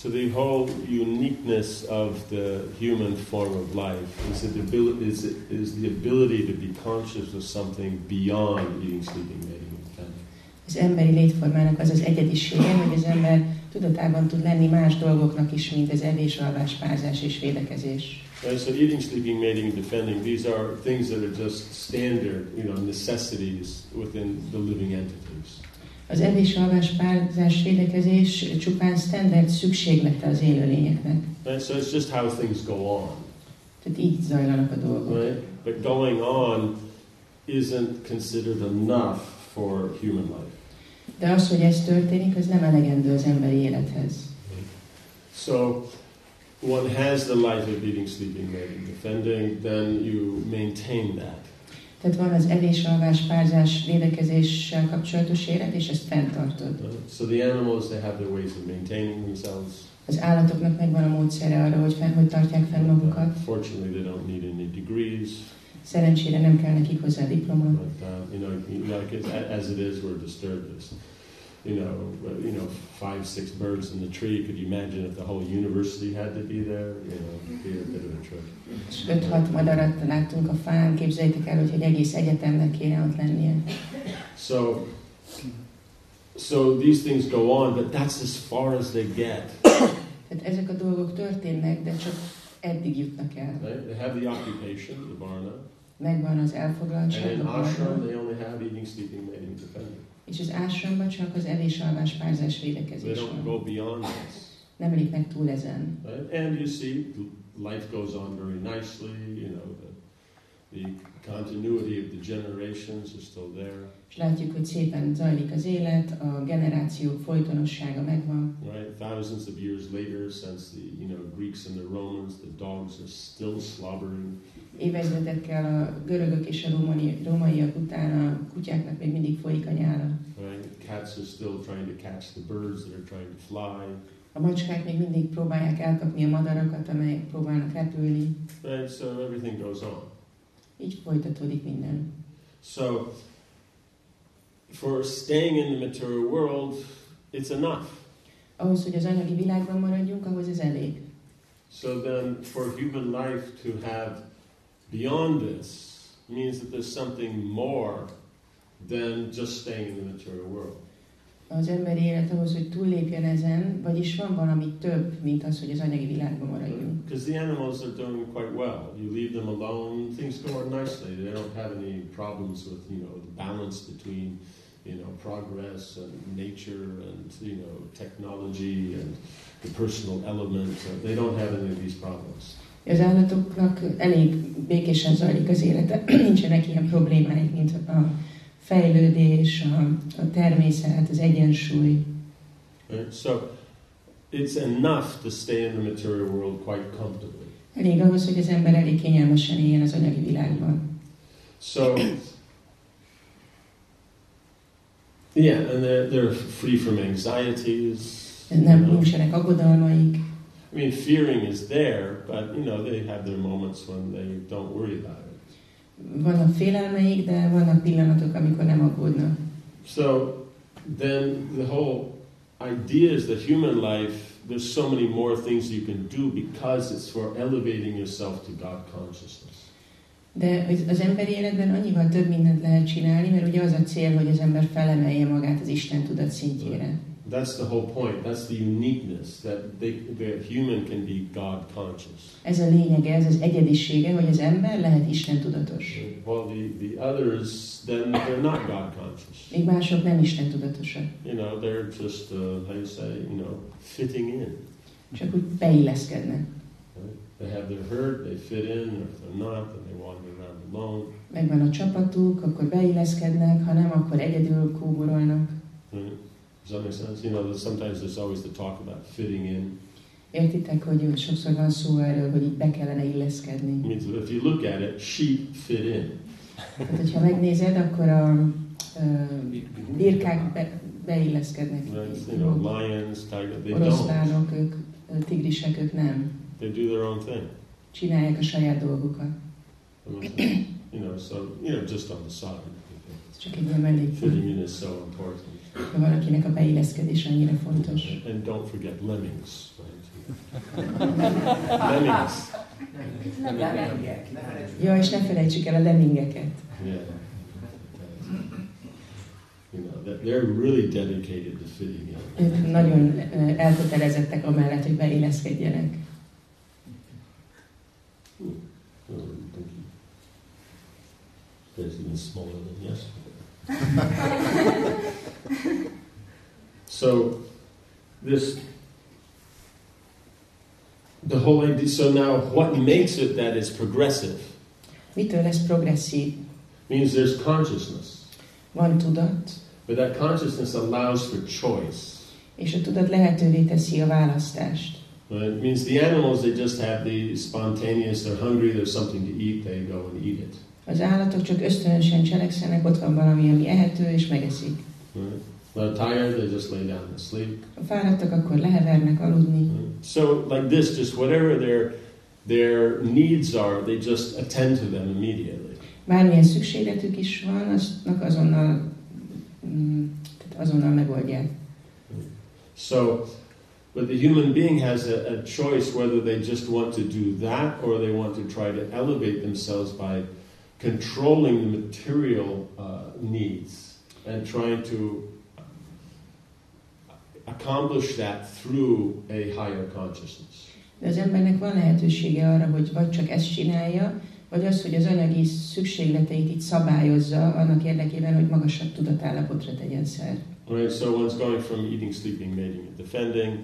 So the whole uniqueness of the human form of life is the ability, is, is the ability to be conscious of something beyond eating, sleeping, mating, and defending. Az emberi létformának az az egyedisége, hogy az ember tudatában tud lenni más dolgoknak is, mint az evés, alvás, párzás és védekezés. And so eating, sleeping, mating, and defending, these are things that are just standard, you know, necessities within the living entities. Az evés, alvás, párzás, védekezés csupán standard szükséglete az élőlényeknek. And so it's just how things go on, Tehát így zajlanak a dolgok. right? But going on isn't considered enough for human life. De az, hogy ez történik, az nem elegendő az emberi élethez. So one has the life of eating, sleeping, mating, defending, then you maintain that. Tehát van az evés, alvás, párzás, védekezéssel kapcsolatos élet, és ezt fenntartod. Uh, So the animals, they have their ways of maintaining themselves. Az állatoknak megvan a módszere arra, hogy, fenn, hogy tartják fenn magukat. Fortunately, they don't need any degrees. Szerencsére nem kell nekik hozzá diploma. But uh, you know, like it's, as it is, we're disturbed. You know, you know, five, six birds in the tree. Could you imagine if the whole university had to be there? You know, it'd be a bit of a trip. És 5-6 madarat láttunk a fán, képzeljétek el, hogy egy egész egyetemnek kéne ott lennie. So, so these things go on, but that's as far as they get. Tehát ezek a dolgok történnek, de csak eddig jutnak el. Right? They have the occupation, the varna, Megvan az and elfoglaltság, in a ashram they only have eating, sleeping, mating, defending. És az ásramba csak az evés, alvás, párzás, They védekezés don't van. go beyond this. Nem lépnek túl ezen. And you see, life goes on very nicely. You know, the, the continuity of the generations is still there. És látjuk, hogy szépen zajlik az élet, a generációk folytonossága megvan. Right? Thousands of years later, since the you know Greeks and the Romans, the dogs are still slobbering. Évezredekkel a görögök és a római, rómaiak után a kutyáknak még mindig folyik a nyála. Right? Cats are still trying to catch the birds that are trying to fly. A macskák még mindig próbálják elkapni a madarakat, amelyek próbálnak repülni. Right? So everything goes on. Így folytatódik minden. So for staying in the material world, it's enough. Ahhoz, hogy az anyagi világban maradjunk, ahhoz ez elég. So then, for human life to have beyond this means that there's something more than just staying in the material world. Az emberi élet ahhoz, hogy túllépjen ezen, vagyis van valami több, mint az, hogy az anyagi világban maradjunk. Uh, because the animals are doing quite well. You leave them alone, things go on nicely. They don't have any problems with, you know, the balance between, you know, progress and nature and, you know, technology and the personal element. So they don't have any of these problems. Az állatoknak elég békésen zajlik az élete, nincsenek ilyen problémáik, mint a fejlődés, a, a természet, az egyensúly. Right? So it's enough to stay in the material world quite comfortably. Elég ahhoz, hogy az ember elég kényelmesen éljen az anyagi világban. So, yeah, and they're, they're free from anxieties. Nem nincsenek aggodalmaik. I mean, fearing is there, but you know they have their moments when they don't worry about it. Vannak félelmeik, de vannak pillanatok, amikor nem aggódnak. So then the whole idea is that human life, there's so many more things you can do because it's for elevating yourself to God consciousness. De az- az emberi életben annyival több mindent lehet csinálni, mert ugye az a cél, hogy az ember felemelje magát az Isten tudat szintjére. That's the whole point. That's the uniqueness that they, the human can be God conscious. Ez a lényege, ez az egyedisége, hogy az ember lehet Isten tudatos. While the, the others, then they're not God conscious. Még mások nem Isten tudatosak. You know, they're just, uh, how you say, you know, fitting in. Csak úgy beilleszkednek. Right? They have their herd, they fit in, or if they're not, then they wander around alone. Megvan a csapatuk, akkor beilleszkednek, ha nem, akkor egyedül kóborolnak. Right? Does that make sense? You know, sometimes there's always the talk about fitting in. Értitek, hogy sokszor van szó erről, hogy így be kellene illeszkedni. means that if you look at it, sheep fit in. Tehát, hogyha megnézed, akkor a ö, birkák be, beilleszkednek. Right? You know, lions, tigers, they don't. Oroszlánok, ők, tigrisek, ők nem. They do their own thing. Csinálják a saját dolgukat. You know, so, you know, just on the side. Csak egy ilyen. Fitting in is so important. Ha valakinek a beilleszkedés annyira fontos. And don't forget lemmings. Right? lemmings. Ja, és ne felejtsük el a lemmingeket. Yeah. You know, they're really dedicated to fitting in. Ők nagyon ö, elkötelezettek amellett, hogy beilleszkedjenek. Thank you. Guys even smaller than yesterday. so, this, the whole idea. So now, what makes it that it's progressive Mitől lesz progresszív? means there's consciousness, Van tudat, but that consciousness allows for choice. és a tudat lehetővé teszi a választást. Right? It means the animals they just have the spontaneous. They're hungry. There's something to eat. They go and eat it. Az állatok csak ösztönösen cselekszenek, ott van valami, ami ehető, és megeszik. Right? They're tired, they just lay down and sleep. Ha fáradtak, akkor lehevernek aludni. So, like this, just whatever their their needs are, they just attend to them immediately. Bármilyen szükségletük is van, aznak azonnal, mm, azonnal megoldják. So, but the human being has a, a choice whether they just want to do that or they want to try to elevate themselves by controlling the material uh, needs and trying to accomplish that through a higher consciousness. De az embernek van lehetősége arra, hogy vagy csak ezt csinálja, vagy az, hogy az anyagi szükségleteit így szabályozza annak érdekében, hogy magasabb tudatállapotra tegyen szert. Right, so one's going from eating, sleeping, mating, and defending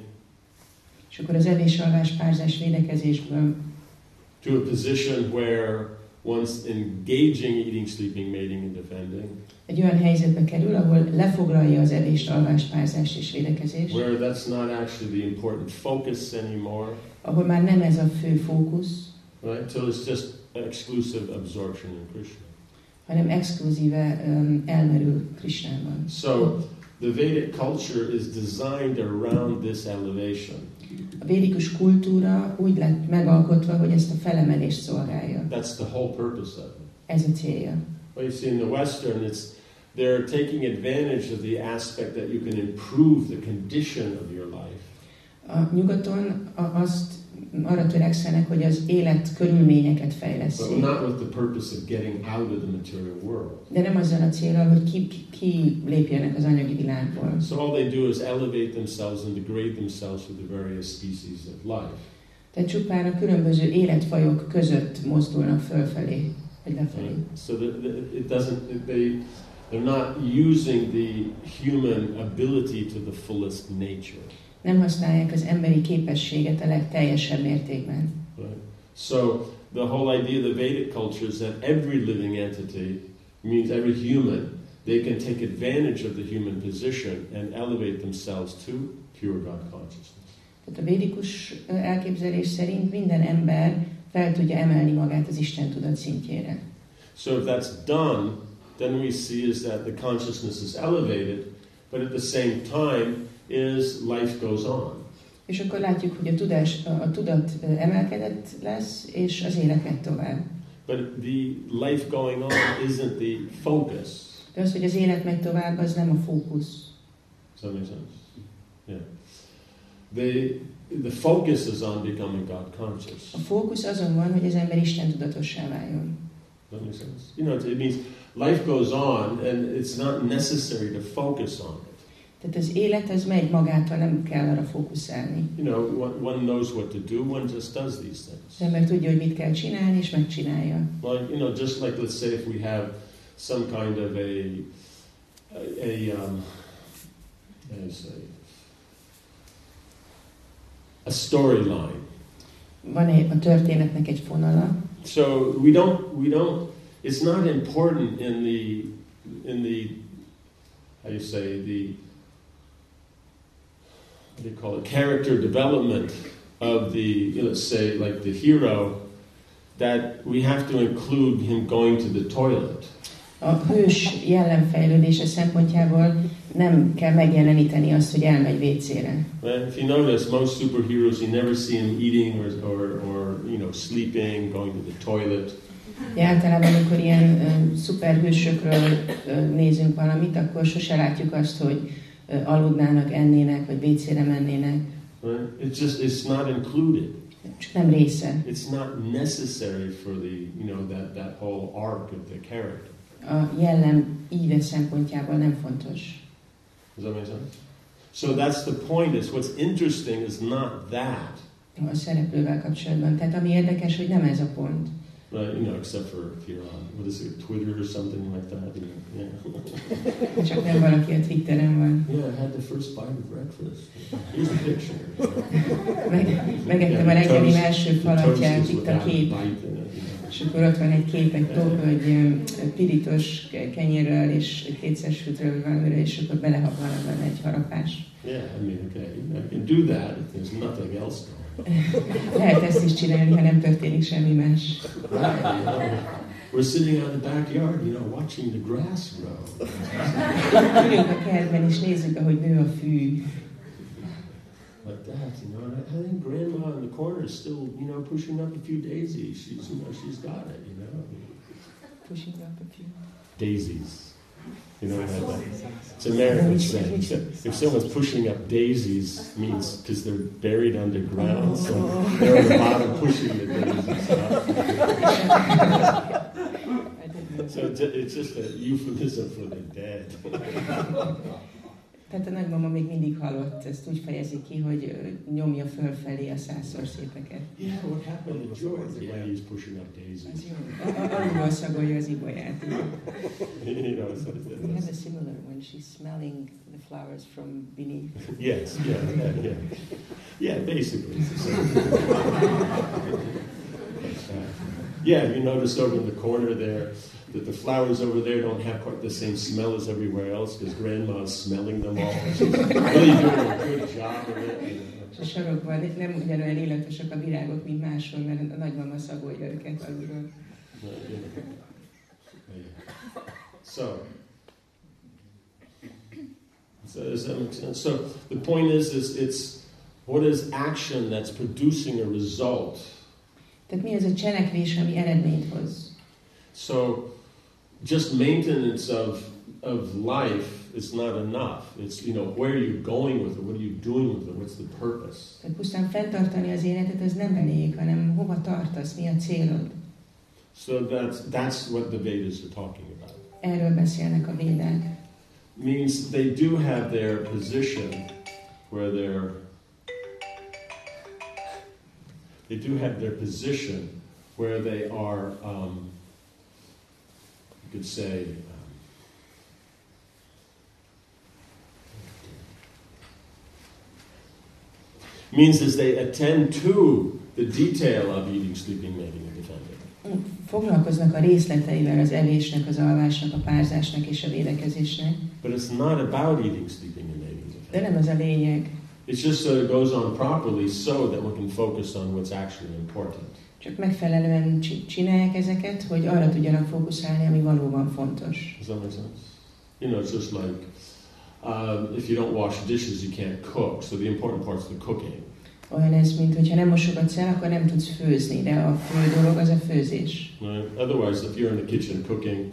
És akkor az evés, alvás, párzás, védekezésből to a position where one's engaging, eating, sleeping, mating, and defending, egy olyan helyzetbe kerül, ahol lefoglalja az evést, alvás, párzás és védekezést, where that's not actually the important focus anymore, ahol már nem ez a fő fókusz, right? Till it's just exclusive absorption in Krishna. hanem exkluzíve um, elmerül Krisnában. So the Vedic culture is designed around this elevation. A védikus kultúra úgy lett megalkotva, hogy ezt a felemelést szolgálja. That's the whole purpose of it. Ez a célja. Well, you see, in the Western, it's they're taking advantage of the aspect that you can improve the condition of your life. A nyugaton azt arra törekszenek, hogy az élet körülményeket world. De nem azzal a célral, hogy ki, ki, lépjenek az anyagi világból. So all they do is elevate themselves and degrade themselves with the various species of life. Tehát csupán a különböző életfajok között mozdulnak fölfelé, vagy lefelé. So the, the, it doesn't. They they're not using the human ability to the fullest nature. Nem használják az emberi képességet a legteljesebb mértékben. Right? So the whole idea of the Vedic culture is that every living entity means every human. They can take advantage of the human position and elevate themselves to pure God consciousness. Tehát a védikus elképzelés szerint minden ember fel tudja emelni magát az Isten tudat szintjére. So if that's done, then we see is that the consciousness is elevated, but at the same time is life goes on. És akkor látjuk, hogy a, tudás, a, tudat emelkedett lesz, és az élet megy tovább. But the life going on isn't the focus. De az, hogy az élet megy tovább, az nem a fókusz. Does that make sense? Yeah. The, the focus is on becoming God conscious. A fókusz azon van, hogy az ember Isten tudatossá váljon. Does that make sense? You know, it means life goes on and it's not necessary to focus on. Tehát az élet az megy magától, nem kell arra fókuszálni. You know, one, knows what to do, one just does these things. ember tudja, hogy mit kell csinálni, és megcsinálja. Well, you know, just like let's say if we have some kind of a, a, a um, how do you say, a storyline. Van egy, a történetnek egy fonala, So we don't, we don't, it's not important in the, in the, how do you say, the, you call it, character development of the, let's say, like the hero, that we have to include him going to the toilet. a hős jellemfejlődése szempontjából nem kell megjeleníteni azt, hogy elmegy vécére. Right? If you notice, most superheroes, you never see him eating or, or, or, you know, sleeping, going to the toilet. Ja, általában, amikor ilyen uh, szuperhősökről uh, nézünk valamit, akkor sose látjuk azt, hogy aludnának, ennének, vagy WC-re mennének. Right? It's just it's not included. Csak nem része. It's not necessary for the you know that that whole arc of the character. A jellem íve szempontjából nem fontos. Does that make sense? So that's the point. Is what's interesting is not that, A szereplővel kapcsolatban. Tehát ami érdekes, hogy nem ez a pont. Right? You know, except for if you're on what is it, Twitter or something like that. You know, yeah. Csak nem valaki a Twitteren van. Yeah, I had the first bite of breakfast. Here's the picture. Meg, megettem a reggelim első falatját, itt a a kép. És akkor ott van egy kép, egy, egy ö, pirítos kenyérről és egy kétszersültről valamiről, és akkor belehaplan benne egy harapás. Yeah, I mean, okay, I can do that if there's nothing else going. Lehet ezt is csinálni, ha nem történik semmi más. Right, you know. We're sitting out in the backyard, you know, watching the grass grow. Ülünk a kertben, és nézzük, ahogy nő a fű. Like that, you know. And I, I think Grandma in the corner is still, you know, pushing up a few daisies. She's, you know, she's got it, you know. Pushing up a few. Daisies. You know, that, uh, it's an American saying. If someone's pushing up daisies, means because they're buried underground, so they're on the bottom pushing the daisies. I. So it's, it's just a euphemism for the dead. Tehát a nagymama még mindig halott, ezt úgy fejezi ki, hogy nyomja fölfelé a százszor szépeket. Yeah, what happened to George? Yeah, he's pushing up daisies. Alulról szagolja az ibolyát. We have a similar when she's smelling the flowers from beneath. yes, yeah, yeah, yeah, yeah. Basically, it's the same. Yeah, you notice over in the corner there that the flowers over there don't have quite the same smell as everywhere else because Grandma's smelling them all. She's really doing a good job of it. You know. És a sarokban nem ugyanolyan illatosak a virágok, mint máshol, mert a nagymama szagolja őket alulról. You know. Yeah. So, so does that make sense? So the point is, is it's what is action that's producing a result. Tehát mi ez a cselekvés, ami eredményt hoz? So just maintenance of of life is not enough. It's you know where are you going with it? What are you doing with it? What's the purpose? Tehát pusztán fenntartani az életet, ez nem elég, hanem hova tartasz, mi a célod? So that's that's what the Vedas are talking about. Erről beszélnek a védák. means they do have their position where they're they do have their position where they are um, could say um, means as they attend to the detail of eating, sleeping, mating, and defending. Foglalkoznak a részleteivel az evésnek, az alvásnak, a párzásnak és a védekezésnek, But it's not about eating, sleeping, and mating, and de defending. nem az a lényeg. It's just that it goes on properly so that we can focus on what's actually important. Csak megfelelően csi- csinálják ezeket, hogy arra tudjanak fókuszálni, ami valóban fontos. Does that make sense? You know, it's just like um, if you don't wash dishes, you can't cook. So the important part's the cooking. Olyan ez, mint hogyha nem mosogatsz el, akkor nem tudsz főzni, de a fő dolog az a főzés. Right? Otherwise, if you're in the kitchen cooking,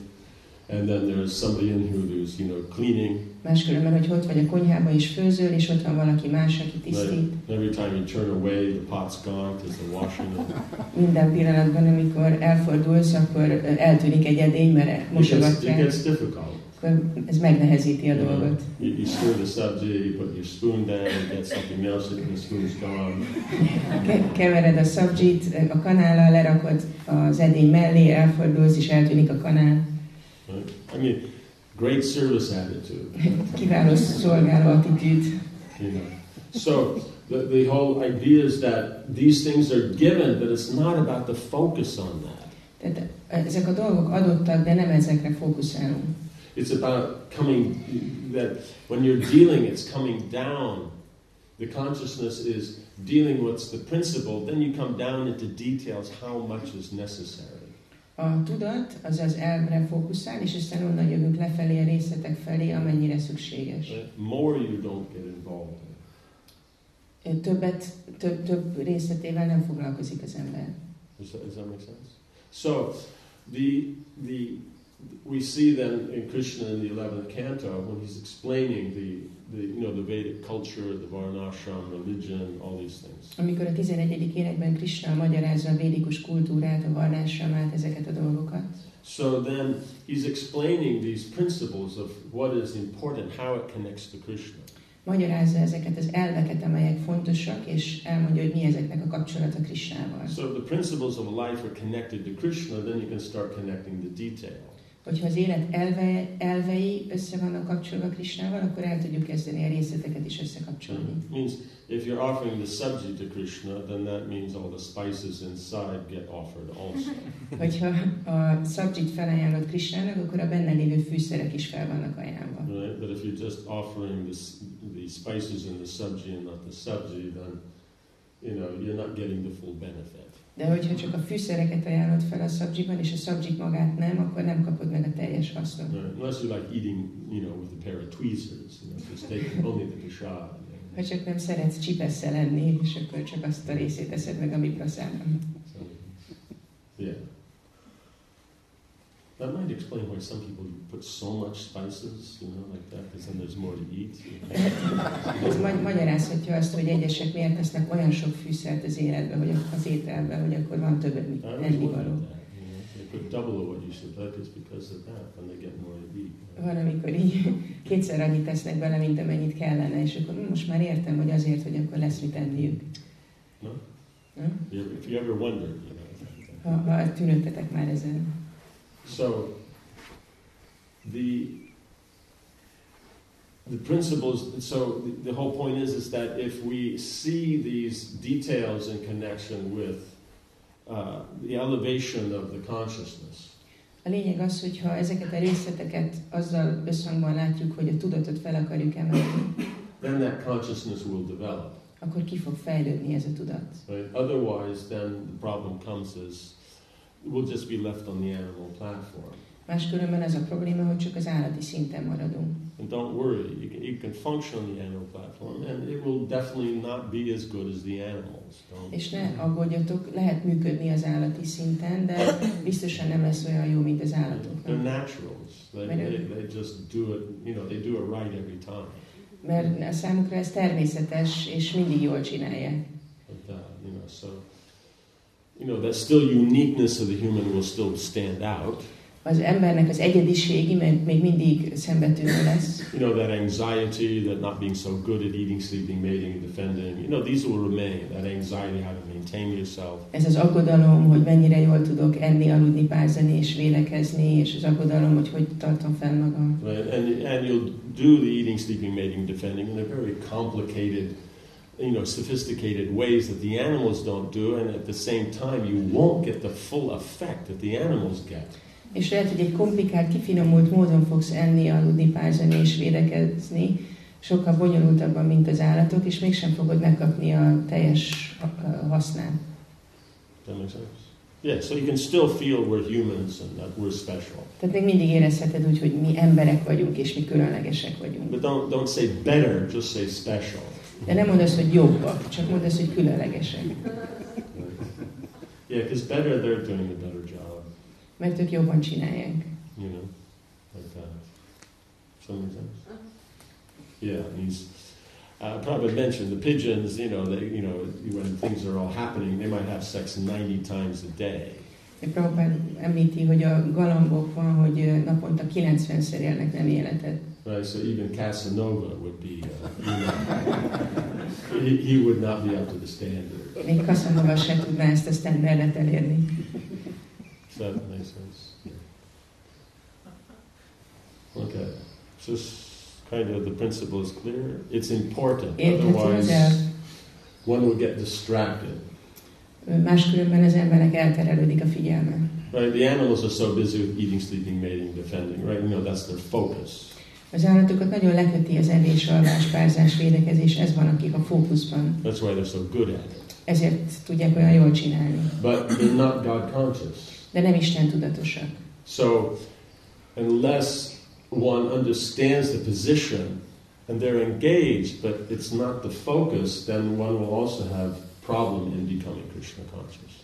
and then there's somebody in here who's you know cleaning, Máskülönben, hogy ott vagy a konyhában és főzöl, és ott van valaki más, aki tisztít. right? every time you turn away, the pot's gone because they're washing. Minden pillanatban, amikor elfordulsz, akkor eltűnik egy edény, mert It gets, it mosogatják. gets difficult. Ez megnehezíti a You, know, dolgot. you, you stir the subject, you put your spoon down, you get something else, and the spoon's gone. Ke- kevered a szabzsit, a kanállal lerakod az edény mellé, elfordulsz, és eltűnik a kanál. Right? I mean, great service attitude. Kiváló szolgáló attitűd. You know. So the, the whole idea is that these things are given, but it's not about the focus on that. Tehát eh, ezek a dolgok adottak, de nem ezekre fókuszálunk. It's about coming that when you're dealing, it's coming down. The consciousness is dealing what's the principle, then you come down into details how much is necessary. A tudat az az elvre fókuszál, és aztán onnan jövünk lefelé a részletek felé, amennyire szükséges. More you don't get involved in. Többet, több, több részletével nem foglalkozik az ember. Does that, does that make sense? So The, the, we see then in Krishna in the 11th canto when he's explaining the, the, you know, the Vedic culture, the Varnashram, religion, all these things. Amikor a 11. énekben Krishna magyarázza a védikus kultúrát, a vallásramát, ezeket a dolgokat, So then he's explaining these principles of what is important, how it connects to Krishna. magyarázza ezeket az elveket, amelyek fontosak, és elmondja, hogy mi ezeknek a kapcsolata Krishnával. So if the principles of life are connected to Krishna, then you can start connecting the detail. Hogyha az élet elve, elvei össze vannak kapcsolva Krishnával, akkor el tudjuk kezdeni a részleteket is összekapcsolni. It means if you're offering the subject to Krishna, then that means all the spices inside get offered also. Hogyha a szabjit felajánlod Krishnának, akkor a benne lévő fűszerek is fel vannak ajánlva. Right? But if you're just offering the, the spices in the subji and not the subji, then you know you're not getting the full benefit. De hogyha csak a fűszereket ajánlod fel a szabjiban, és a szabjit magát nem, akkor nem kapod meg a teljes hasznot. Unless you like eating, you know, with a pair of tweezers, you know, just take only the you Ha csak nem szeretsz csipesszel lenni, és akkor csak azt a részét eszed meg, ami praszában. So, yeah. That might explain why some people put so much spices, you know, like that, because then there's more to eat. Ez ma- magyarázhatja azt, hogy egyesek miért tesznek olyan sok fűszert az életbe, vagy az ételbe, hogy akkor van több ennivaló. Van, amikor így kétszer annyit tesznek bele, mint amennyit kellene, és akkor hm, most már értem, hogy azért, hogy akkor lesz mit enniük. No? Ever- If you ever wondered, you know. Ha, ha tűnődtetek már ezen. So, the the principles. So the, the whole point is is that if we see these details in connection with uh, the elevation of the consciousness, A lényeg az, hogy ha ezeket a részleteket azzal összhangban látjuk, hogy a tudatot fel akarjuk emelni, then that consciousness will develop. akkor ki fog fejlődni ez a tudat. Right? Otherwise, then the problem comes is we'll just be left on the animal platform. Máskülönben ez a probléma, hogy csak az állati szinten maradunk. And don't worry, you can, you can function on the animal platform, and it will definitely not be as good as the animals. Don't. És ne aggódjatok, lehet működni az állati szinten, de biztosan nem lesz olyan jó, mint az They're állatoknak. naturals. They, they, they just do it, you know, they do it right every time. Mert számukra ez természetes, és mindig jól csinálják. Like that, you know, so, you know, that still uniqueness of the human will still stand out. Az embernek az egyediségi, mert még mindig szembetűnő lesz. You know, that anxiety, that not being so good at eating, sleeping, mating, and defending, you know, these will remain. That anxiety, how to maintain yourself. Ez az aggodalom, hogy mennyire jól tudok enni, aludni, pázani és vélekezni, és az aggodalom, hogy hogy tartom fenn magam. Right? And, and you'll do the eating, sleeping, mating, defending in a very complicated, you know, sophisticated ways that the animals don't do, and at the same time, you won't get the full effect that the animals get. És lehet, hogy egy komplikált, kifinomult módon fogsz enni, aludni, pázani és védekezni, sokkal bonyolultabban, mint az állatok, és mégsem fogod megkapni a teljes ha- hasznát. That makes sense? Yeah, so you can still feel we're humans and that we're special. Tehát még mindig érezheted úgy, hogy mi emberek vagyunk, és mi különlegesek vagyunk. But don't, don't say better, just say special. De nem mondd azt, hogy jobbak, csak mondd azt, hogy különlegesek. Yeah, because better, they're doing a better job, Mert ők jobban csinálják. you know, like that. Make sense? Yeah, he's. Uh, Prabhupada mentioned the pigeons. You know, they, you know, when things are all happening, they might have sex ninety times a day. Prabhupád említi, hogy a galambok van, hogy ö, naponta 90-szer élnek nem életet. Right, so even Casanova would be, uh, you know, he, he would not be up to the standard. Még Casanova tudná ezt a standardet elérni. Does that make sense? Okay, so kind of the principle is clear. It's important, otherwise one will get distracted. Máskülönben az embernek elterelődik a figyelme. Right, the animals are so busy with eating, sleeping, mating, defending. Right, you know that's their focus. Az állatokat nagyon leköti az evés, alvás, párzás, védekezés, ez van akik a fókuszban. That's why they're so good at it. Ezért tudják olyan jól csinálni. But they're not God conscious. De nem Isten tudatosak. So, unless one understands the position and they're engaged, but it's not the focus, then one will also have problem in becoming Krishna conscious.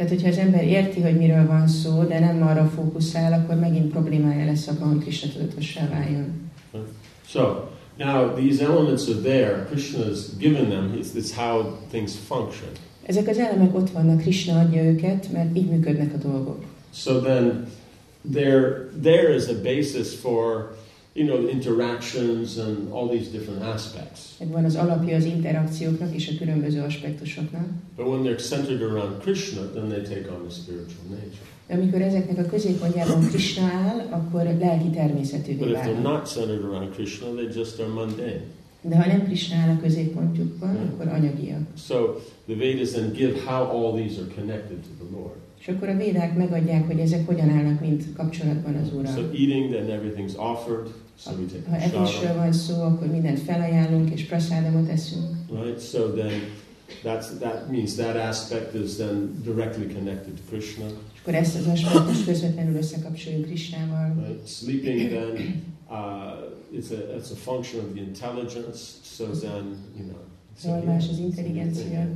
Tehát, hogyha az ember érti, hogy miről van szó, de nem arra fókuszál, akkor megint problémája lesz abban, hogy Krishna tudatossá váljon. So now these elements are there. Krishna has given them. It's, it's how things function. Ezek az elemek ott vannak, Krishna adja őket, mert így működnek a dolgok. So then there there is a basis for you know interactions and all these different aspects. Megvan az alapja az interakcióknak és a különböző aspektusoknak. But when they're centered around Krishna, then they take on the spiritual nature. De amikor ezeknek a középpontjában Krishna áll, akkor lelki But természetűvé if they're not centered around Krishna, they just are mundane. De ha nem Krishna áll a középpontjukban, akkor anyagiak. So the Vedas then give how all these are connected to the Lord. És akkor a védák megadják, hogy ezek hogyan állnak mind kapcsolatban az So Úrral. eating, then everything's offered. Ha evésről van szó, akkor mindent felajánlunk és praszádomot eszünk. right? So then that's that means that aspect is then directly connected to Krishna. És akkor ezt az aspektust közvetlenül összekapcsoljuk Krisnával. Right? Sleeping then uh, it's a it's a function of the intelligence. So then you know. So alvás az intelligencia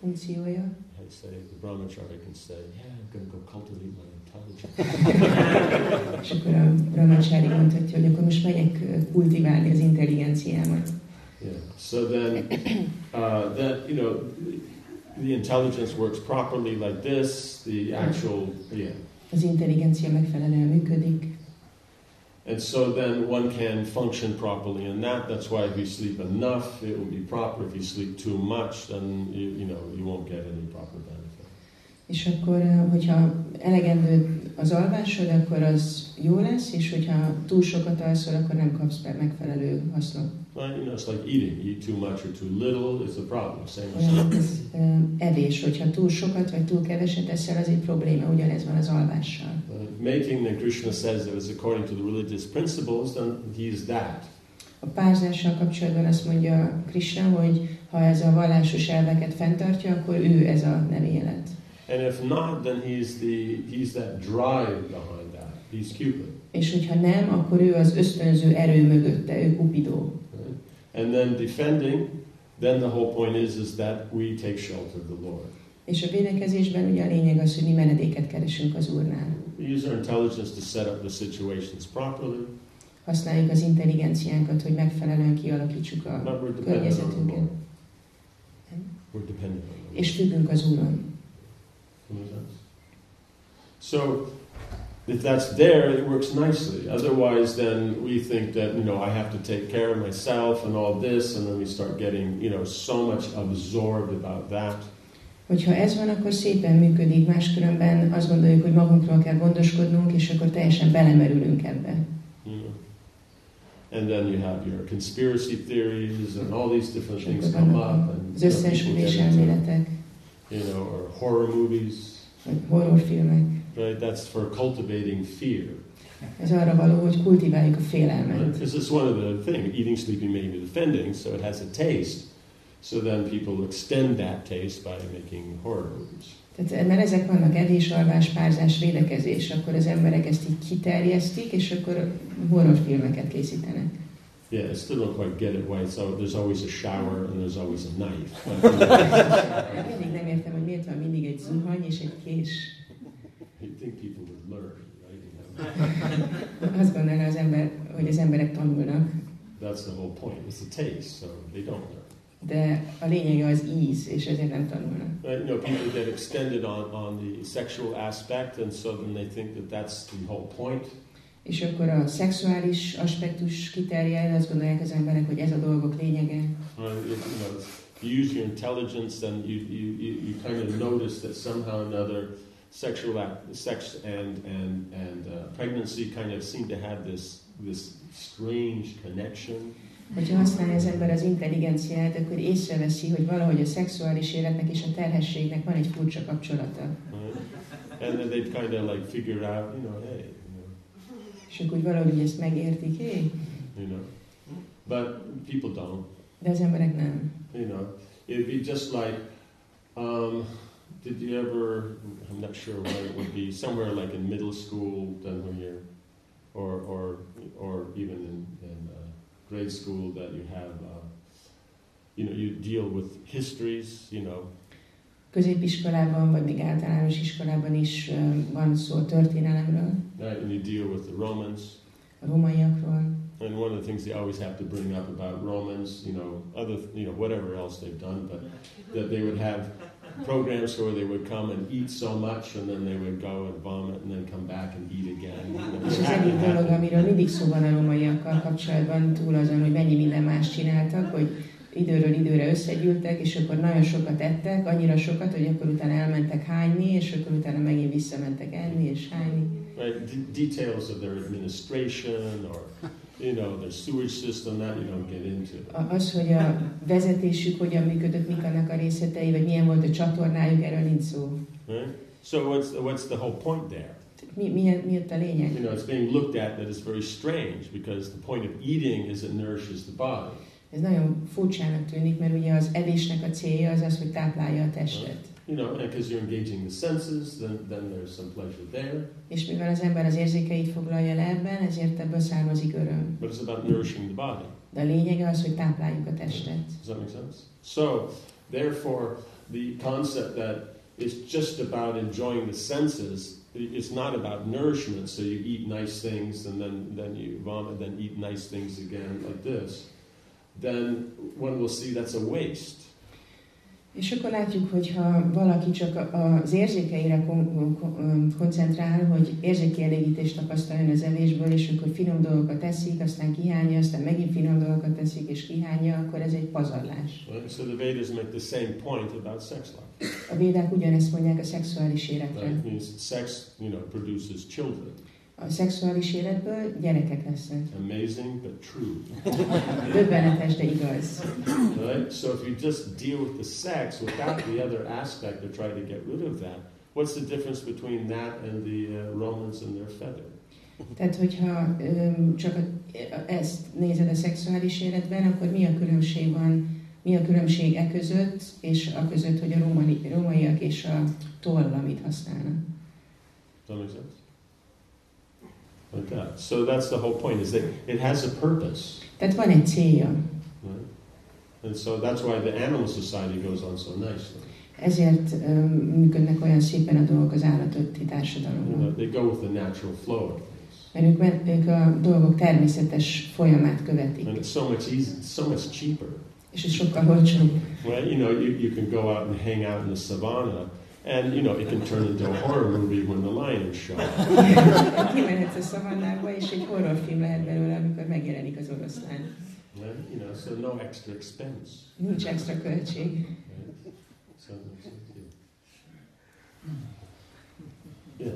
funkciója. I say the brahmachari can say, yeah, I'm going to go cultivate my intelligence. És akkor a brahmacsári mondhatja, hogy akkor most megyek kultiválni az intelligenciámat. Yeah. So then, uh, that you know, the intelligence works properly like this. The actual, yeah. Az intelligencia megfelelően működik, And so then one can function properly in that. That's why if you sleep enough, it will be proper. If you sleep too much, then you, you know you won't get any proper benefit. és akkor, ö, hogyha elegendő az alvásod, akkor az jó lesz, és hogyha túl sokat alszol, akkor nem kapsz megfelelő hasznot. Right? You know, it's like eating. You eat too much or too little, it's a problem. Same as Olyan, evés, hogyha túl sokat vagy túl keveset eszel, az egy probléma, ugyanez van az alvással. Uh, making, then Krishna says that is according to the religious principles, then he's that. A párzással kapcsolatban azt mondja Krishna, hogy ha ez a vallásos elveket fenntartja, akkor ő ez a nem élet. And if not, then he's the he's that drive behind that. He's Cupid. És hogyha nem, akkor ő az ösztönző erő mögötte, ő Kupidó. And then defending, then the whole point is is that we take shelter of the Lord. És a védekezésben ugye a lényeg az, hogy mi menedéket keresünk az Úrnál. We use our intelligence to set up the situations properly, Használjuk az intelligenciánkat, hogy megfelelően kialakítsuk a környezetünket. We're dependent on the Lord. És függünk az Úron. So, if that's there, it works nicely. Otherwise, then we think that, you know, I have to take care of myself and all this, and then we start getting, you know, so much absorbed about that. Hogyha ez van, akkor szépen működik, máskülönben azt gondoljuk, hogy magunkról kell gondoskodnunk, és akkor teljesen belemerülünk ebbe. You know? And then you have your conspiracy theories and all these different És things come up, and az you know, people összeesküvés elméletek, you know, or horror movies, horrorfilmek. Right? That's for cultivating fear, Ez arra való, hogy kultiváljuk a right? félelmet. Because it's one of the things, eating, sleeping, mating, defending, so it has a taste. So then people extend that taste by making horror movies. Tehát, mert ezek vannak evés, alvás, párzás, védekezés, akkor az emberek ezt így kiterjesztik, és akkor horrorfilmeket készítenek. Yeah, I still don't quite get it why it's, there's always a shower and there's always a knife. Mindig nem értem, hogy miért van mindig egy zuhany és egy kés. You'd think people would learn, right? You know? Azt gondolja az ember, hogy az emberek tanulnak, That's the whole point. It's a taste, so they don't learn. de a lényege az íz, és ezért nem tanulnak. Right? You know, people get extended on, on the sexual aspect, and so then they think that that's the whole point. És akkor a szexuális aspektus kiterjed, azt gondolják az emberek, hogy ez a dolgok lényege. If, you know, you use your intelligence, then you, you, you, you kind of notice that somehow or another sexual act, sex and, and, and uh, pregnancy kind of seem to have this, this strange connection. Hogyha használja az ember az intelligenciát, akkor észreveszi, hogy valahogy a szexuális életnek és a terhességnek van egy furcsa kapcsolata. Right? And then they kind of like figure out, you know, hey, you know, És akkor valahogy ezt megértik, hé, you know. But people don't, de az emberek nem. you know. It'd be just like, um, did you ever? I'm not sure where it would be. Somewhere like in middle school, you're, or or or even in, in uh, grade school, that you have, uh, you know, you deal with histories, you know, középiskolában, vagy még általános iskolában is van szó történelemről, right? And you deal with the Romans. a romaiakról. And one of the things they always have to bring up about Romans, you know, other, you know, whatever else they've done, but that they would have programs where they would come and eat so much, and then they would go and vomit, and then come back and eat again. És az egyik dolog, amiről mindig szó van a romaiakkal kapcsolatban, túl azon, hogy mennyi minden más csináltak, hogy időről időre összegyűltek, és akkor nagyon sokat ettek, annyira sokat, hogy akkor utána elmentek hányni, és akkor utána megint visszamentek enni és hányni. Right? Details of their administration or, you know, their sewage system, that you don't get into. Az, hogy a vezetésük hogyan működött, mik annak a részletei, vagy milyen volt a csatornájuk, erről nincs szó. Right? So what's the, what's the whole point there? Mi, mi, mi ott a lényeg? You know, it's being looked at that is very strange because the point of eating is it nourishes the body. Ez nagyon furcsának tűnik, mert ugye az evésnek a célja az az, hogy táplálja a testet. You know, because you're engaging the senses, then, then there's some pleasure there. És mivel az ember az érzékeit foglalja le ebben, ezért ebből származik öröm. But it's about nourishing the body. De a lényege az, hogy tápláljuk a testet. Does that make sense? So, therefore, the concept that it's just about enjoying the senses, it's not about nourishment. So you eat nice things and then, then you vomit, and then eat nice things again like this. Then one will see that's a waste. És akkor látjuk, hogy ha valaki csak az érzékeire kon- kon- koncentrál, hogy érzékielégítést tapasztaljon az evésből, és akkor finom dolgokat eszik, aztán kihányja, aztán megint finom dolgokat eszik, és kihányja, akkor ez egy pazarlás. So the Vedas make the same point about sex life. A védák ugyanezt mondják a szexuális életre. It means sex, you know, produces children. A szexuális életből gyerekek lesznek. Amazing, but true. Döbbenetes, de igaz. Right? So if you just deal with the sex without the other aspect or try to get rid of that, what's the difference between that and the uh, Romans and their feather? Tehát, hogyha öm, csak a, ezt nézed a szexuális életben, akkor mi a különbség van, mi a különbség e között, és a között, hogy a római, rómaiak és a toll, amit használnak. Does that make sense? Like that. Uh, so that's the whole point, is that it has a purpose. That's egy célja. Right? And so that's why the animal society goes on so nicely. Ezért öm, működnek olyan szépen a dolgok az állati You társadalomban. know, they go with the natural flow of things. Mert ők, ők a dolgok természetes folyamát követik. And it's so much easy, so much cheaper. És ez sokkal olcsóbb. Right? You know, you, you can go out and hang out in the savannah, and you know, it can turn into a horror movie when the show up. Kimehetsz a szavannába, és egy horrorfilm lehet belőle, amikor megjelenik az oroszlán. Right? You know, so no extra expense. Nincs extra költség. Right? So, so, yeah.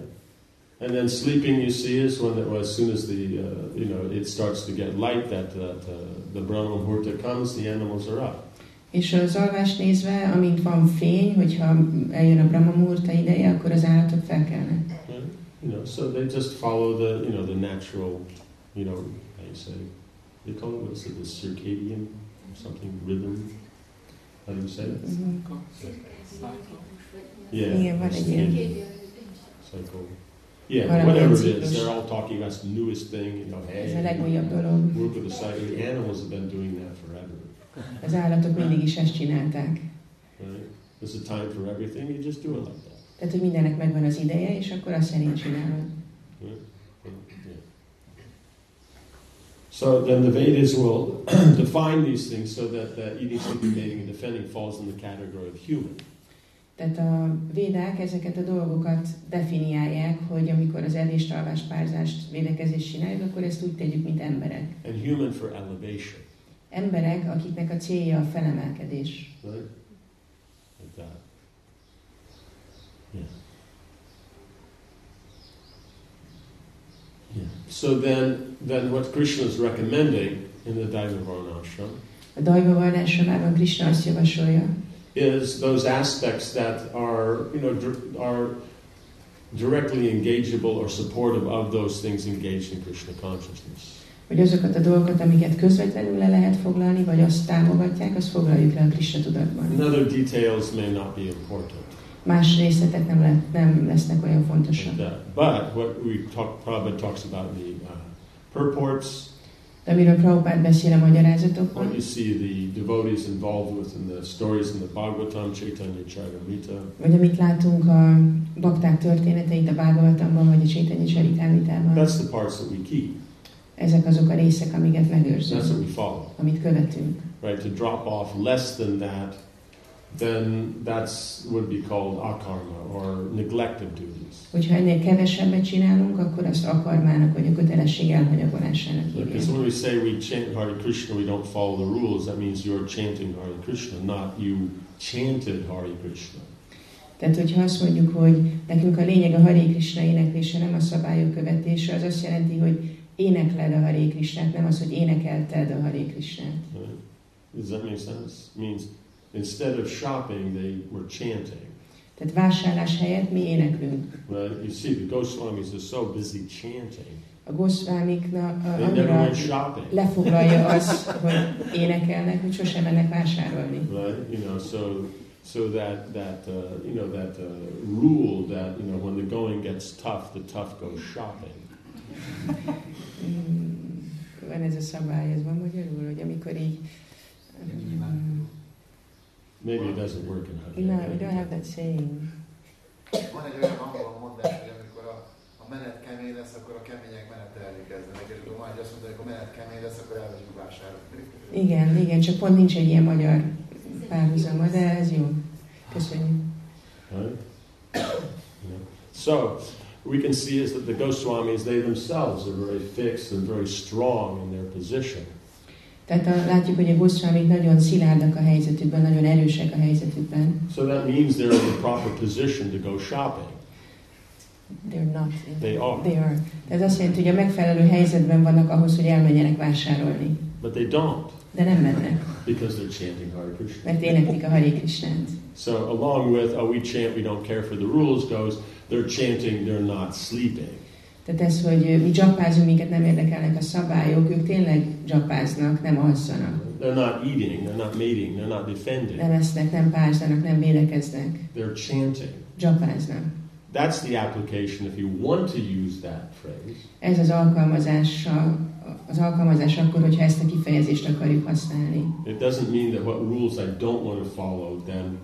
And then sleeping, you see, is when it, as soon as the uh, you know it starts to get light, that that uh, the Brahma Muhurta comes, the animals are up. És az alvást nézve, amint van fény, hogyha eljön a Brahma Murta ideje, akkor az állatok felkelnek. Right? You know, so they just follow the you know the natural, you know, how you say, they call it what is it, the circadian or something rhythm. How do you say it? Yeah. Igen, van egy ilyen. Cycle. Yeah, whatever it is, they're all talking that's the newest thing, you know, hey, work with the cycle. Animals have been doing that forever. Az állatok mindig is ezt csinálták. There's a time for everything, you just do it like that. Tehát, hogy mindennek megvan az ideje, és akkor azt szerint csinálod. So then the Vedas will define these things so that the eating, sleeping, mating, and defending falls in the category of human. Tehát a védák ezeket a dolgokat definiálják, hogy amikor az evést, alvást, párzást, védekezést csináljuk, akkor ezt úgy tegyük, mint emberek. And human for elevation. Emberek, akiknek a célja a felemelkedés. Right? Like that. Yeah. Yeah. So then, then what Krishna is recommending in the Daivavarna ashram A Dajva Varnásomában Krishna azt javasolja, is those aspects that are, you know, are directly engageable or supportive of those things engaged in Krishna consciousness. Hogy azokat a dolgokat, amiket közvetlenül le lehet foglalni, vagy azt támogatják, azt foglaljuk le a Krishna tudatban. And other details may not be important. Más részletek nem, le, nem lesznek olyan fontosak. that. But what we talk, Prabhupada talks about the uh, purports, De amiről Prabhupád beszél a What magyarázatokban, you see the devotees involved with in the stories in the Bhagavatam, Chaitanya Charitamrita, vagy amit látunk a bakták történeteit a Bhagavatamban, vagy a Chaitanya Charitamritában, that's the parts that we keep. Ezek azok a részek, amiket That's what megőrzünk, we follow. amit követünk. Right? To drop off less than that, then that's would be called akarma or neglect of duties. Hogyha ennél kevesebbet csinálunk, akkor azt akarmának, vagy a kötelesség elhanyagolásának Because hívják. when we say we chant Hare Krishna, we don't follow the rules, that means you're chanting Hare Krishna, not you chanted Hare Krishna. Tehát, hogyha azt mondjuk, hogy nekünk a lényeg a Hare Krishna éneklése, nem a szabályok követése, az azt jelenti, hogy énekled a Hare Krishnát, nem az, hogy énekelted a Hare Krishnát. Right? Does that make sense? means instead of shopping, they were chanting. Tehát vásárlás helyett mi éneklünk. Right? You see, the Goswamis are so busy chanting, A Goswamiknak a- annyira lefoglalja az, hogy énekelnek, hogy sosem mennek vásárolni. Right? You know, so so that that uh, you know that uh, rule that you know when the going gets tough, the tough go shopping. Mm, Van ez a szabály, ez van magyarul, hogy amikor így... Mm, Maybe it doesn't work in Hungary. No, we don't have that saying. Van egy olyan angol mondás, hogy amikor a, a menet kemény lesz, akkor a kemények menete kezdenek, és akkor majd azt mondta, hogy a menet kemény lesz, akkor elmegyünk vásárolni. Igen, igen, csak pont nincs egy ilyen magyar párhuzama, de ez jó. Köszönjük. Right? Yeah. So we can see is that the Goswamis, they themselves are very fixed and very strong in their position. Tehát a, látjuk, hogy a Goswamik nagyon szilárdak a helyzetükben, nagyon erősek a helyzetükben. So that means they're in the proper position to go shopping. They're not. They are. They are. Tehát azt jelenti, hogy a megfelelő helyzetben vannak ahhoz, hogy elmenjenek vásárolni. But they don't De nem mennek, because they're chanting Hare Krishna. mert éneklik a Hare Krishnát. So along with, oh, we chant, we don't care for the rules goes, they're chanting, they're not sleeping. Tehát ez, hogy mi dzsappázunk, minket nem érdekelnek a szabályok, ők tényleg dzsappáznak, nem alszanak. They're not eating, they're not mating, they're not defending. Nem esznek, nem pázdanak, nem védekeznek, They're chanting. dzsappáznak. That's the application if you want to use that phrase. Ez az alkalmazása, az alkalmazás akkor, hogyha ezt a kifejezést akarjuk használni. It doesn't mean that what rules I don't want to follow, then,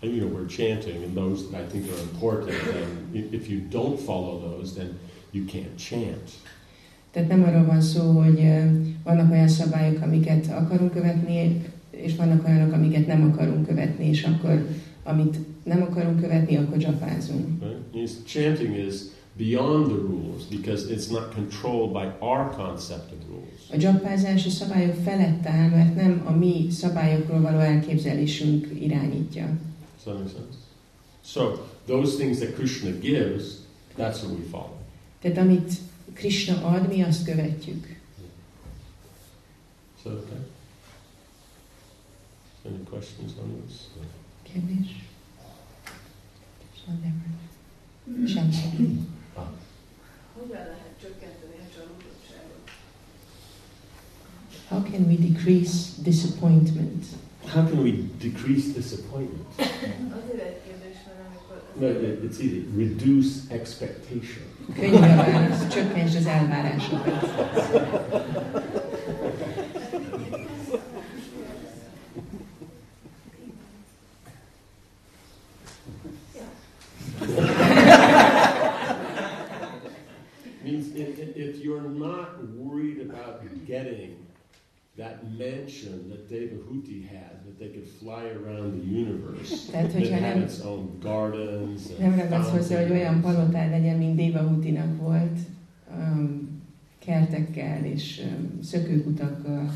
you know, we're chanting, and those that I think are important, then if you don't follow those, then you can't chant. Tehát nem arról van szó, hogy vannak olyan szabályok, amiket akarunk követni, és vannak olyanok, amiket nem akarunk követni, és akkor, amit nem akarunk követni, akkor dzsapázunk. Right? Chanting is beyond the rules because it's not controlled by our concept of rules. A dzsappázás a szabályok felett áll, mert nem a mi szabályokról való elképzelésünk irányítja. Does that make sense? So those things that Krishna gives, that's what we follow. Tehát amit Krishna ad, mi azt követjük. Is that okay? Any questions on this? Kérdés? Semmi. Hogyan lehet csökkenteni a csalódottságot? How can we decrease disappointment? How can we decrease disappointment? Azért egy kérdés, mert amikor... No, it- it's easy. Reduce expectation. Könnyű a válasz, csökkentsd az elvárásokat. means if, if- if you're not worried about getting that mansion that Devahuti had, that they could fly around the universe, Tehát, that had nem, its own gardens and nem ragasz hozzá, hogy olyan palotád legyen, mint Déva Hutinak volt, um, kertekkel és um, szökőkutakkal.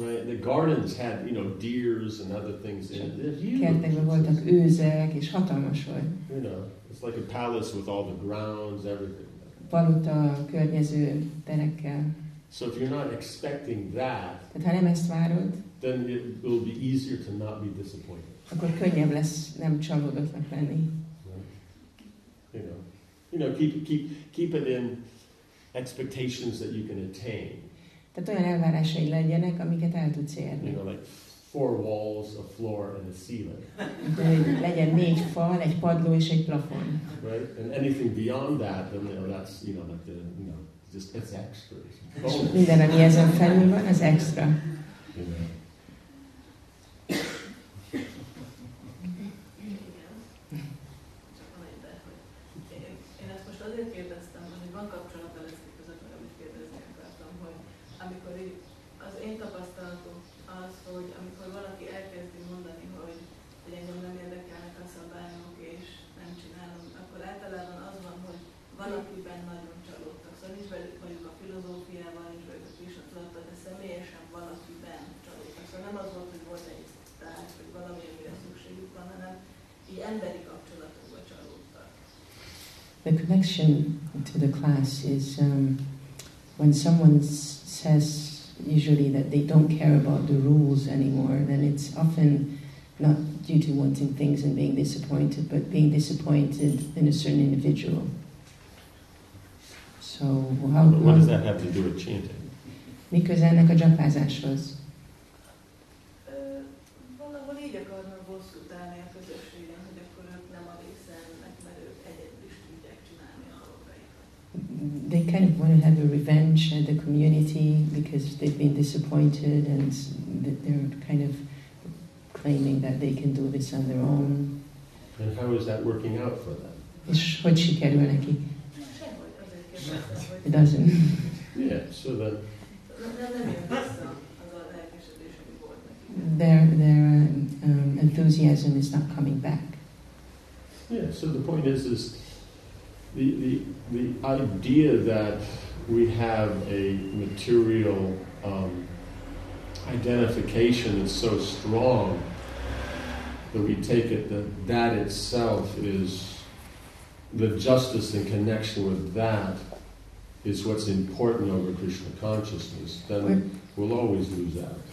Right, the gardens had, you know, deers and other things in it. Kertekben voltak őzek, és hatalmas volt. You know, it's like a palace with all the grounds, everything. Palota, környező terekkel. So if you're not expecting that, Tehát ha nem ezt várod, then it will be easier to not be disappointed. akkor könnyebb lesz nem csalódottnak lenni. You know, you know, keep keep keep it in expectations that you can attain. Tehát olyan elvárásai legyenek, amiket el tudsz You érni. know, like four walls, a floor, and a ceiling. De legyen négy fal, egy padló és egy plafon. Right? And anything beyond that, then you know, that's you know like the you know just it's extra. It's minden, ami ezen felül van, az extra. you know. Amikor az én tapasztalatom hogy amikor valaki elkezdi mondani, hogy, hogy engem nem érdekelnek a szabályok, és nem csinálom, akkor általában az van, hogy nagyon csalódtak. Szóval nincs velük mondjuk a filozófiával, nincs velük a de személyesen valakiben csalódtak. Szóval nem az volt, hogy volt egy vagy valami, amire szükségük van, hanem így emberi kapcsolatokba csalódtak. The connection to the class is um, when someone says usually that they don't care about the rules anymore, then it's often not due to wanting things and being disappointed, but being disappointed in a certain individual. So how, What does that have to do with chanting? mi köze ennek a dzsapázáshoz? Ö, valahol így akarnak bosszút állni a közösségen, hogy akkor ők nem a része ennek, mert ők egyedül is tudják csinálni a dolgaikat. They kind of want to have a revenge at the community because they've been disappointed and they're kind of claiming that they can do this on their own. And how is that working out for them? És hogy sikerül neki? Sehogy azért It doesn't. Yeah, so then. Their, their um, enthusiasm is not coming back. Yeah, so the point is, is the, the, the idea that we have a material um, identification is so strong that we take it that that itself is the justice in connection with that is what's important over Krishna consciousness, then we'll always lose out.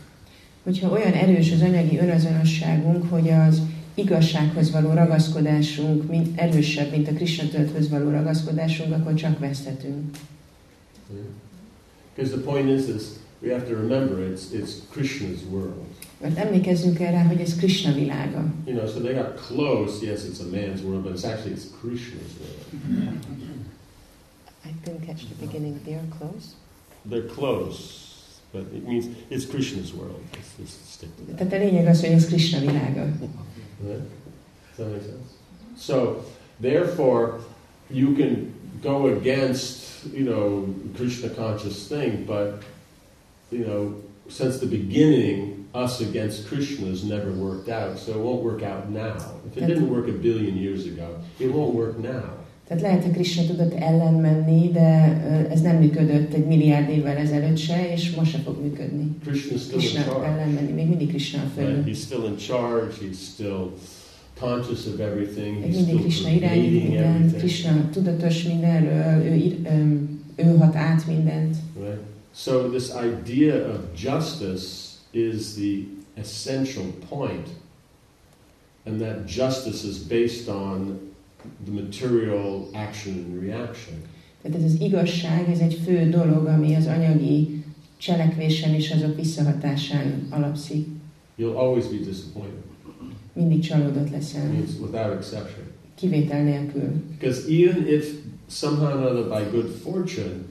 Hogyha olyan erős az anyagi önazonosságunk, hogy az igazsághoz való ragaszkodásunk mint erősebb, mint a Krishna tudathöz való ragaszkodásunk, akkor csak vesztetünk. Because the point is, is we have to remember it's, it's Krishna's world. Mert emlékezzünk erre, hogy ez Krishna világa. You know, so they got close. Yes, it's a man's world, but it's actually it's Krishna's world. I didn't catch the beginning. They are close. They're close, but it means it's Krishna's world. Let's just stick to that. Tehát a lényeg az, hogy ez Krishna világa. Right? Does that make sense? So, therefore, you can go against, you know, Krishna conscious thing, but, you know, since the beginning, us against Krishna has never worked out, so it won't work out now. If it didn't work a billion years ago, it won't work now. Tehát lehet a Krishna tudat ellen menni, de ez nem működött egy milliárd évvel ezelőtt se, és most se fog működni. Krishna ellen menni, még mindig Krishna a Right? He's still in charge. He's still conscious of everything. He's mindig Krishna irányít everything. Krishna tudatos mindenről, ő, ő hat át mindent. Right? So this idea of justice is the essential point, and that justice is based on the material action and reaction. Tehát ez az igazság, ez egy fő dolog, ami az anyagi cselekvésen és azok visszahatásán alapszik. You'll always be disappointed. Mindig csalódott leszel, means without exception. kivétel nélkül. Because even if somehow or another by good fortune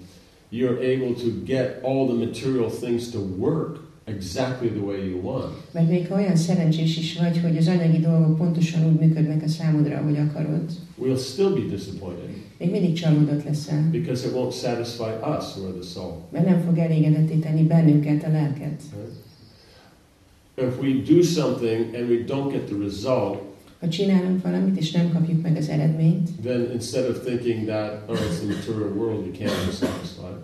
you're able to get all the material things to work exactly the way you want, Mert még ha olyan szerencsés is vagy, hogy az anyagi dolgok pontosan úgy működnek a számodra, ahogy akarod, we'll still be disappointed még mindig csalódott leszel, because it won't satisfy us or the soul. mert nem fog elégedetté tenni bennünket, a lelket. Right? If we do something and we don't get the result, Ha csinálunk valamit, és nem kapjuk meg az eredményt, then instead of thinking that, oh, it's the material world, you can't be satisfied,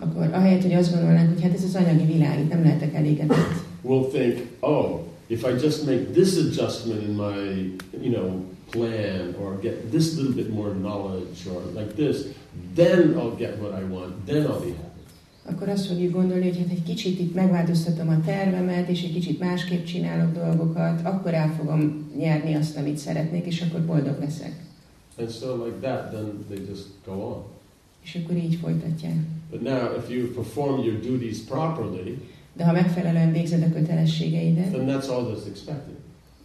akkor ahelyett, hogy azt gondolnánk, hogy hát ez az anyagi világ, itt nem lehetek elégedett, we'll think, oh, if I just make this adjustment in my, you know, plan or get this little bit more knowledge or like this, then I'll get what I want, then I'll be happy. akkor azt fogjuk gondolni, hogy hát egy kicsit itt megváltoztatom a tervemet, és egy kicsit másképp csinálok dolgokat, akkor el fogom nyerni azt, amit szeretnék, és akkor boldog leszek. And so like that, then they just go on. És akkor így folytatják. But now, if you perform your duties properly, De ha megfelelően végzed a kötelességeidet, then that's all that's expected.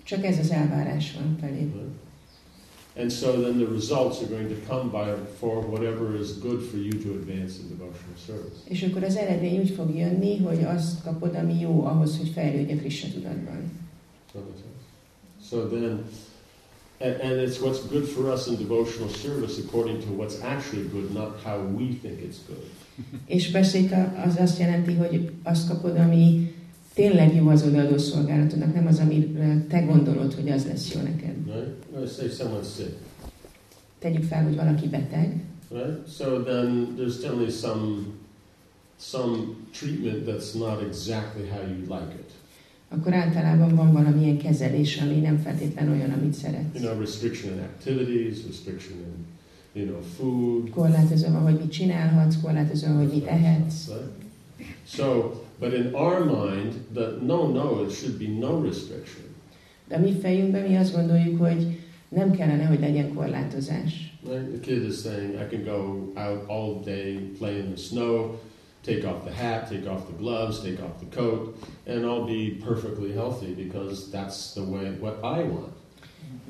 csak ez az elvárás van felé. And so then the results are going to come by for whatever is good for you to advance in devotional service. És akkor az eredmény úgy fog jönni, hogy azt kapod, ami jó ahhoz, hogy fejlődj a Krishna tudatban. So then, and, and it's what's good for us in devotional service according to what's actually good, not how we think it's good. És persze itt a- az azt jelenti, hogy azt kapod, ami tényleg jó az odaadó szolgálatodnak, nem az, amire te gondolod, hogy az lesz jó neked. Right? Tegyük fel, hogy valaki beteg, Right? So then there's generally some some treatment that's not exactly how you'd like it. Akkor általában van valamilyen kezelés, ami nem feltétlen olyan, amit szeretsz. You know, restriction in activities, restriction in, you know, food. Korlátozom, hogy mit csinálhatsz, korlátozom, hogy mit ehetsz. So, but in our mind, the no, no, it should be no restriction. De mi fejünkben mi azt gondoljuk, hogy nem kellene, hogy legyen korlátozás. Right? The kid is saying, I can go out all day, play in the snow, take off the hat, take off the gloves, take off the coat, and I'll be perfectly healthy because that's the way what I want.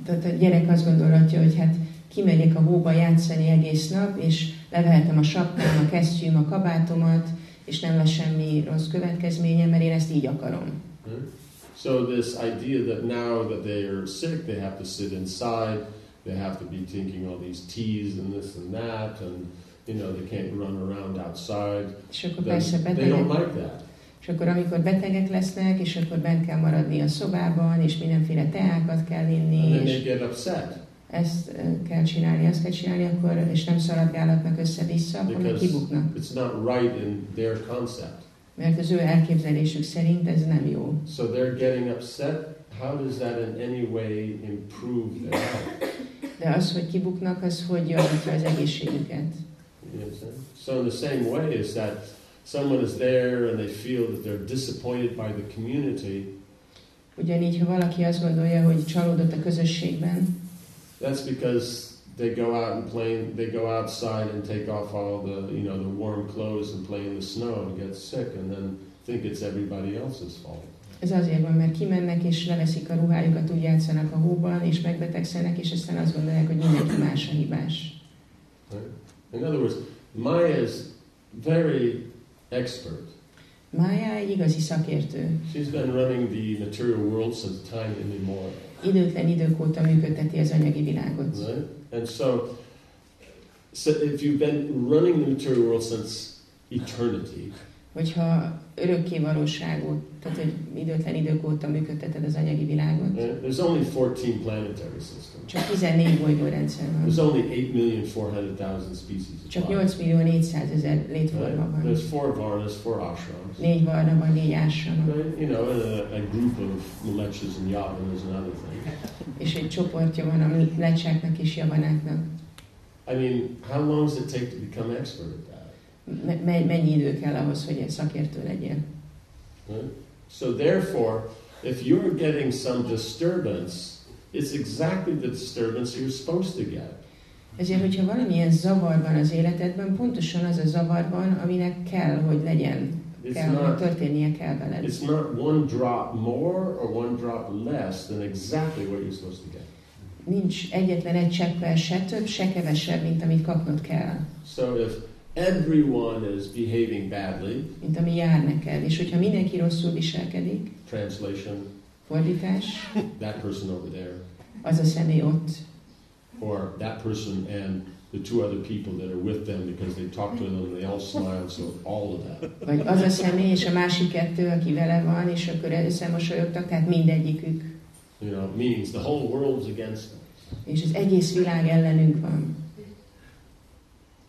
Tehát a gyerek azt gondolhatja, hogy hát kimegyek a hóba játszani egész nap, és levehetem a sapkám, a kesztyűm, a kabátomat, és nem lesz semmi rossz következménye, mert én ezt így akarom. Hmm? So this idea that now that they are sick, they have to sit inside, they have to be taking all these teas and this and that, and you know they can't run around outside. És akkor Then persze they betegek, don't like that. és akkor amikor betegek lesznek, és akkor bent kell maradni a szobában, és mindenféle teákat kell And inni, they és get upset ezt kell csinálni, azt kell csinálni, akkor, és nem szaladgálhatnak össze-vissza, akkor kibuknak. it's not right in their concept. Mert az ő elképzelésük szerint ez nem jó. So they're getting upset. How does that in any way improve their health? De az, hogy kibuknak, az hogy javítja az egészségüket. You? So in the same way is that someone is there and they feel that they're disappointed by the community. Ugyanígy, ha valaki azt gondolja, hogy csalódott a közösségben, That's because they go out and play. They go outside and take off all the you know the warm clothes and play in the snow and get sick, and then think it's everybody else's fault. ez azért van, mert kimennek és leveszik a ruhájukat, úgy játszanak a hóban, és megbetegszenek, és aztán azt gondolják, hogy mindenki más a hibás. Right? In other words, Maya is very expert. Mája egy igazi szakértő. She's been running the material world since time immemorial. Időtlen idők óta működteti az anyagi világot. Right? And so, so if you've been running the material world since eternity, Hogyha örökké valóságú, tehát hogy időtlen idők óta működteted az anyagi világot, there's only 14 planetary systems. csak 14 bolygórendszer There's van. only 8,400,000 species of Csak life. 8 millió 400 ezer létforma van. There's four varnas, four ashrams. Négy varna van, négy. Right? You know, a, a group of Mlechas and Yavanas and other things. És egy csoportja van a lecsáknak és javanáknak. I mean, how long does it take to become expert at that? Me- me- mennyi idő kell ahhoz, hogy egy szakértő? Right? So therefore, if you're getting some disturbance, it's exactly the disturbance you're supposed to get. Ezért, hogyha valamilyen zavar van az életedben, pontosan az a zavar van, aminek kell, hogy legyen, It's kell, hogy not, történnie kell veled. it's not one drop more or one drop less than exactly what you're supposed to get. Nincs egyetlen egy cseppel se több, se kevesebb, mint amit kapnod kell, So if everyone is behaving badly, mint ami jár neked. És hogyha mindenki rosszul viselkedik, translation, fordítás, that person over there, az a személy ott, or that person and the two other people that are with them because they talk to them and they all smile, so all of that. vagy az a személy és a másik kettő, aki vele van, és akkor összemosolyogtak, tehát mindegyikük. You know, means the whole world's against them. És az egész világ ellenünk van.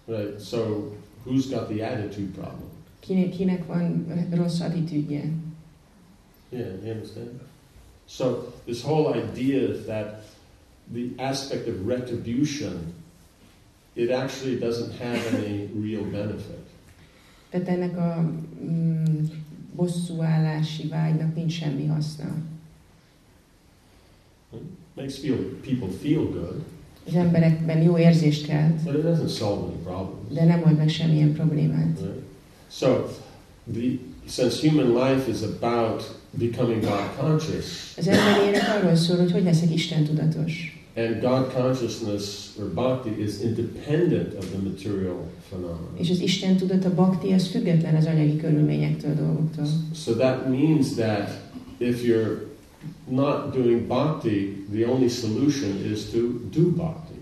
Right? So who's got the attitude problem? Kinek, kinek van rossz attitűdje? Yeah, you understand? So this whole idea that the aspect of retribution, it actually doesn't have any real benefit. Tehát ennek a mm, bosszúállási vágynak nincs semmi haszna. makes feel people feel good, Az emberekben jó érzést kelt, but it doesn't solve any problems. de nem old meg semmilyen problémát. Right? So, the, since human life is about becoming God conscious, Az emberi élet arról szól, hogy hogy leszek Isten tudatos. And God consciousness or bhakti is independent of the material phenomena. És az Isten tudat, a bakti, az független az anyagi körülményektől, dolgoktól. So that means that if you're not doing bhakti, the only solution is to do bhakti.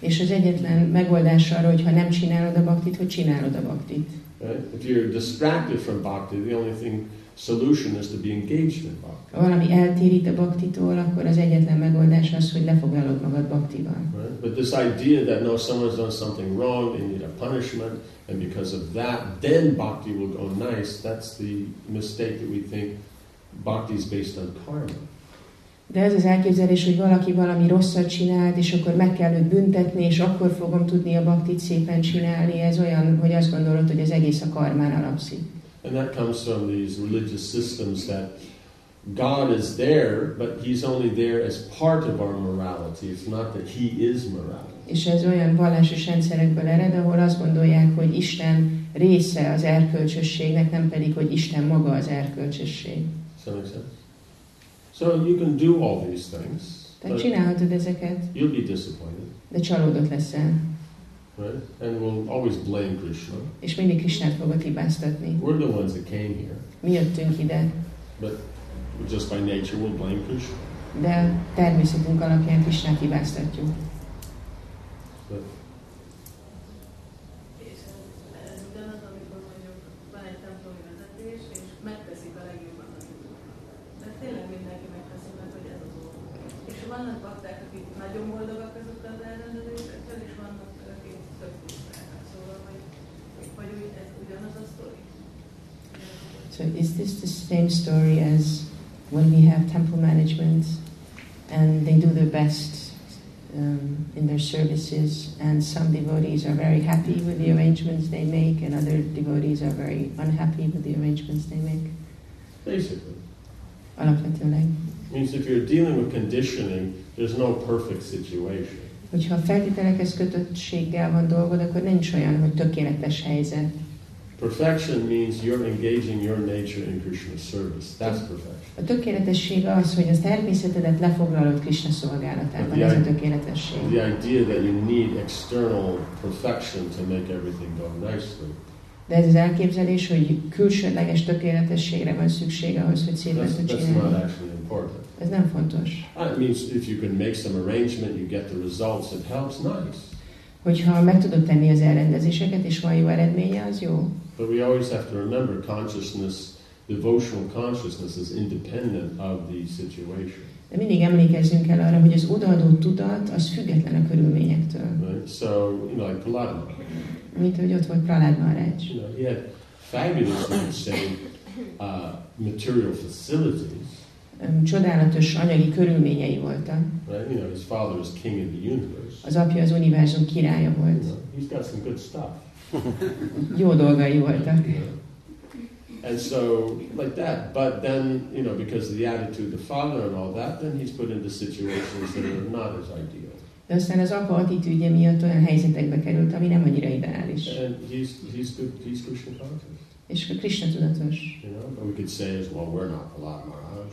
És az egyetlen megoldás arra, hogy ha nem csinálod a baktit, hogy csinálod a baktit. Right? If you're distracted from bhakti, the only thing solution is to be engaged in bhakti. Ha valami eltérít a baktitól, akkor az egyetlen megoldás az, hogy lefoglalod magad baktival. Right? But this idea that no, someone's done something wrong, they need a punishment, and because of that, then bhakti will go nice, that's the mistake that we think bhakti is based on karma. De ez az elképzelés, hogy valaki valami rosszat csinált, és akkor meg kell őt büntetni, és akkor fogom tudni a baktit szépen csinálni, ez olyan, hogy azt gondolod, hogy az egész a karmán alapszik. And that comes from these religious systems that God is there, but He's only there as part of our morality. It's not that He is morality. És ez olyan vallásos rendszerekből ered, ahol azt gondolják, hogy Isten része az erkölcsösségnek, nem pedig, hogy Isten maga az erkölcsösség. Does that make sense? So you can do all these things, Tehát but csinálhatod ezeket, you'll be disappointed, de csalódott leszel, right? And we'll always blame Krishna. és mindig Krisnát fogod hibáztatni. We're the ones that came here, Mi jöttünk ide, just by nature, we'll blame Krishna. de természetünk alapján Krisnát hibáztatjuk. És same story as when we have temple management and they do their best um, in their services and some devotees are very happy with the arrangements they make and other devotees are very unhappy with the arrangements they make? Basically. Means if you're dealing with conditioning, there's no perfect situation. Hogyha feltételekhez kötöttséggel van dolgod, akkor nincs olyan, hogy tökéletes helyzet. Perfection means you're engaging your nature in Krishna's service. That's perfection. A tökéletesség az, hogy az természetedet lefoglalod Krishna szolgálatában, ez a tökéletesség. The idea that you need external perfection to make everything go nicely. De ez az elképzelés, hogy külsőleges tökéletességre van szükség ahhoz, hogy That's, not csinálni. actually important. Ez nem fontos. It means if you can make some arrangement, you get the results, it helps, nice. Hogyha meg tudod tenni az elrendezéseket, és van jó eredménye, az jó. But we always have to remember consciousness, devotional consciousness is independent of the situation. De mindig emlékezzünk el arra, hogy az odaadó tudat az független a körülményektől. Right? So, you know, like Prahlad Mint hogy ott volt Pralád Maharaj. you know, he had fabulous, say, uh, material facilities, Öm, Csodálatos anyagi körülményei voltak. right? You know, his father was king of the universe. Az apja az univerzum királya volt. he's got some good stuff. Jó dolgai voltak. And so, like that. But then, you know, because of the attitude of the father and all that, then he's put into situations that are not as ideal. De aztán az apa attitűdje miatt olyan helyzetekbe került, ami nem annyira ideális. And he's he's good. He's Krishna conscious, És Krishna tudatos. you know. But we could say as well, we're not Prahlad Maharaj.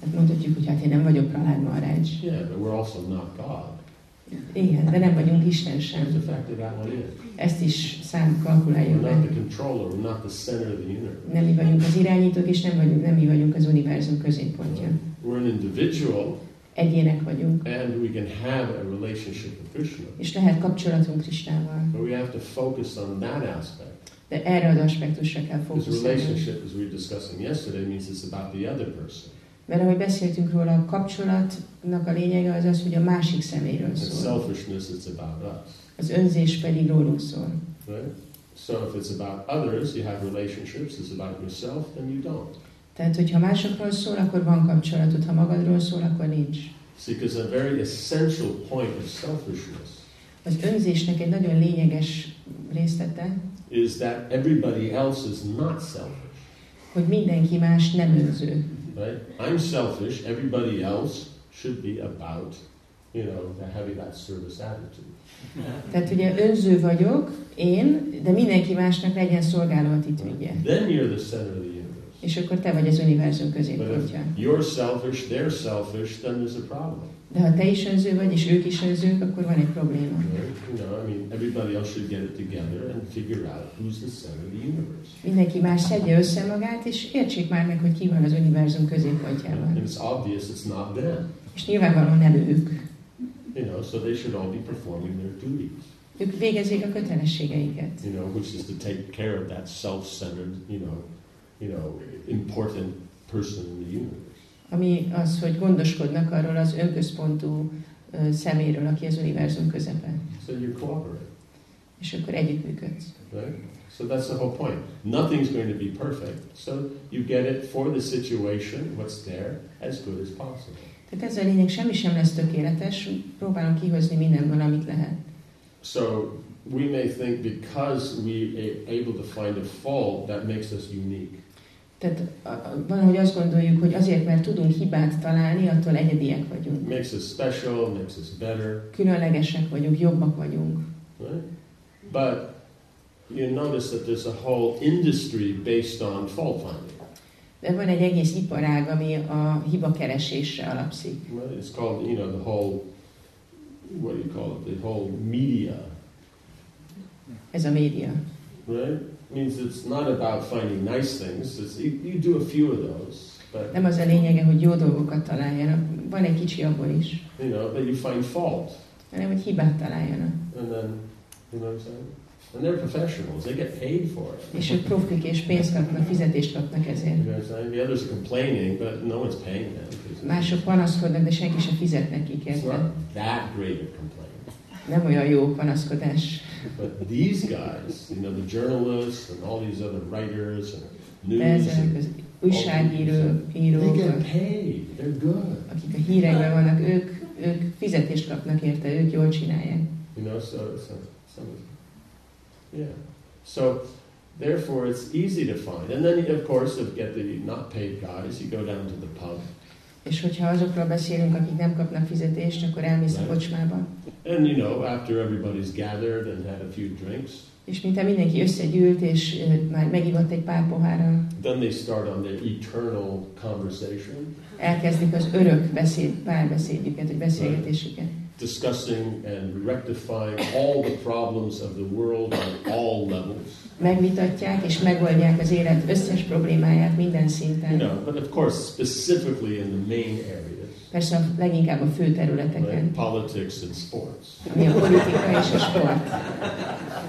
Hát mondhatjuk, hogy hát én nem vagyok Pralád Maharaj. Yeah, but we're also not God. Igen, de nem vagyunk Isten sem. Ezt is szám not be. Nem mi vagyunk az irányítók, és nem, vagyunk, nem mi vagyunk az univerzum középpontja. We're an individual, Egyének vagyunk, and we can have a relationship with Krishna. és lehet kapcsolatunk Krisnával. But we have to focus on that aspect. De erre az aspektusra kell fókuszálni. relationship, as we were discussing yesterday, means it's about the other person. Mert ahogy beszéltünk róla, a kapcsolatnak a lényege az az, hogy a másik személyről szól. selfishness, it's about us. Az önzés pedig rólunk szól. Right? So if it's about others, you have relationships. It's about yourself, then you don't. Tehát, hogyha másokról szól, akkor van kapcsolatod, ha magadról szól, akkor nincs. See, because a very essential point of selfishness Az önzésnek egy nagyon lényeges részlete, is that everybody else is not selfish. hogy mindenki más nem önző. Right? I'm selfish. Everybody else should be about, you know, having that service attitude. Tehát ugye önző vagyok, én, de mindenki másnak legyen szolgáló attitűdje. Then you're the center of the universe. És akkor te vagy az univerzum középpontja. you're selfish, they're selfish, then there's a problem. De ha te is önző vagy, és ők is önzők, akkor van egy probléma. And. Mindenki más szedje össze magát, és értsék már meg, hogy ki van az univerzum And középpontjában. it's obvious it's not them. És nyilvánvalóan nem ők. You know, so they should all be performing their duties. Ők végezzék a kötelességeiket. You know, which is to take care of that self-centered, you know, you know, important person in the universe. Ami az, hogy gondoskodnak arról az önközpontú ö, szeméről, aki az univerzum közepe. So you cooperate, És akkor együttműködsz. right? So that's the whole point. Nothing's going to be perfect. So you get it for the situation, what's there, as good as possible. Tehát ez a lényeg, semmi sem lesz tökéletes, próbálom kihozni mindenből, amit lehet. So we may think because we are able to find a fault, that makes us unique. Tehát van, hogy azt gondoljuk, hogy azért, mert tudunk hibát találni, attól egyediek vagyunk. Makes us special, makes us better, Különlegesek vagyunk, jobbak vagyunk. right? But you notice that there's a whole industry based on fault finding. De van egy egész iparág, ami a hiba keresésre alapszik. Right? It's called, you know, the whole, what do you call it? The whole media, Ez a média. right? Means it's not about finding nice things. It's, you, you do a few of those, but Nem az a lényege, hogy jó dolgokat találjanak. Van egy kicsi abból is. you know, but you find fault, Hanem, hogy hibát találjanak. and then you know what I'm saying. And they're professionals; they get paid for it. És ők profik és pénzt kapnak, fizetést kapnak You ezért. know what I'm saying? The others are complaining, but no one's paying them. Mások panaszkodnak, de senki sem fizet nekik It's not that great a complaint. Nem olyan jó panaszkodás. But these guys, you know, the journalists and all these other writers and news, and újságírók, they írók, akik a hírekben vannak, ők, ők fizetést kapnak érte, ők jól csinálják. You know, so, so, so yeah. So therefore, it's easy to find. And then, of course, if you get the not paid guys, you go down to the pub, És hogyha azokról beszélünk, akik nem kapnak fizetést, akkor elmész a kocsmába. and you know, after everybody's gathered and had a few drinks, És mintha mindenki összegyűlt, és már megivott egy pár pohárral, then they start on their eternal conversation, elkezdik az örök beszéd, párbeszédjüket, vagy beszélgetésüket. Discussing and rectifying all the problems of the world on all levels. Megvitatják és megoldják az élet összes problémáját minden szinten. You know, but of course, specifically in the main areas, Persze a leginkább a fő területeken, Politics and sports. ami a politika és a sport.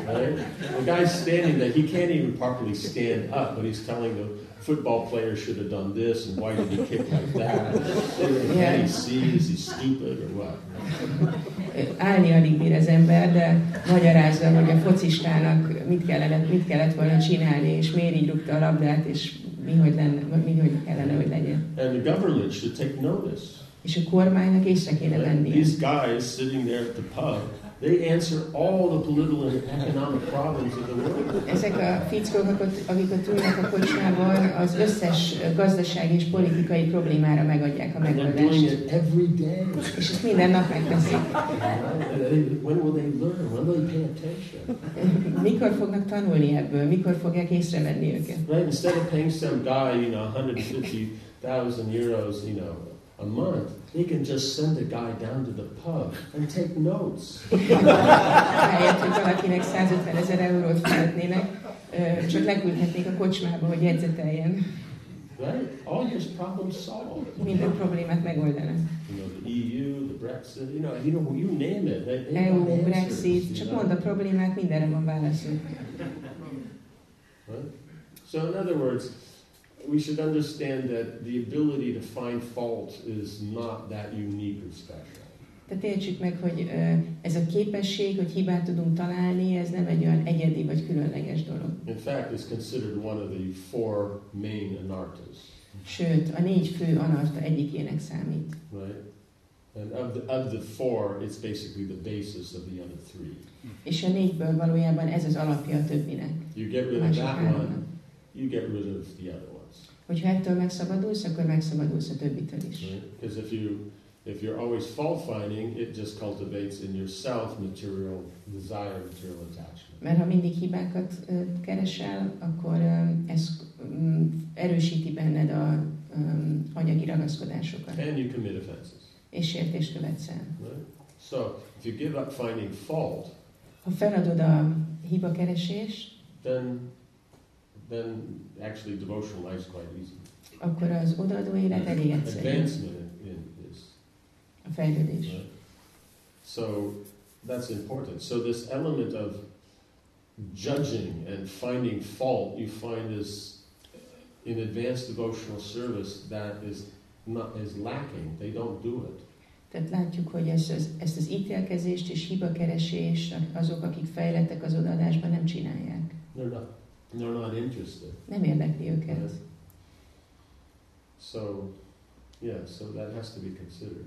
Right? The guy's standing there, he can't even properly stand up, but he's telling the football player should have done this and why did he kick like that? Can he see? Is he stupid or what? Állni alig bír az ember, de magyarázza, hogy a focistának mit kellett, mit kellett volna csinálni, és miért így rúgta a labdát, és mi hogy, lenne, mi hogy kellene, hogy legyen. And the government should take notice. És a kormánynak észre kéne vennie. These guys sitting there at the pub, they answer all the political and economic problems of the world. Ezek a fickók, akik- ott ülnek a kocsmában, az összes gazdasági és politikai problémára megadják a megoldást. it every day. És ezt minden nap megteszik. When will they learn? When will they pay attention? Mikor fognak tanulni ebből? Mikor fogják észrevenni őket? Right? Instead of paying some guy, you know, 150,000 euros, you know, a month, they can just send a guy down to the pub and take notes. Rájött, hogy valakinek 150 ezer eurót fizetnének, ö, csak leküldhetnék a kocsmába, hogy jegyzeteljen. Right? All your problems solved. Minden problémát megoldanak. You know, the EU, the Brexit, you know, you know, you name it. They, they EU, answers, Brexit, csak know? mond a problémát, mindenre van válaszunk. Right? So, in other words, we should understand that the ability to find fault is not that unique or special. Tehát értsük meg, hogy ez a képesség, hogy hibát tudunk találni, ez nem egy olyan egyedi vagy különleges dolog. In fact, it's considered one of the four main anartas, Sőt, a négy fő anarta egyikének számít. right? And of the, of the four, it's basically the basis of the other three. És a négyből valójában ez az alapja a többinek. You get rid of that one, you get rid of the other ones. Hogyha ettől megszabadulsz, akkor megszabadulsz a többitől is. Because if you if you're always fault finding, it just cultivates in yourself material desire, material attachment. Mert ha mindig hibákat keresel, akkor ö, ez mm, erősíti benned a anyagi ragaszkodásokat. And you commit offenses. és sértést követsz el. Right? So if you give up finding fault, Ha feladod a hibakeresést, then then actually devotional life is quite easy. akkor az odaadó élet elég egyszerű. Advancement in, in is A fejlődés. right? So that's important. So this element of judging and finding fault, you find is in advanced devotional service that is not is lacking. They don't do it. Tehát látjuk, hogy ezt az, ezt az ítélkezést és hibakeresést azok, akik fejlettek az odaadásban, nem csinálják. They're not. They're not interested. Nem érdekli őket. Right? So, yeah. So that has to be considered.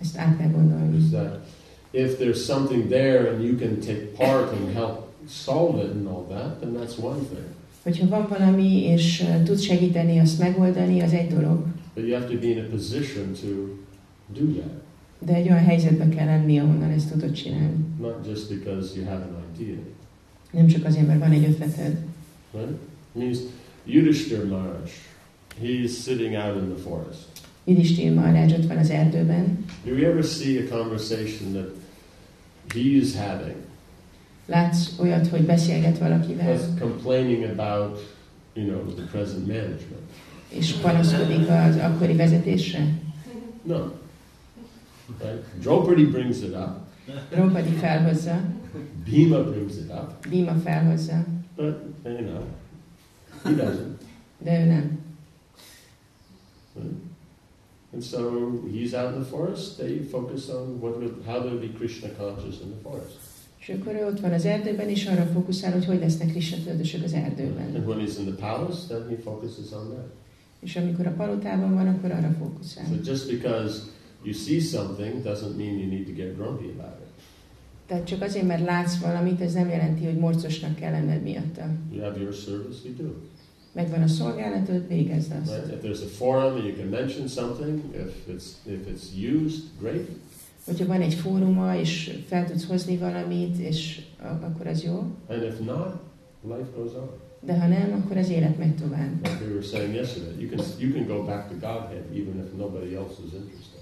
Ezt át kell gondolni. Is that if there's something there and you can take part and help solve it and all that, then that's one thing. Hogyha van valami, és uh, tudsz segíteni azt megoldani, az egy dolog. But you have to be in a position to do that, De egy olyan helyzetben kell lenni, ahonnan ezt tudod csinálni. not just because you have an idea. Nem csak azért, mert van egy ötleted. Right? It means Yudhishthir Maharaj, he's sitting out in the forest. Yudhishthir Maharaj ott van az erdőben. Do we ever see a conversation that he is having, Látsz olyat, hogy beszélget valakivel, that's complaining about, you know, the present management? és panaszkodik az akkori vezetésre? No. Right? Draupadi brings it up. Draupadi felhozza, Bhima brings it up, Bhima felhozza, but you know, he doesn't. nem. Right? And so he's out in the forest. They focus on what will, how to be Krishna conscious in the forest. És akkor ott van az erdőben, és arra fókuszál, hogy hogy lesznek Krishna tudatosok az erdőben. And when he's in the palace, then he focuses on that. És amikor a palotában van, akkor arra fókuszál. So just because you see something doesn't mean you need to get grumpy about it. Tehát csak azért, mert látsz valamit, ez nem jelenti, hogy morcosnak kell lenned miatta. You have your service, you do. Megvan a szolgálatod, végezd azt. Right? If there's a forum and you can mention something, if it's if it's used, great. Hogyha van egy fóruma, és fel tudsz hozni valamit, és akkor az jó. And if not, life goes on. De ha nem, akkor az élet megy tovább. Like we were saying yesterday, you can you can go back to Godhead even if nobody else is interested.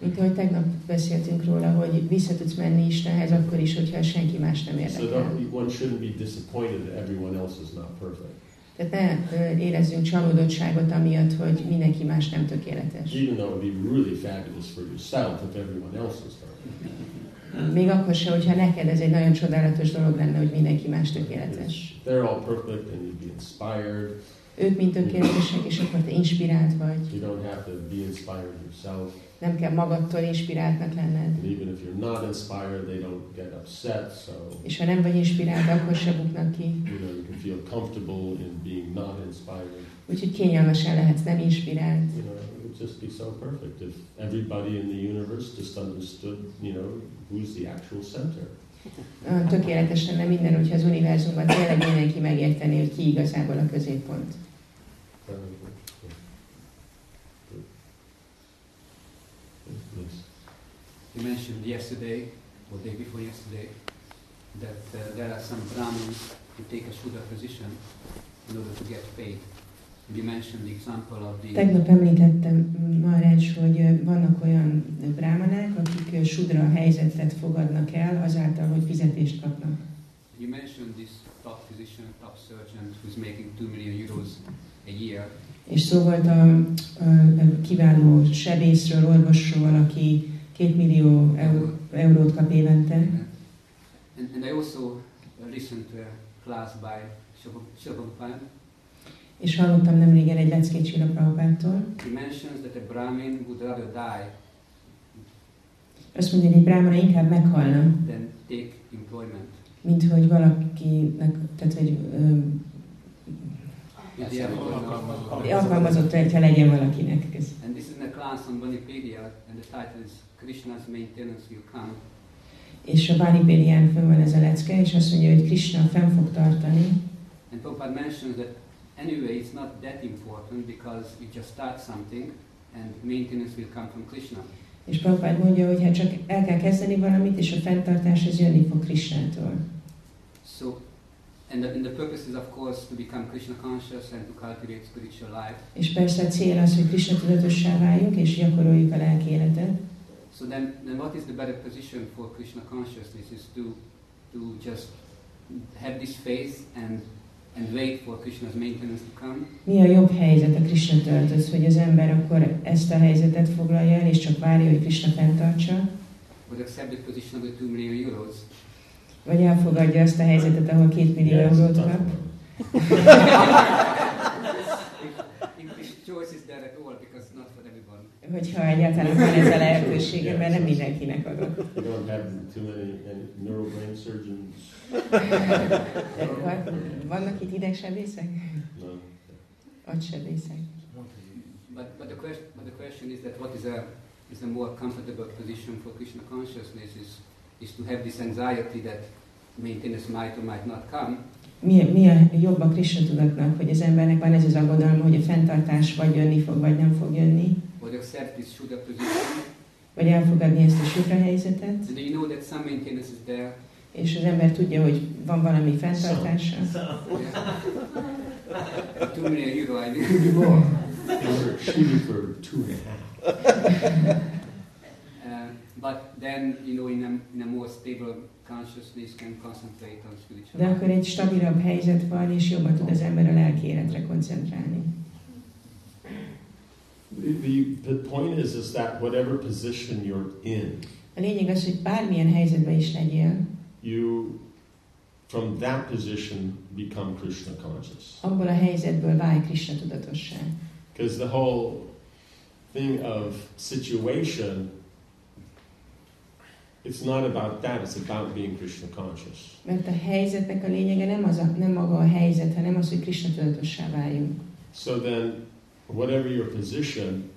Mint ahogy tegnap beszéltünk róla, hogy vissza tudsz menni Istenhez, akkor is, hogyha senki más nem So érdekel. don't, one shouldn't be disappointed that everyone else is not perfect. Tehát ne érezzünk csalódottságot amiatt, hogy mindenki más nem tökéletes. Even though it would be really fabulous for yourself if everyone else was perfect. Még akkor se, hogyha neked ez egy nagyon csodálatos dolog lenne, hogy mindenki más tökéletes. They're all perfect and you'd be inspired. Ők mind tökéletesek, és akkor te inspirált vagy. You don't have to be inspired yourself. Nem kell magadtól inspiráltnak lenned. Even if you're not inspired, they don't get upset. So, És ha nem vagy inspirált, akkor se buknak ki. you know, you can feel comfortable in being not inspired. Úgyhogy kényelmesen lehetsz nem inspirált. You know, it would just be so perfect if everybody in the universe just understood, you know, who's the actual center. Tökéletes lenne minden, hogyha az univerzumban tényleg mindenki megértené, hogy ki igazából a középpont. Yes. You mentioned yesterday, or day before yesterday, that uh, there are some Brahmins who take a Shuddha position in order to get paid. You mentioned the example of the Tegnap említettem, Marács, hogy ö, vannak olyan brámanák, akik ö, sudra helyzetet fogadnak el azáltal, hogy fizetést kapnak. You mentioned this top physician, top surgeon who's making 2 million euros a year. És szó volt a, a, a kiváló sebészről, orvosról, aki két millió eur, eurót kap évente. And, and I also listened to a class by Shilpapan. És hallottam nem régen egy leckét Sila Prabhupától. He mentions that a Brahmin would rather die Azt mondja, hogy egy brámana inkább meghalna, than take employment. mint hogy valakinek, tehát hogy have alkalmazott hogyha legyen valakinek. Ez. And this is in a class on Wikipedia, and the title is Krishna's maintenance will come. És a Bánipédián fönn van ez a lecke, és azt mondja, hogy Krishna fenn fog tartani, And Prabhupada mentions that anyway it's not that important because you just start something and maintenance will come from Krishna. és Prabhupád mondja, hogy hát csak el kell kezdeni valamit, és a fenntartás az jönni fog Krishnától. So, and the, and the purpose is of course to become Krishna conscious and to cultivate spiritual life. És persze a cél az, hogy Krishna tudatossá váljunk, és gyakoroljuk a lelki életet. So then, then what is the better position for Krishna consciousness is to, to just have this faith and, and wait for Krishna's maintenance to come? Mi a jobb helyzet a Krishna töltött, hogy az ember akkor ezt a helyzetet foglalja el, és csak várja, hogy Krishna fenntartsa, Or accept the position of the 2 million euros? vagy elfogadja azt a helyzetet, ahol két millió a eurót kap. If this choice is there at all, because not for everyone. Hogyha egyáltalán van ez a lehetősége, mert nem mindenkinek adott. Van, vannak itt idegsebészek? No. Agysebészek. But, but, the question, but the question is that what is a, is a more comfortable position for Krishna consciousness is, is to have this anxiety that maintenance might or might not come, Mi, mi a jobb a Krishna tudatnak, hogy az embernek van ez az aggodalma, hogy a fenntartás vagy jönni fog, vagy nem fog jönni, or accept this Shuddha position, vagy elfogadni ezt a sukra helyzetet, and you know that some maintenance is there, és az ember tudja, hogy van valami fenntartása. two million euro, I more. We're shooting for two and a half. Uh, but then, you know, in a, in a more stable consciousness can concentrate on spiritual De akkor egy stabilabb helyzet van, és jobban tud az ember a lelki életre koncentrálni. The, the, point is, is that whatever position you're in, A lényeg az, hogy bármilyen helyzetben is legyél, you, from that position, become Krishna conscious. abból a helyzetből válj Krishna tudatossá. Because the whole thing of situation, it's not about that, it's about being Krishna conscious. Mert a helyzetnek a lényege nem, az a, nem maga a helyzet, hanem az, hogy Krishna tudatossá váljunk. So then, whatever your position,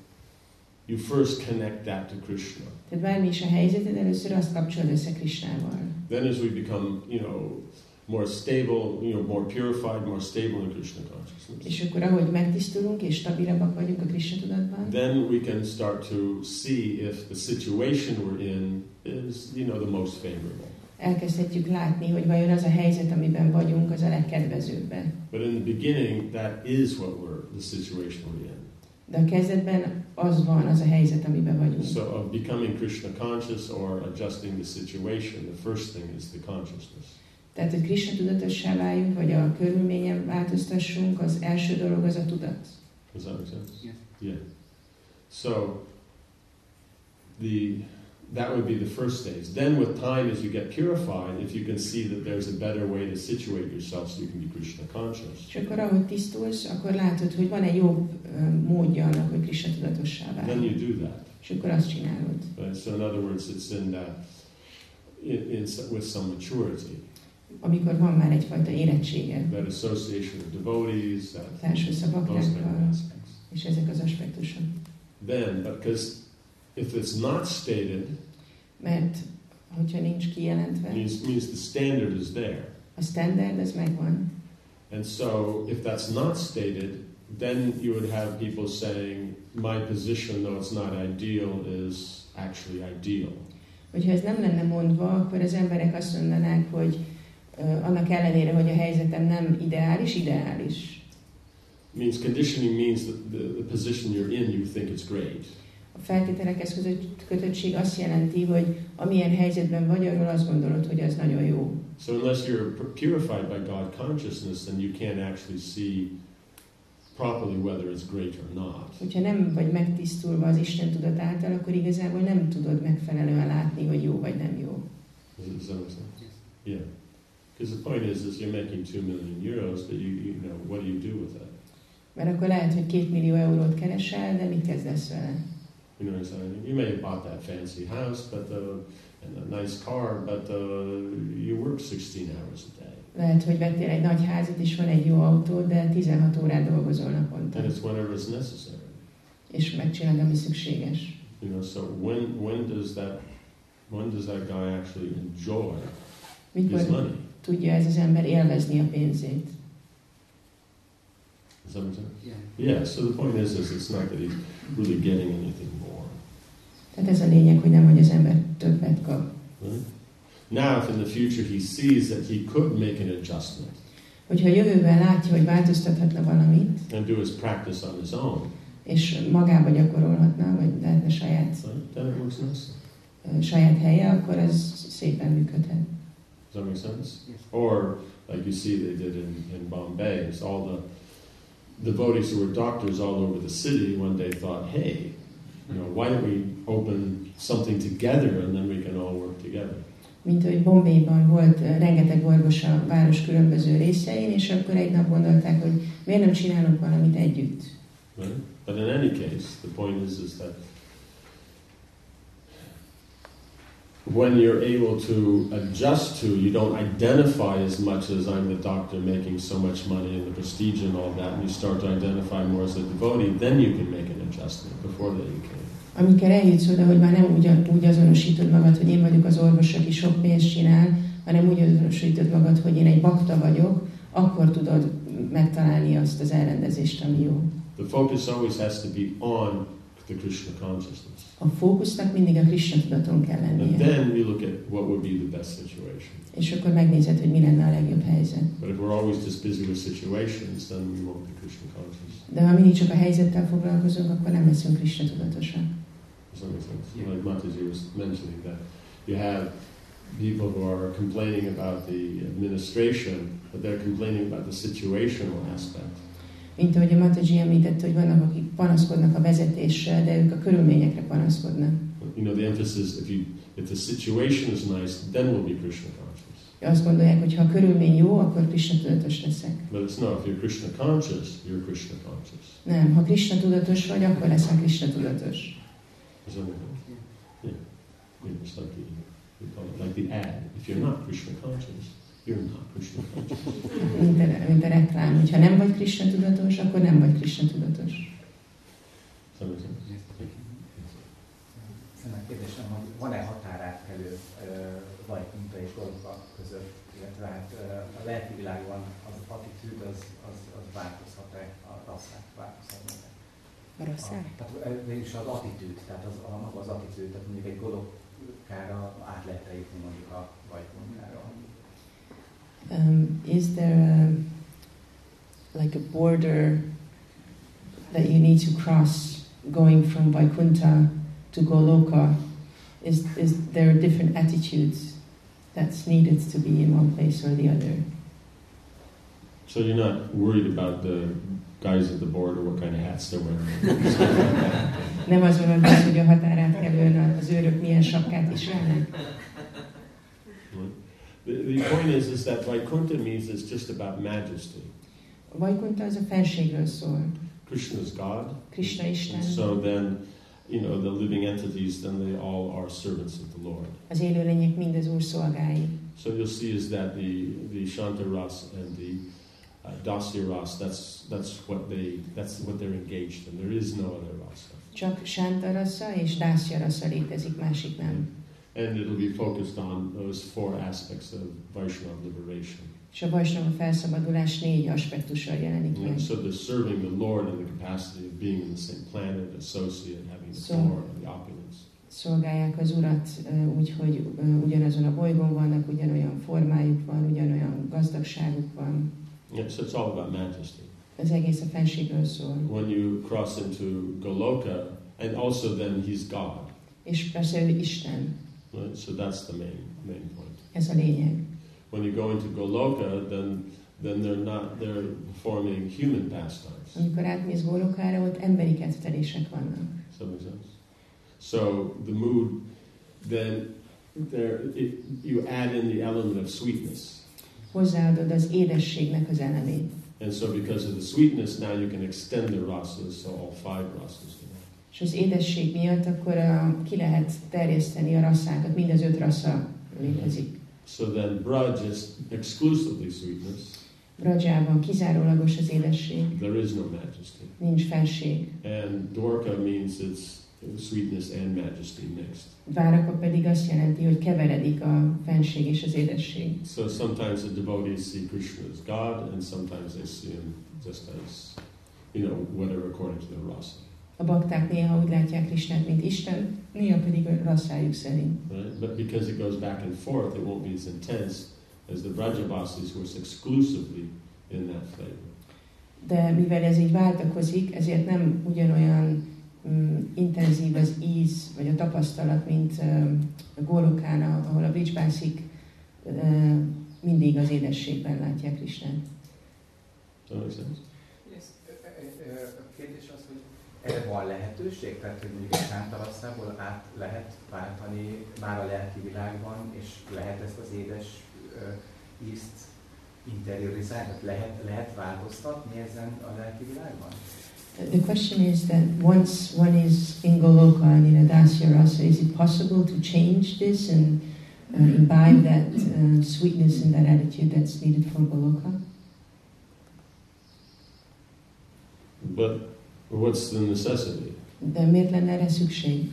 you first connect that to Krishna. Tehát bármi is a helyzeted, először azt kapcsolod össze Krishnával. Then, as we become, you know, more stable, you know, more purified, more stable in Krishna consciousness, És akkor ahogy megtisztulunk és stabilabbak vagyunk a Krishna tudatban, then we can start to see if the situation we're in is, you know, the most favorable. elkezdhetjük látni, hogy vajon az a helyzet, amiben vagyunk, az a legkedvezőbben. But in the beginning, that is what we're, the situation we're in. De a kezdetben az van, az a helyzet, amiben vagyunk. So, of becoming Krishna conscious or adjusting the situation, the first thing is the consciousness. Tehát, hogy Krishna tudatossá váljunk, vagy a körülményen változtassunk, az első dolog az a tudat. Does that make sense? Yes. Yeah. So, the that would be the first stage. Then, with time, as you get purified, if you can see that there's a better way to situate yourself so you can be Krishna conscious, És akkor, ahogy tisztulsz, akkor látod, hogy van egy jobb módja annak, hogy Krishna tudatossá then you do that. És akkor azt csinálod. Right? So, in other words, it's in that, in, in, with some maturity, Amikor van már egyfajta érettsége, that association of devotees, that those kind of aspects. és ezek az aspektusok. Then, because if it's not stated, Mert hogyha nincs kijelentve, means means the standard is there. a standard az megvan. And so, if that's not stated, then you would have people saying, my position, though it's not ideal, is actually ideal. Hogyha ez nem lenne mondva, akkor az emberek azt mondanák, hogy ö, annak ellenére, hogy a helyzetem nem ideális, ideális. means conditioning means that the, the position you're in, you think it's great. Feltételekhez kötöttség azt jelenti, hogy amilyen helyzetben vagy, arról azt gondolod, hogy az nagyon jó. So unless you're pu- purified by God consciousness, then you can't actually see properly whether it's great or not. Hogyha nem vagy megtisztulva az Isten tudat által, akkor igazából nem tudod megfelelően látni, hogy jó vagy nem jó. Does that make sense? Yes. Yeah. Because the point is, is you're making two million euros, but you, you know, what do you do with it? Mert akkor lehet, hogy két millió eurót keresel, de mit kezdesz vele? You know what I'm saying? You may have bought that fancy house, but uh, and a nice car, but uh, you work 16 hours a day, Lehet, hogy vettél egy nagy házat, és van egy jó autó, de 16 órát dolgozol naponta, and it's whenever it's necessary. és megcsinálod, ami szükséges. You know, so when when does that when does that guy actually enjoy his Mikor money? tudja ez az ember élvezni a pénzét? Does that make sense? Yeah. Yeah. So the point is, is it's not that he's really getting anything more. Tehát ez a lényeg, hogy nem, hogy az ember többet kap. Right? Now, if in the future he sees that he could make an adjustment Hogyha a jövőben látja, hogy változtathatna valamit, and do his practice on his own, és magába gyakorolhatna, vagy lehetne saját, right, then it works nicely. ö, saját helye, akkor az szépen működhet. Does that make sense? Yes. Or, like you see they did in, in Bombay, is all the devotees who were doctors all over the city one day thought, hey, you know, why don't we open something together and then we can all work together? Mint hogy Bombayban volt ö, rengeteg orvos a város különböző részein, és akkor egy nap gondolták, hogy miért nem csinálunk valamit együtt. Right? But in any case, the point is, is that when you're able to adjust to, you don't identify as much as I'm the doctor making so much money and the prestige and all that, and you start to identify more as a devotee, then you can make an adjustment. Before that, you can't. Amikor eljutsz oda, hogy már nem úgy, úgy azonosítod magad, hogy én vagyok az orvos, aki sok pénzt csinál, hanem úgy azonosítod magad, hogy én egy bakta vagyok, akkor tudod megtalálni azt az elrendezést, ami jó. The focus always has to be on the Krishna consciousness. A fókusznak mindig a Krishna tudaton kell And lennie. then you look at what would be the best situation. És akkor megnézed, hogy mi lenne a legjobb helyzet. But if we're always just busy with situations, then we won't be Krishna conscious. De ha mindig csak a helyzettel foglalkozunk, akkor nem leszünk Krishna tudatosak. Does that make sense? Yeah. Like Mataji was mentioning that you have people who are complaining about the administration, but they're complaining about the situational aspect. Mint ahogy a Mataji említette, hogy vannak, akik panaszkodnak a vezetéssel, de ők a körülményekre panaszkodnak. You know, the emphasis if you if the situation is nice, then we'll be Krishna conscious. Azt gondolják, hogy ha a körülmény jó, akkor Krishna tudatos leszek. But it's not. If you're Krishna conscious, you're Krishna conscious. Nem, ha Krishna tudatos vagy, akkor leszel Krishna tudatos. Does that? Yeah. Mean, it's like the we call it like the ad. If you're not Krishna conscious, Mint a, mint a reklám. Hogyha nem vagy Krishna tudatos, akkor nem vagy Krishna tudatos. A kérdésem, hogy van-e határátkelő ö, Vajkunta és Golga között, illetve hát a lelki világban az attitűd az, az, az változhat-e, a rasszák változhatnak-e? A rossz A, tehát ö, végülis az attitűd, tehát az, a, maga az attitűd, tehát mondjuk egy Golokkára át lehet jutni mondjuk a. Um, is there a, like a border that you need to cross going from Vaikuntha to Goloka? Is, is there different attitudes that's needed to be in one place or the other? So you're not worried about the guys at the border, what kind of hats they're wearing. Nem az van, hogy a határátkelőn az őrök milyen sapkát viselnek? The, the point is, is that Vaikuntha means it's just about majesty. Vaikuntha az a fenségről szól. Krishna is God, Krishna Isten, and so then, you know, the living entities, then they all are servants of the Lord. az élőlények mind az Úr szolgái. So you'll see is that the the Shanta Ras and the uh, Dasya Ras, that's that's what they that's what they're engaged in. There is no other rasa, Csak Sánta rassza és Dászja rassza létezik, másik nem. And it'll be focused on those four aspects of Vaishnava liberation. És a Vajsnava felszabadulás négy aspektussal jelenik meg. so they're serving the Lord in the capacity of being in the same planet, associate, having the power and the opulence. Szolgálják az Urat ö, úgy, hogy ö, ugyanazon a bolygón vannak, ugyanolyan formájuk van, ugyanolyan gazdagságuk van. Yeah, so it's all about majesty. Az egész a fenségről szól. When you cross into Goloka, and also then he's God. És persze ő Isten, Right? So that's the main main point. ez a lényeg. When you go into Goloka, then then they're not they're performing human pastimes. Amikor átmész Gólokára, ott emberi kettelések vannak. Does that make sense? So the mood, then there it, you add in the element of sweetness. Hozzáadod az édességnek az elemét. And so, because of the sweetness, now you can extend the rasas, so all five rasas. És az édesség miatt akkor a, ki lehet terjeszteni a rasszákat, mind az öt rassza létezik. So then, Braj is exclusively sweetness. Brajában kizárólagos az édesség, There is no majesty. nincs fenség. And Dwarka means it's sweetness and majesty mixed. Váraka pedig azt jelenti, hogy keveredik a fenség és az édesség. So sometimes the devotees see Krishna as God, and sometimes they see him just as, you know, whatever according to their rasa. A bakták néha úgy látják Krisnát, mint Isten, néha pedig rasszájuk szerint. Right? But because it goes back and forth, it won't be as intense as the Brajavasis, who was exclusively in that flavor. De mivel ez így váltakozik, ezért nem ugyanolyan mm, intenzív az íz, vagy a tapasztalat, mint um, a Gólokán, ahol a Vicsbászik uh, mindig az édességben látják Krisnát. That make sense? Yes. A kérdés az, hogy erre van lehetőség? Tehát, hogy mondjuk egy sántalaszából át lehet váltani már a lelki világban, és lehet ezt az édes ízt interiorizálni? Tehát lehet, lehet változtatni ezen a lelki világban? The question is that once one is in Goloka and in Adasya Rasa, is it possible to change this and uh, imbibe that uh, sweetness and that attitude that's needed for Goloka? But what's the necessity? De miért lenne erre szükség?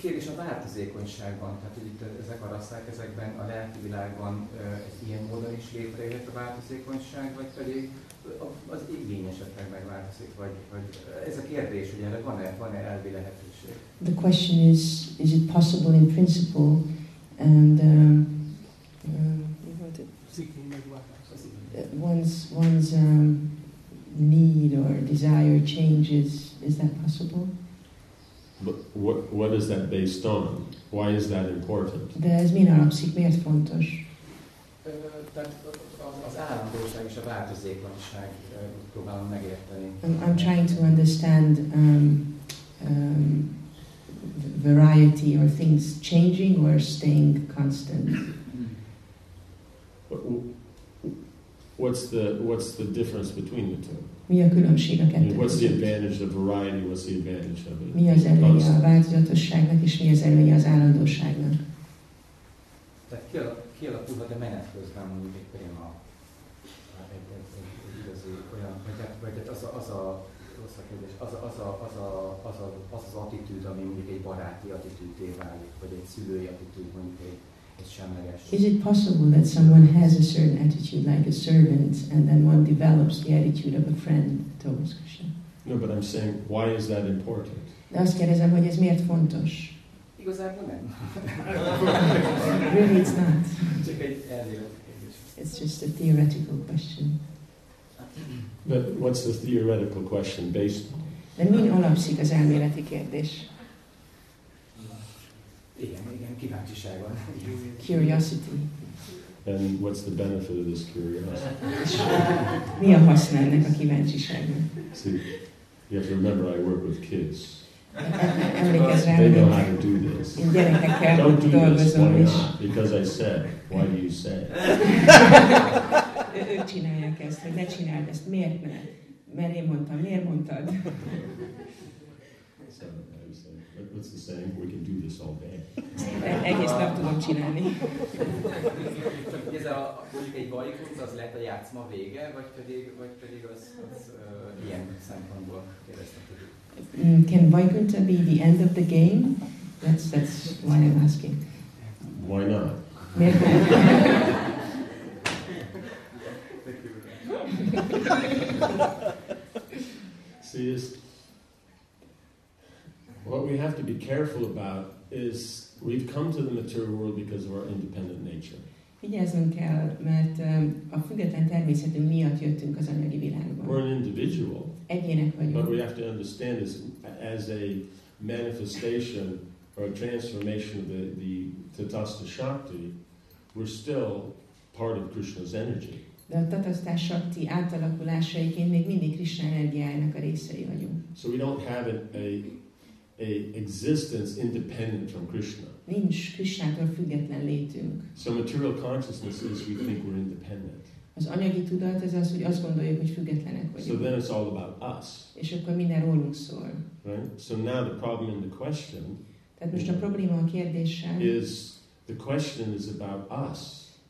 Kérdés a változékonyságban, tehát hogy itt ezek a rasszák, ezekben a lelki világban egy ilyen módon is létrejöhet a változékonyság, vagy pedig az igény esetleg megváltozik, vagy, vagy ez a kérdés, hogy erre van-e, van-e elvi lehetőség? The question is, is it possible in principle and um, um, one's, one's um, need or desire changes, is that possible? But what, what is that based on? Why is that important? De ez min alapszik, miért fontos? Ö, Tehát az- az állandóság és a változékonyság ö, próbálom megérteni. I'm, I'm trying to understand um, um, variety or things changing or staying constant. What- What's the, what's the difference between the two? Mi a különbség a kettő what's the advantage of variety? What's the advantage of it? Mi az előnye a változatosságnak, és mi az előnye az állandóságnak? Tehát kiala- kialakulhat a menet közben mondjuk egy téma, egy, egy, egy, egy igazi olyan, vagy, hát, vagy hát az a, az a rossz a kérdés, az, a, az, a, az, a, az, a, az az attitűd, ami mondjuk egy baráti attitűdé válik, vagy egy szülői attitűd, mondjuk egy. Is it possible that someone has a certain attitude like a servant and then one develops the attitude of a friend towards Krishna? No, but I'm saying, why is that important? De azt kérdezem, hogy ez miért fontos? Igazából nem. Really it's not. Csak egy. It's just a theoretical question. But what's the theoretical question based on? De min alapszik az elméleti kérdés? Igen, igen, kíváncsiságon. Curiosity. And what's the benefit of this curiosity? Mi a haszna ennek a kíváncsiságnak? See, you have to remember I work with kids. Emlékezz rá, They know how to do this. én gyerekekkel Don't do this, why not? Because I said. Why do you say? ők csinálják ezt, hogy ne csináld ezt, miért ne? Mert én mondtam, miért mondtad? So what's the saying? We can do this all day. Egész nap tudom csinálni. Csak hogy ez a, mondjuk egy bajkunk, az lehet a játszma vége, vagy pedig, vagy pedig az, az uh, ilyen szempontból kérdeztem. Mm, Can Vaikuntha be the end of the game? That's, that's why I'm asking. Why not? Miért nem? See, this, what we have to be careful about is we've come to the material world because of our independent nature. Vigyáznunk kell, mert um, a független természetünk miatt jöttünk az anyagi We're világba. an individual, Egyének but we vagyunk. have to understand this as a manifestation or a transformation of the, the Tatasta Shakti, we're still part of Krishna's energy. De a tatasztás sakti átalakulásaiként még mindig Krishna energiájának a részei vagyunk. So we don't have a, a, a existence independent from Krishna. Nincs Krishnától független létünk. So material consciousness is we think we're independent. Az anyagi tudat ez az, hogy azt gondoljuk, hogy függetlenek So vagyunk. then it's all about us, És akkor minden rólunk szól. right? So now the problem in the question Tehát most a probléma a kérdéssel is the question is about us.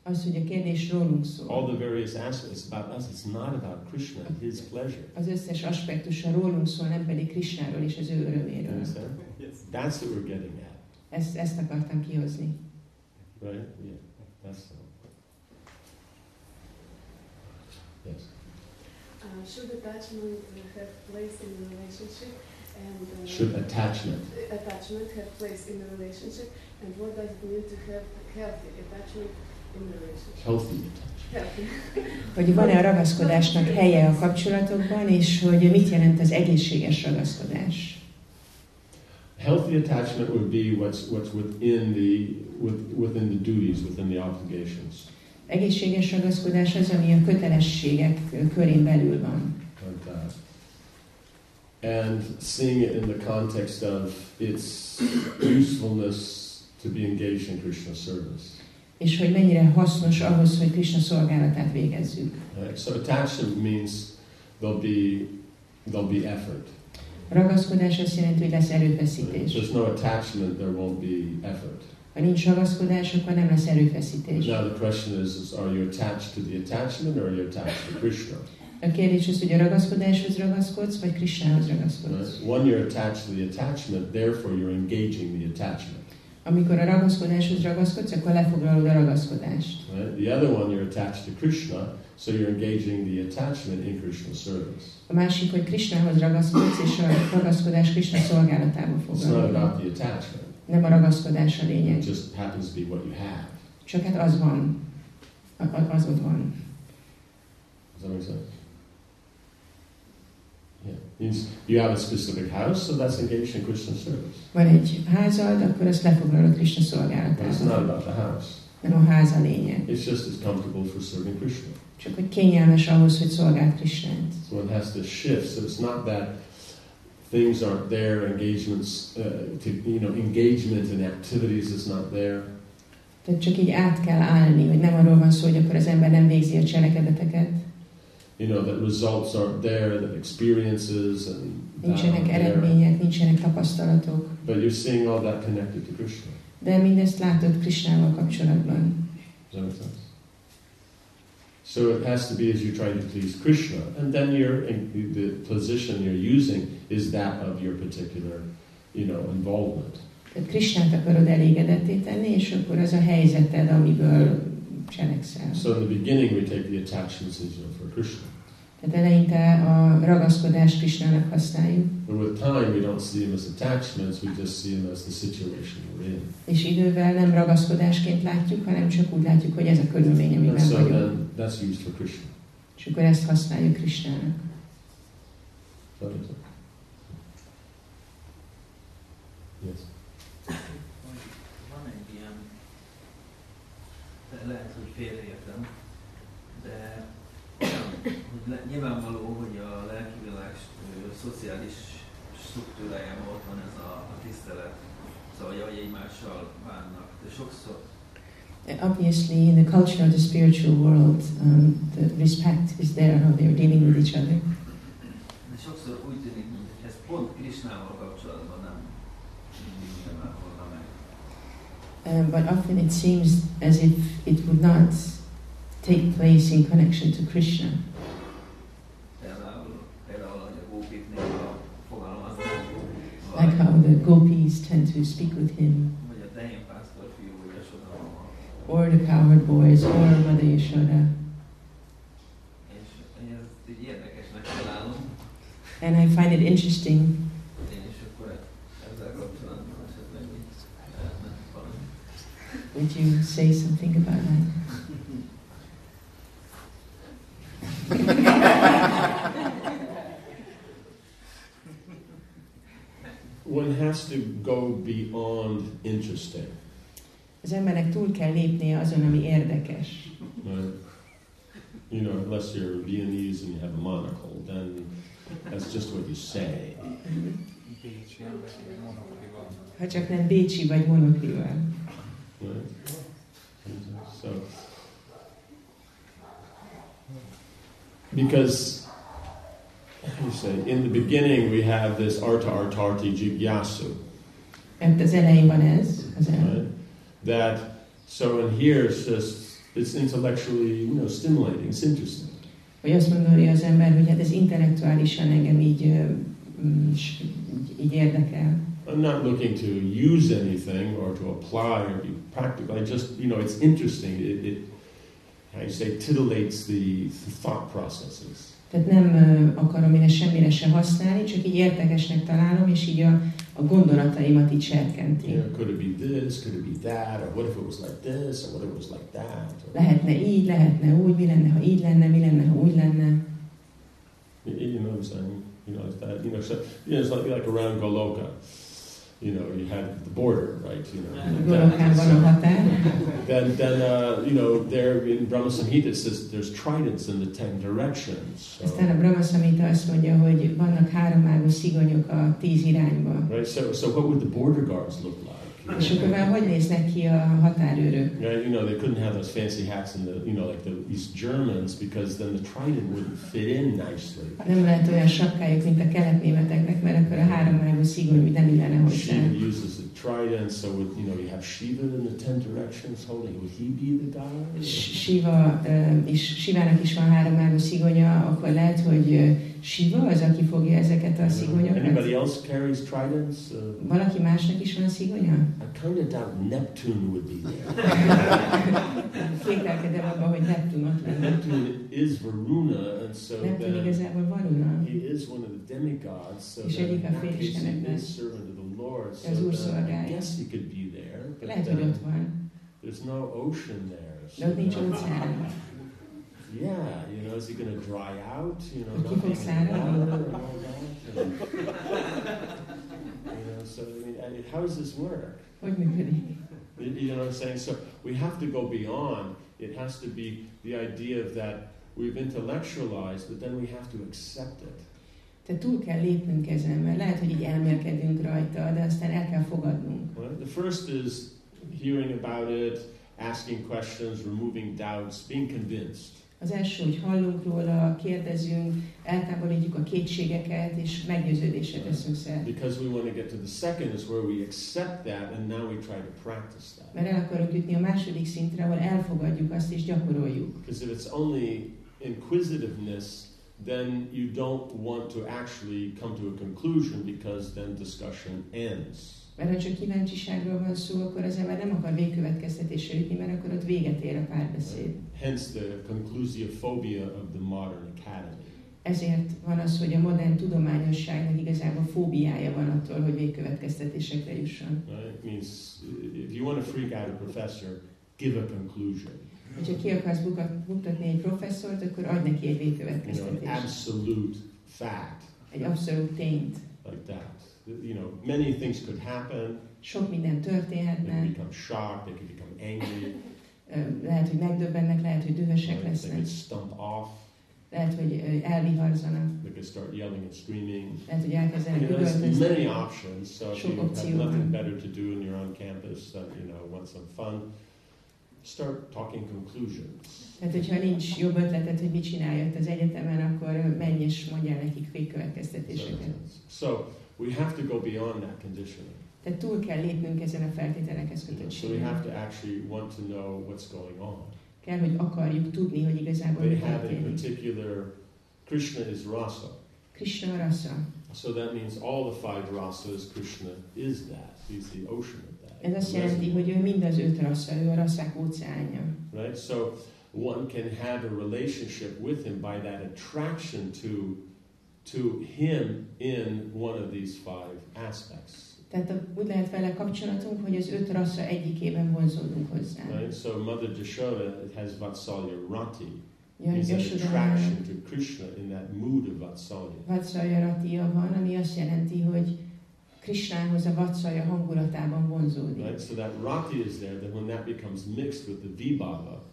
Az, hogy a kérdés rólunk All szól. the various aspects about us. It's not about Krishna, his pleasure. Az összes aspektusa rólunk szól, nem pedig Krishnáról és az ő öröméről. Yes. That's what we're getting at, Ezt, ezt akartam kihozni. right? Yeah, that's all. Yes. Uh, should attachment have place in a relationship and uh, Should attachment. attachment have place in a relationship and what does it mean to have healthy attachment the. Healthy. Hogy van-e a ragaszkodásnak helye a kapcsolatokban, és hogy mit jelent az egészséges ragaszkodás. Healthy attachment would be what's what's within the with, within the duties, within the obligations. Egészséges ragaszkodás az, ami a kötelességek körén belül van. like that. And seeing it in the context of its usefulness to be engaged in Krishna service. És hogy mennyire hasznos ahhoz, hogy Krishna szolgálatát végezzük. Right? So attachment means there'll be there'll be effort. Ragaszkodás azt jelenti, hogy lesz erőfeszítés. there's no attachment, there won't be effort. Ha nincs ragaszkodás, akkor nem lesz erőfeszítés. Now the question is, is are you attached to the attachment or are you attached to Krishna? A kérdés az, hogy a ragaszkodáshoz ragaszkodsz, vagy Krishnához ragaszkodsz. Right? When you're attached to the attachment, therefore you're engaging the attachment. Amikor a ragaszkodáshoz ragaszkodsz, akkor lefoglalod a ragaszkodást. Right? The other one, you're attached to Krishna, so you're engaging the attachment in Krishna service. A másik, hogy Krishnához ragaszkodsz, és a ragaszkodás Krishna szolgálatába It's not foglalod. about the attachment. Nem a ragaszkodás a lényeg. It just happens to be what you have. Csak hát az van. A- Az ott van. Does that make sense? Yeah. Means you have a specific house, so that's engaged in Krishna service. Van egy házad, akkor azt lefoglalod Krishna But it's not szolgálatába. about the house. Nem a ház a lényeg. It's just as comfortable for serving Krishna. Csak hogy kényelmes ahhoz, hogy szolgáld Krishnát. So it has to shift. So it's not that things aren't there, engagements, uh, to, you know, engagement in activities is not there. Tehát csak így át kell állni, hogy nem arról van szó, hogy akkor az ember nem végzi a cselekedeteket, You know, that results aren't there, that experiences and nincsenek eredmények, nincsenek tapasztalatok. But you're seeing all that connected to Krishna. De mindezt látod Krishnával kapcsolatban. So it has to be as you try to please Krishna, and then you're in, the position you're using is that of your particular, you know, involvement. Tehát Krishnát akarod elégedetté tenni, és akkor az a helyzeted, amiből cselekszel. So in the beginning, we take the attachments as you know, for Krishna, Tehát eleinte a ragaszkodást Krishnának használjuk, but with time, we don't see them as attachments; we just see them as the situation we're in. és idővel nem ragaszkodásként látjuk, hanem csak úgy látjuk, hogy ez a körülmény, amiben so vagyunk. then that's used for Krishna. És akkor ezt használjuk Krishnának. Yes. Félreértem, de nyilvánvaló, hogy a lelki világ ö, szociális struktúrájában ott van ez a, a tisztelet, szóval hogy egymással bánnak. De sokszor, Obviously, in the culture of the spiritual world, um, the respect is there, how they're dealing with each other. de sokszor úgy tűnik, hogy ez pont Krisnával kapcsolatban nem mindig nyilvánulna meg. Um, but often it seems as if it would not take place in connection to Krishna. Like how the gopis tend to speak with him, or the cowherd boys, or Mother Yashoda. And I find it interesting. Would you say something about that? One has to go beyond interesting. Az embernek túl kell lépnie azon, ami érdekes. Right? You know, unless you're Viennese and you have a monocle, then that's just what you say. Ha csak nem Bécsi vagy monoklival. Right? So, because, you say, in the beginning we have this arta artarti jigyasu, Mert az elején van ez, az right? That, so in here it's just, it's intellectually, you know, stimulating, it's interesting. Hogy azt gondolja az ember, hogy hát ez intellektuálisan engem így, mm, így érdekel. I'm not looking to use anything or to apply or be practical. I just, you know, it's interesting. It, it how you say, titillates the, thought processes. Tehát nem ö, akarom én ezt semmire se használni, csak így érdekesnek találom, és így a a gondolataimat így serkenti. know, could it be this? Could it be that? Or what if it was like this? Or what if it was like that? Or, Lehetne így, lehetne úgy, mi lenne, ha így lenne, mi lenne, ha úgy lenne. you, you know what I'm saying? You know, that. You know, so you know, it's like like around Goloka. You know, you had the border, right? You know, Golokán van a then then uh, you know there in Brahma Samhita it says there's tridents in the ten directions. So, Aztán a Brahma Samhita azt mondja, hogy vannak háromágú szigonyok a tíz irányba. right. So so what would the border guards look like? És akkor már hogy néznek ki a határőrök? Right, you know, they couldn't have those fancy hats and the, you know, like the East Germans because then the trident wouldn't fit in nicely. Nem lehet olyan sapkájuk, mint a keletnémeteknek, mert akkor a háromágú szigony úgy nem illene hozzá. Shiva uses the trident, so would, you know, you have Shiva in the ten directions holding. Would he be the guy? Siva, ö, és Sivának is van háromágú szigonya, akkor lehet, hogy ö, Siva az, aki fogja ezeket a szigonyоkat. Anybody else carries tridents? Uh, Valaki másnak is van szigonya? I kind of doubt Neptune would be there. Kételkedem abban, hogy Neptun ott lenne. Neptune is Varuna, and so Neptun then igazából Varuna. he is one of the demigods. So És egyik a félisteneknek. is servant of the Lord. So Az Úr then I szolgája. guess he could be there, but Lehet, hogy ott van. there's no ocean there. De ott nincs óceán. Yeah, you know, is he going to dry out? You know, not being in water and all that? And, you know, so I mean, I- how does this work? You you know what I'm saying? So we have to go beyond. It has to be the idea of that we've intellectualized, but then we have to accept it. Tehát túl kell lépnünk ezen, mert lehet, hogy így elmélkedünk rajta, de aztán el kell fogadnunk. Right? The first is hearing about it, asking questions, removing doubts, being convinced. Az első, hogy hallunk róla, kérdezünk, eltávolítjuk a kétségeket, és meggyőződésre teszünk szert. Because we want to get to the second is where we accept that and now we try to practice that. Mert el akarunk jutni a második szintre, ahol elfogadjuk azt és gyakoroljuk. Because if it's only inquisitiveness, then you don't want to actually come to a conclusion because then discussion ends. Mert ha csak kíváncsiságról van szó, akkor az ember nem akar végkövetkeztetésre jutni, mert akkor ott véget ér a párbeszéd. Hence the conclusiophobia of the modern academy. Ezért van az, hogy a modern tudományosságnak igazából fóbiája van attól, hogy végkövetkeztetésekre jusson. Right? It means if you want to freak out a professor, give a conclusion. Hogyha ki akarsz buktatni egy professzort, akkor adj neki egy You know, an végkövetkeztetést. absolute fact Egy abszolút tényt. like that. You know, many things could happen. Sok minden They could történhetne, become shocked. They could become angry. Lehet, hogy megdöbbennek, lehet, hogy dühösek Right? They lesznek, could stump off. lehet, hogy elviharzanak, They could start yelling and screaming. lehet, hogy elkezdenek You know, there's many options. So if you have nothing better to do and you're on campus and you know want some fun, start talking conclusions. Tehát, hogyha nincs jobb ötleted, hogy mit csinálj ott az egyetemen, akkor menj és mondjál nekik végkövetkeztetéseket. So we have to go beyond that conditioning. Tehát túl kell lépnünk ezen a feltételekhez know, so we have to actually want to know what's going on. Kell, hogy akarjuk tudni, hogy igazából They mi have in történik. particular, Krishna is rasa. Krishna rasa. So that means all the five rasas, Krishna is that. He's the ocean of that. Ez azt jelenti, hogy ő mind az öt rassza, ő a rasszák óceánja. Right? So one can have a relationship with him by that attraction to, to him in one of these five aspects. Tehát úgy lehet vele kapcsolatunk, hogy az öt rassza egyikében vonzódunk hozzá. Right? So Mother Jashoda has Vatsalya Rati. He's an attraction to Krishna in that mood of Vatsalya. Vatsalya ratia van, ami azt jelenti, hogy Krishnához a Vatsalya hangulatában vonzódik. Right? So that Rati is there, then when that becomes mixed with the Vibhava,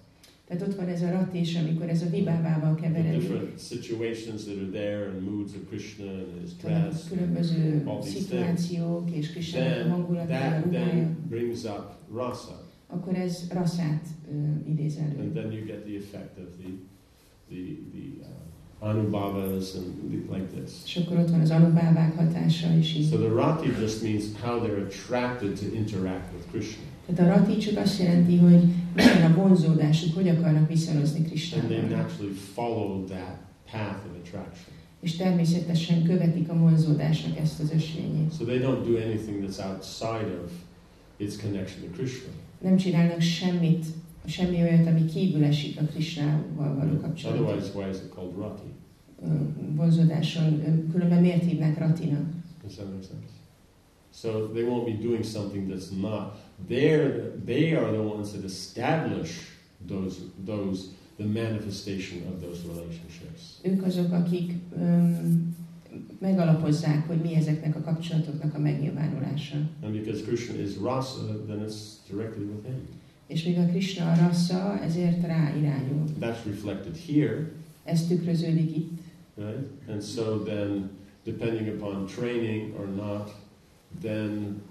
Tehát ott van ez a rati, és amikor ez a vibávával keveredik, different situations that are there and moods of Krishna and his dress, különböző szituációk, és Krishnának a then hangulatája, a that ruhája, brings up rasa. akkor ez rasszát uh, idéz And elő. then you get the effect of the, the, the uh, anubhavas and the, like this. És akkor ott van az anubávák hatása is így. So the rati just means how they're attracted to interact with Krishna. Tehát a rati csak azt jelenti, hogy milyen a vonzódásuk, hogy akarnak viszonozni attraction. És természetesen követik a vonzódásnak ezt az ösvényét. So they don't do anything that's outside of its connection to Krishna. Nem csinálnak semmit, semmi olyat, ami kívül esik a Krisnával való kapcsolatot. Otherwise, why is it called rati? Vonzódáson, különben miért hívnák ratinak? Does that make sense? So they won't be doing something that's not. They're, they are the ones that establish those, those, the manifestation of those relationships. Ők azok, akik um, megalapozzák, hogy mi ezeknek a kapcsolatoknak a megnyilvánulása. And because Krishna is rasa, then it's directly with him. És mivel Krishna a rassza, ezért rá irányul. That's reflected here, Ez tükröződik itt, right? And so then, depending upon training or not, then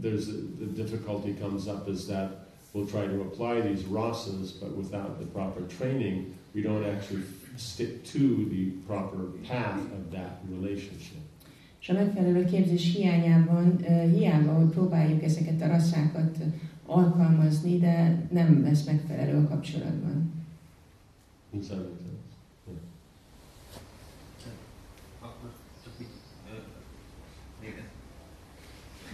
there's the difficulty comes up is that we'll try to apply these rasas, but without the proper training, we don't actually stick to the proper path of that relationship. és a megfelelő képzés hiányában uh, hiába, hogy próbáljuk ezeket a rasszákat alkalmazni, de nem lesz megfelelő a kapcsolatban. Does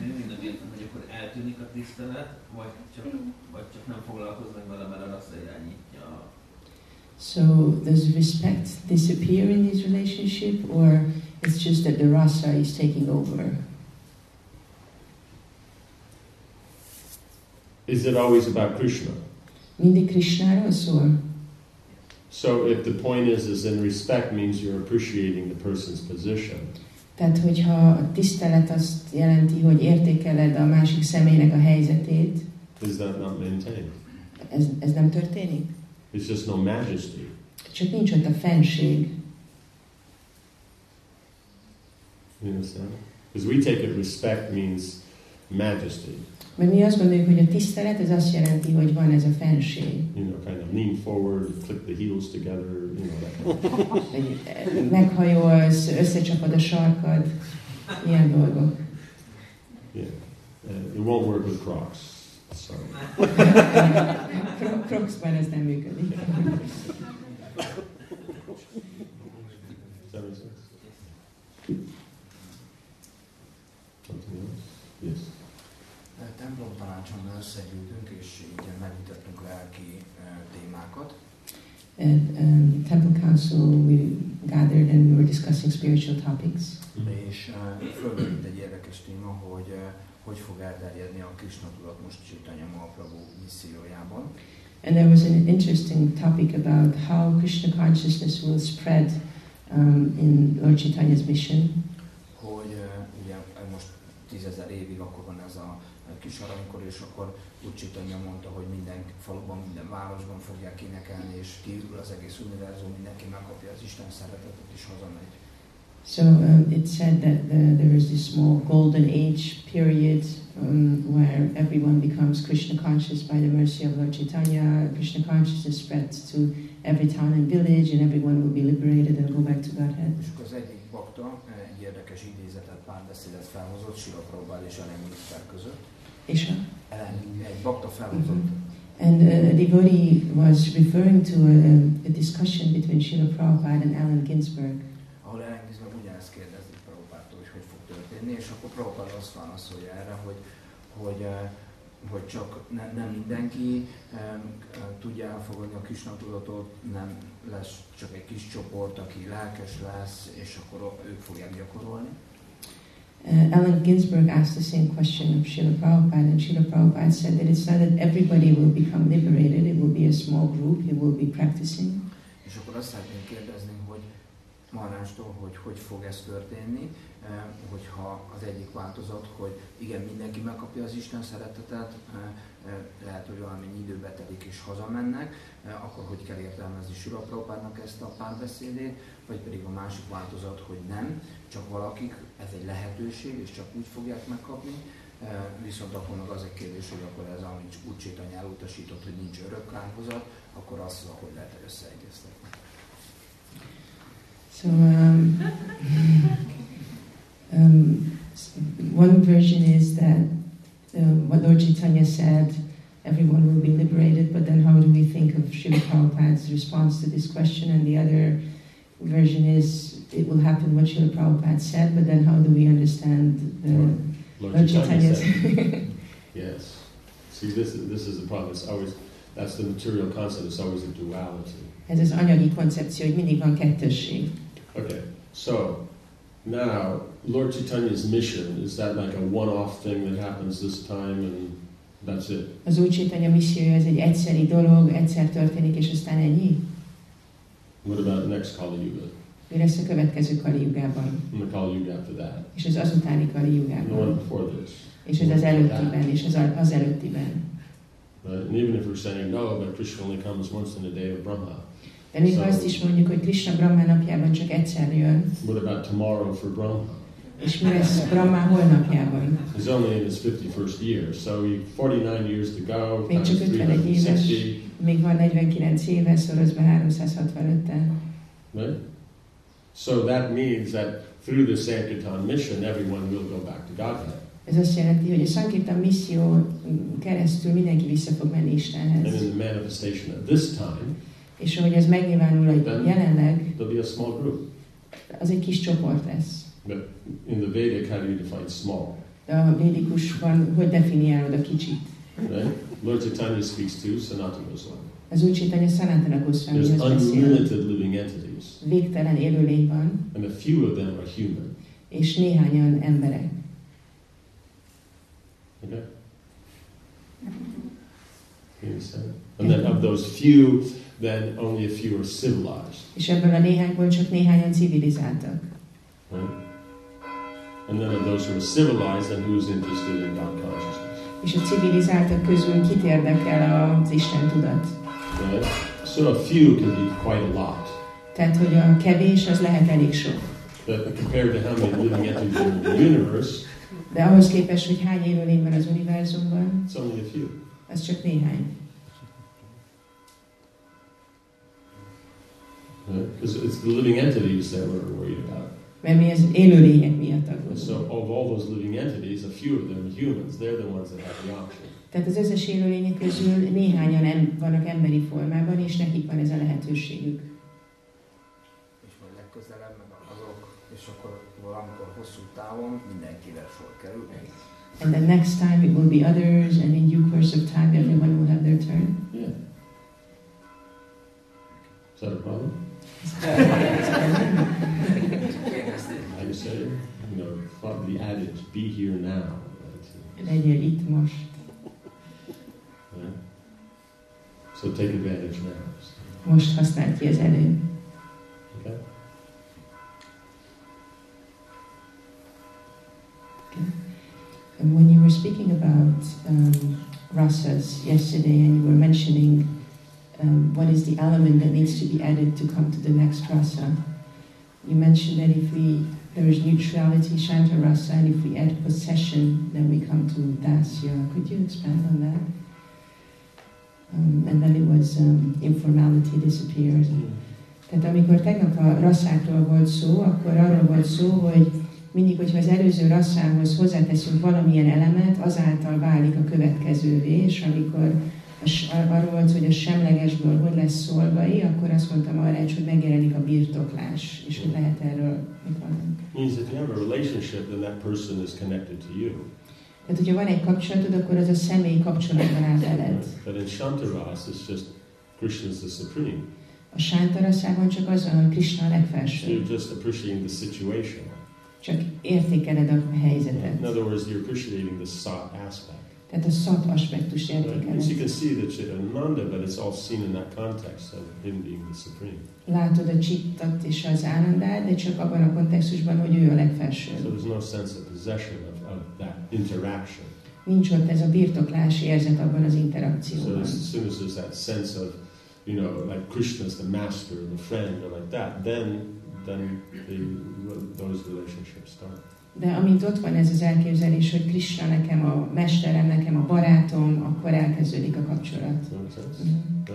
én hogy akkor eltűnik a tisztelet, vagy csak, mm. vagy csak nem foglalkoznak vele, mert a rassza irányítja. So does respect disappear in this relationship, or it's just that the rasa is taking over? Is it always about Krishna? Mindig Krishnáról szól? So if the point is, is in respect means you're appreciating the person's position. Tehát, hogyha a tisztelet azt jelenti, hogy értékeled a másik személynek a helyzetét, Is that not maintained? ez, ez nem történik. It's just no majesty. Csak nincs ott a fenség. You understand? Because we take it respect means majesty. Mert mi azt gondoljuk, hogy a tisztelet, ez azt jelenti, hogy van ez a fenség. You know, kind of lean forward, click the heels together, you know, that kind of eh, meghajolsz, összecsapod a sarkad, ilyen dolgok. Yeah. Uh, it won't work with Crocs. Kro- Crocsban ez nem működik. Does that make sense? Something else? Yes. Templom tanácson összegyűltünk, és így megvitettünk lelki eh, témákat. At um, Temple Council, we gathered and we were discussing spiritual topics. És uh, fölmerült egy érdekes téma, hogy uh, hogy fog elterjedni a Krishna tudat most Chaitanya Mahaprabhu missziójában. And there was an interesting topic about how Krishna consciousness will spread um, in Lord Chaitanya's mission. Hogy uh, ugye most tízezer évig akkor van ez a kis aranykor, és akkor Chaitanya mondta, hogy minden faluban, minden városban fogják énekelni, és kiürül az egész univerzum, mindenki megkapja az Isten szeretetet, és hazamegy. So um, it said that the, there is this small golden age period um, where everyone becomes Krishna conscious by the mercy of Lord Chaitanya. Krishna consciousness spreads to every town and village, and everyone will be liberated and go back to Godhead. És az egyik bakta egy érdekes idézetet, párbeszédet felhozott Sila Prabhupád és Ellen Miniszter között. És a Ellen, egy bakta felhozott, And uh, a devotee was referring to a, a discussion between Srila Prabhupada and Allen Ginsberg, ahol Ellen Ginsberg ugyanezt kérdezik Prabhupától, hogy hogy fog történni, és akkor Prabhupád azt válaszolja erre, hogy, hogy, eh, hogy csak ne, nem mindenki um, tudja elfogadni a Krishna tudatot, nem lesz csak egy kis csoport, aki lelkes lesz, és akkor ők fogják gyakorolni. Uh, Allen Ginsberg asked the same question of Srila Prabhupada, and Srila Prabhupada said that it's not that everybody will become liberated, it will be a small group, it will be practicing. És akkor azt szeretném kérdezni, hogy Marástól, hogy hogy fog ez történni, eh, hogyha az egyik változat, hogy igen, mindenki megkapja az Isten szeretetet, eh, eh, lehet, hogy valamennyi időbe telik és hazamennek, akkor hogy kell értelmezni Sula Prabhupádnak ezt a párbeszédét, vagy pedig a másik változat, hogy nem, csak valakik, ez egy lehetőség, és csak úgy fogják megkapni, viszont akkor meg az egy kérdés, hogy akkor ez, amit úgy Csétanya elutasított, hogy nincs örök áldozat, akkor azt hogy lehet összeegyeztetni. So, um, um, one version is that uh, what Lord Chaitanya said, everyone will be liberated, but then how do we think of Srila Prabhupada's response to this question? And the other version is it will happen what Srila Prabhupada said, but then how do we understand the Lord Lord Chaitanya? Yes. See, this is, this is the problem. It's always, that's the material concept. It's always a duality. Ez az anyagi koncepció, hogy mindig van kettősség. Okay, so Now, Lord Chaitanya's mission, is that like a one-off thing that happens this time and that's it? Az Úr Chaitanya missziója ez egy egyszeri dolog, egyszer történik, és aztán ennyi? What about next Kali Yuga? Mi lesz a következő Kali Jugában? And the Kali Yuga after that? És az azutáni Kali And the one before this? És ez az előttiben, és az, az előttiben. And even if we're saying, no, but Krishna only comes once in a day of Brahma. De még Szóval- azt is mondjuk, hogy Krishna Brahma napjában csak egyszer jön, What about tomorrow for Brahma? És mi lesz Brahma holnapjában? He's only in his 51st year, so you 49 years to go, Még csak 51 éves, 360, még van 49 éve, szoroz be 365-tel. right? So that means that through the Sankirtan mission, everyone will go back to Godhead. Ez azt jelenti, hogy a Sankirtan misszió keresztül mindenki vissza fog menni And Istenhez. in the manifestation at this time, És ahogy ez megnyilvánul hogy jelenleg, be a small group. az egy kis csoport lesz. But in the Vedic, how do you define small? A védikusban hogy definiálod a kicsit? Right? Lord Chaitanya speaks to Sanatana Goswami. Az Úr Chaitanya Sanatana There's Goswamihoz beszél. unlimited living entities, Végtelen élőlény van, and a few of them are human. és néhányan emberek. Okay? You understand? And then of those few, then only a few are civilized. És ebből a néhányból csak néhányan civilizáltak. Right? And then of those who are civilized, then who's interested in God consciousness? És a civilizáltak közül kit érdekel az Isten tudat? Right? So a few can be quite a lot. Tehát, hogy a kevés az lehet elég sok. But compared to how many living entities in the universe, De ahhoz képest, hogy hány élőlény van az univerzumban, it's only a few. az csak néhány. Because it's the living entities that we're worried about. Mert mi az élőlények miatt aggódunk. so of all those living entities, a few of them are humans. They're the ones that have the option. Tehát az összes élőlények közül néhányan em- vannak emberi formában, és nekik van ez a lehetőségük. És majd legközelebb meg azok, és akkor valamikor hosszú távon mindenkire sor kerül. And the next time it will be others, and in due course of time everyone will have their turn. Yeah. Is that a problem? I just say, you know, the adage, be here now. Legyél itt most. Right? So take advantage now. Most használd ki az előnyt. Okay? And when you were speaking about um, rasas yesterday, and you were mentioning um, what is the element that needs to be added to come to the next rasa, you mentioned that if we there is neutrality, shanta rasa, and if we add possession, then we come to dasya. Could you expand on that? Um, and then it was um, informality disappears. Tehát amikor tegnap a rasszákról volt szó, akkor arról volt szó, hogy mindig, hogyha az előző rasszához hozzáteszünk valamilyen elemet, azáltal válik a következővé, és amikor a, s- ar- arról volt, hogy a semlegesből hogy lesz szolgai, akkor azt mondtam arra, hogy megjelenik a birtoklás, és hogy lehet erről mit mondani. Means if you have a relationship, then that person is connected to you. Tehát, hogyha van egy kapcsolatod, akkor az a személy kapcsolatban áll veled. But in Shantaras, it's just Krishna's the supreme. A sántarasszában csak az van, hogy Krishna a So legfelső. you're just appreciating the situation. Csak értékeled a In helyzetet. other words, you're appreciating the aspect. Tehát a szat aspektust Right? értékeled. So you can see that Chitananda, but it's all seen in that context of him being the supreme. Látod a csittat és az állandát, de csak abban a kontextusban, hogy ő a So legfelső. there's no sense of possession of, of that interaction. Nincs ott ez a birtoklási érzet abban az So interakcióban. as soon as there's that sense of, you know, like Krishna's the master, the friend, or like that, then then the, those relationships start. De amint ott van ez az elképzelés, hogy Krishna nekem a mesterem, nekem a barátom, akkor elkezdődik a kapcsolat. Mhm.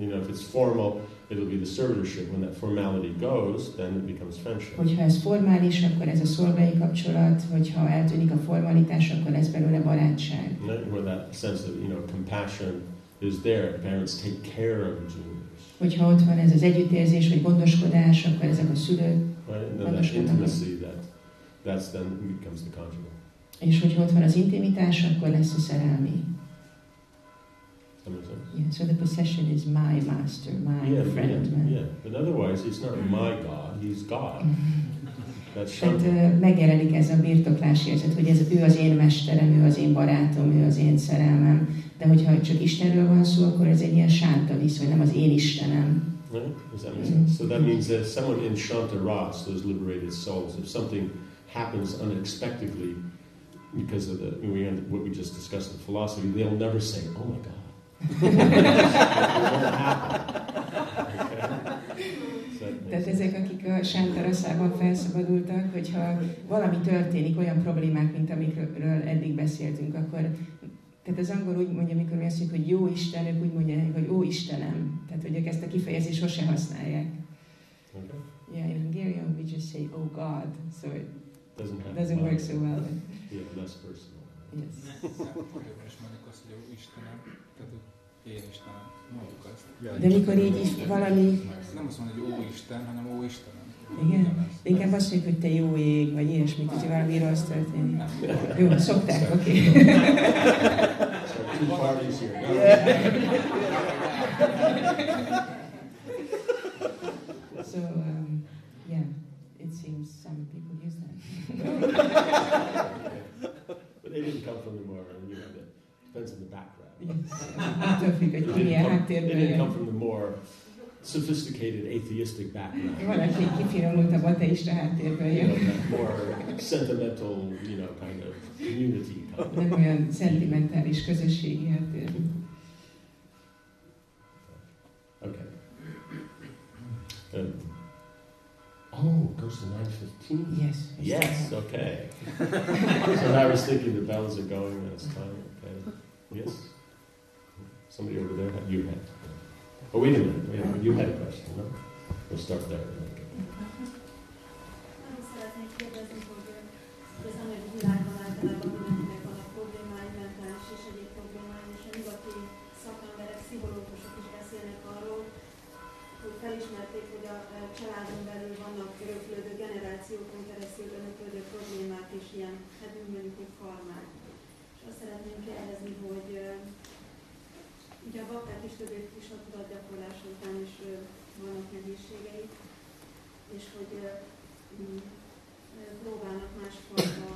You know, if it's formal, it'll be the servitorship. When that formality goes, then it becomes friendship. Hogyha ez formális, akkor ez a szolgai kapcsolat, hogyha eltűnik a formalitás, akkor ez belőle barátság. Right? Where that sense of, you know, compassion is there. Parents take care of the juniors. Hogyha ott van ez az együttérzés, vagy gondoskodás, akkor ezek a szülők, Right? That intimacy that that's then becomes the conjugal. és hogyha ott van az intimitás, akkor lesz a szerelmi. Yeah, so the possession is my master, my yeah, friend. yeah, my- yeah. But otherwise, he's not my God. He's God. Tehát ö, megjelenik ez a birtoklási érzet, hogy ez ő az én mesterem, ő az én barátom, ő az én szerelmem. De hogyha csak Istenről van szó, akkor ez egy ilyen sánta viszony, nem az én Istenem. Right? Does that make sense? So that means that someone in Shanta Ras, those liberated souls, if something happens unexpectedly because of the we, what we just discussed in philosophy, they'll never say, "Oh my God." Tehát ezek, akik a Sántaraszában felszabadultak, hogyha valami történik, olyan problémák, mint amikről eddig beszéltünk, akkor tehát az angol úgy mondja, amikor mi azt mondjuk, hogy jó Isten, ők úgy mondják, hogy ó Istenem. Tehát, hogy ők ezt a kifejezést sose használják. Okay. Yeah, in Hungarian we just say, oh God, so it Doesn't happen. doesn't work so well. Yeah, less personal. yes. Hogy hogy. De mikor így is valami, Nem azt mondod, hogy ó Isten, hanem ó Istenem. Igen. De inkább azt mondjuk, hogy te jó ég, vagy ilyesmit, hogyha valami rossz történik. Jó, szokták, oké. Here. So, um, yeah, it seems some people use that. But they didn't come from the more, you know, the, depends on the background. Yes. Attól függ, hogy They didn't, come, they didn't come from the more sophisticated atheistic background. Valaki kifinomultabb ateista háttérből You know, jön. more sentimental, you know, kind of community kind of. Olyan szentimentális közösségi. Okay. Um, oh, it goes to 9.15. Yes. Yes, okay. so I was thinking the bells are going, that's time, okay. Yes? Somebody over there, had- you had. Oh, wait a minute, wait a minute, you had a question, no? We'll start there. Nagyon felismerték, hogy a e, családon belül vannak öröklődő generációkon keresztül öröklődő problémák és ilyen, hát mondjuk, hogy karmák. És azt szeretném kérdezni, hogy e, ugye a bakták is többé is a tudatgyakorlása után is e, vannak nehézségei, és hogy mm, próbálnak másfajta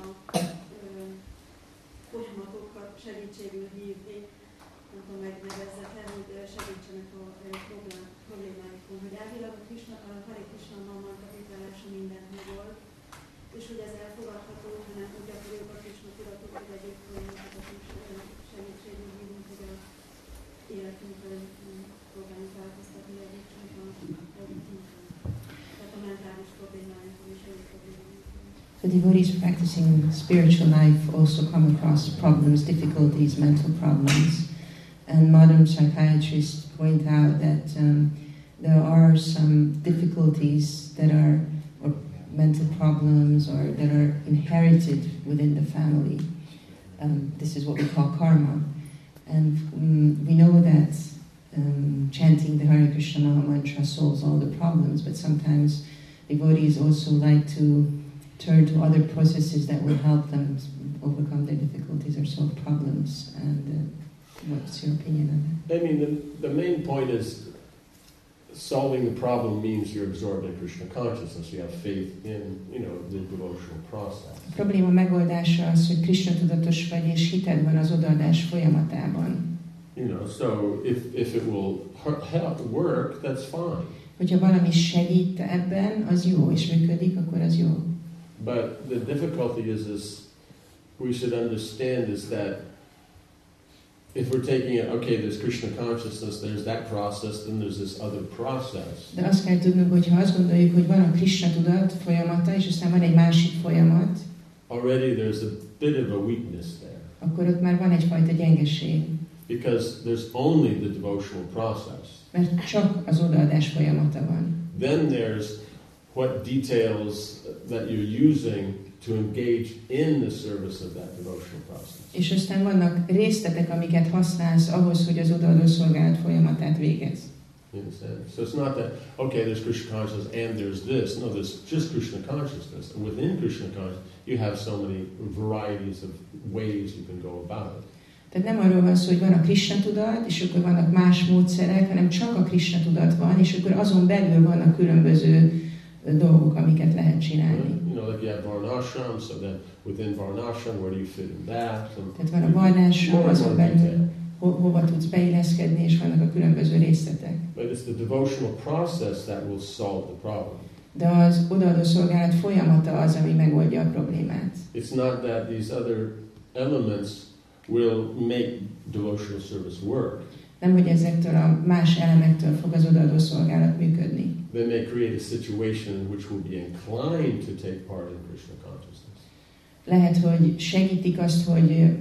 folyamatokat segítségül hívni, nem tudom hogy segítsenek a problémáikon. Hogy elvileg a, Krishna, a Hare Krishna Mamanta vitalása mindent megold, és hogy ez elfogadható, hanem úgy a Krishna hogy egyéb is hívni, hogy a változtatni, a tehát a mentális problémáinkon egyéb problémáinkon. So devotees practicing spiritual life also come across problems, difficulties, mental problems. And modern psychiatrists point out that um, there are some difficulties that are, or mental problems, or that are inherited within the family. Um, this is what we call karma. And um, we know that um, chanting the Hare Krishna Mantra solves all the problems, but sometimes devotees also like to turn to other processes that will help them overcome their difficulties or solve problems. And uh, what's your opinion on that? I mean, the, the main point is solving the problem means you're absorbed in Krishna consciousness. You have faith in, you know, the devotional process. A probléma megoldása az, hogy Krishna tudatos vagy, és hited van az odaadás folyamatában. You know, so if, if it will help work, that's fine. Hogyha valami segít ebben, az jó, és működik, akkor az jó. But the difficulty is, is we should understand is that if we're taking it, okay, there's Krishna consciousness, there's that process, then there's this other process. De azt kell tudnunk, hogy ha azt gondoljuk, hogy van a Krishna tudat folyamata, és aztán van egy másik folyamat, Already there's a bit of a weakness there akkor ott már van egyfajta gyengeség. because there's only the devotional process. Mert csak az odaadás folyamata van. Then there's what details that you're using to engage in the service of that devotional process. És aztán vannak részletek, amiket használsz ahhoz, hogy az odaadó szolgálat folyamatát végez. So it's not that, okay, there's Krishna consciousness and there's this. No, there's just Krishna consciousness. And within Krishna consciousness, you have so many varieties of ways you can go about it. Tehát nem arról van szó, hogy van a Krishna tudat, és akkor vannak más módszerek, hanem csak a Krishna tudat van, és akkor azon belül vannak különböző dolgok, amiket lehet csinálni. You know, like you have Varnashram, so then within Varnashram, where do you fit in that? Tehát van a and azon belül ho, hova tudsz beilleszkedni, és vannak a különböző részletek. But it's the devotional process that will solve the problem. De az odaadó szolgálat folyamata az, ami megoldja a problémát. It's not that these other elements will make devotional service work. Nem, hogy ezektől a más elemektől fog az odaadó szolgálat működni. They may create a situation in which we'll be inclined to take part in Krishna consciousness. Lehet, hogy segítik azt, hogy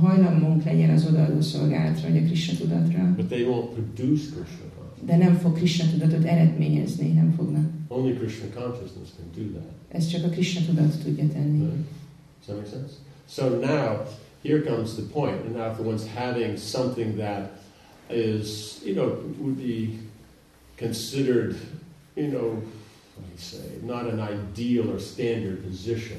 hajlamunk legyen az odaadó szolgálatra, vagy a Krishna tudatra, But they won't produce Krishna de nem fog Krishna tudatot eredményezni, nem fognak. Only Krishna consciousness can do that. Ez csak a Krishna tudat tudja tenni. Right? Does that make sense? So now, here comes the point. And now, if the one's having something that is, you know, would be considered, you know, what do you say, not an ideal or standard position.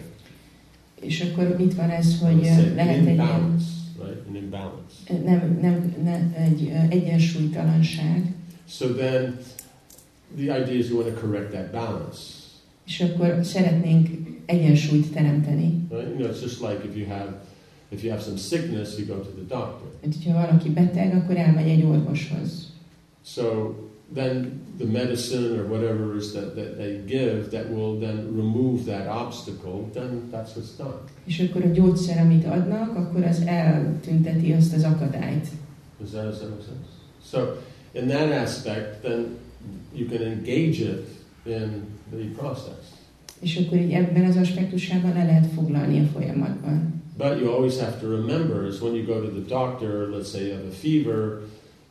És akkor mit van ez, I hogy say uh, lehet egy ilyen, right? An imbalance. nem, nem, nem, egy ö, egyensúlytalanság, So then, the idea is you want to correct that balance. és akkor szeretnénk egyensúlyt teremteni. Right? You know, it's just like if you have, if you have some sickness, you go to the doctor. Mert hogyha valaki beteg, akkor elmegy egy orvoshoz. So then the medicine or whatever is that, that they give that will then remove that obstacle, then that's what's done. És akkor a gyógyszer, amit adnak, akkor az eltünteti azt az akadályt. Does that, does that make sense? So in that aspect, then you can engage it in the process. És akkor így ebben az aspektusában le lehet foglalni a folyamatban. But you always have to remember is when you go to the doctor, let's say you have a fever,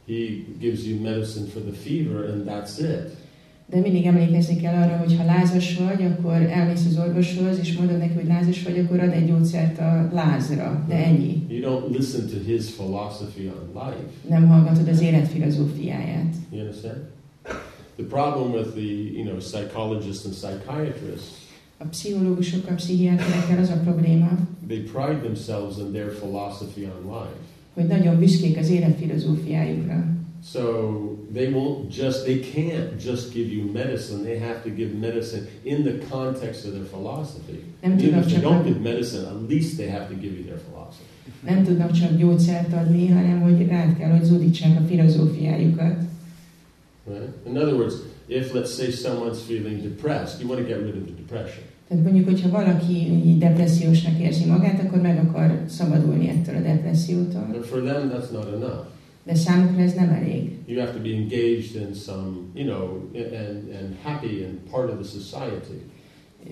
he gives you medicine for the fever and that's it. De mindig emlékezni kell arra, hogy ha lázas vagy, akkor elmész az orvoshoz, és mondod neki, hogy lázas vagy, akkor ad egy gyógyszert a lázra. De ennyi. You don't listen to his philosophy on life. Nem hallgatod az élet filozófiáját. You understand? The problem with the, you know, psychologists and psychiatrists, A pszichológusokkal, pszichiáterekkel az a probléma, they pride themselves in their philosophy on life. hogy nagyon büszkék az élet filozófiájukra. So they won't just, they can't just give you medicine. They have to give medicine in the context of their philosophy. Nem Even if they don't give medicine, at least they have to give you their philosophy. nem tudnak csak gyógyszert adni, hanem hogy rád kell, hogy zúdítsák a filozófiájukat. Right? In other words, if let's say someone's feeling depressed, you want to get rid of the depression. Tehát mondjuk, hogyha valaki így depressziósnak érzi magát, akkor meg akar szabadulni ettől a depressziótól. But for them, that's not enough. De számukra ez nem elég. You have to be engaged in some, you know, and, and happy and part of the society,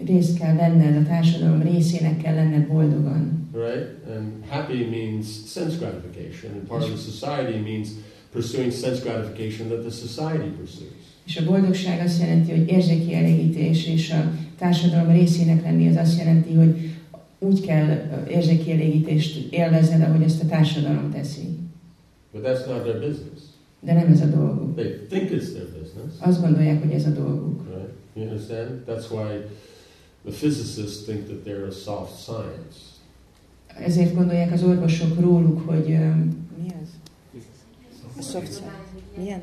Részt kell venned, a társadalom részének kell lenned boldogan. right? And happy means sense gratification, and part of the society means pursuing sense gratification that the society pursues. És a boldogság azt jelenti, hogy érzéki elégítés, és a társadalom részének lenni az azt jelenti, hogy úgy kell ö, érzéki elégítést élvezned, ahogy ezt a társadalom teszi. But that's not their business. De nem ez a dolguk. They think it's their business, Azt gondolják, hogy ez a dolguk. right? You understand? That's why the physicists think that they're a soft science. Ezért gondolják az orvosok róluk, hogy... ö, Mi az? A soft Milyen?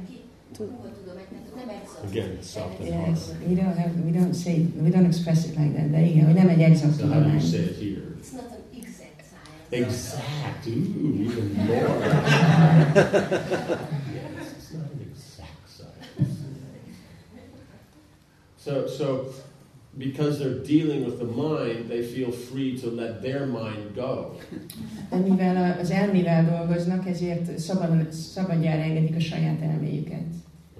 Again, it's soft and Yes, hard. we don't, have, we don't say, we don't express it like that, de igen, hogy nem egy exakt So how do you say it here? It's not an exact science. Exact. Ooh, even more. yes, it's not an exact science. So, so because they're dealing with the mind, they feel free to let their mind go. De mivel a- az elmével dolgoznak, ezért szabadon, szabadjára engedik a saját elméjüket.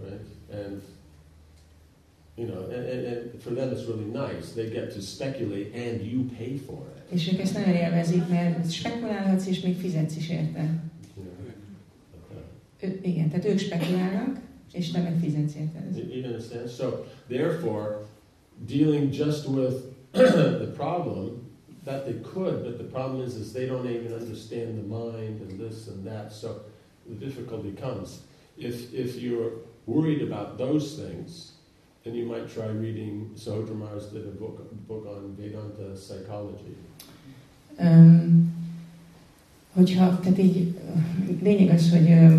right? And you know, and, and, for them it's really nice. They get to speculate, and you pay for it. És ők ezt nagyon élvezik, mert spekulálhatsz, és még fizetsz is érte. Ő, igen, tehát ők spekulálnak, és te meg fizetsz érte. You understand? So therefore, dealing just with the problem that they could, but the problem is, is they don't even understand the mind and this and that. So the difficulty comes if if you're worried about those things. Then you might try reading. Sahotra Mars did a book book on Vedanta psychology. Um, hogyha, tehát így lényeg az, hogy ö,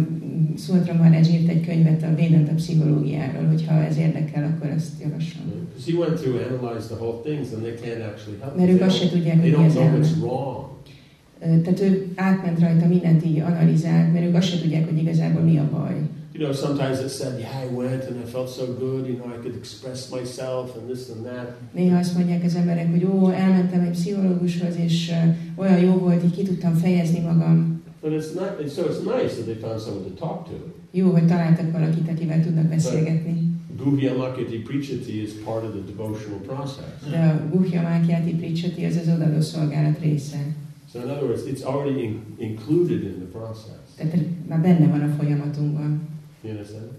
Suatra Maharaj írt egy könyvet a Vedanta pszichológiáról, hogyha ez érdekel, akkor ezt javaslom. Because he went through, analyzed the whole things, and they can't actually help. Mert ők azt se tudják, hogy mi what's wrong. Tehát ő átment rajta, mindent így analizált, mert ők azt se tudják, hogy igazából mi a baj. You know, sometimes it said, yeah, I went and I felt so good, you know, I could express myself and this and that. Néha azt mondják az emberek, hogy ó, elmentem egy pszichológushoz, és ö, olyan jó volt, így ki tudtam fejezni magam. But it's not, so it's nice that they found someone to talk to. Jó, hogy találtak valakit, akivel tudnak beszélgetni. Guhya Makati Prichati is part of the devotional process. De a Guhya Mákiáti Pricsati az az odadó szolgálat része. So in other words, it's already in, included in the process. Tehát már benne van a folyamatunkban. You understand?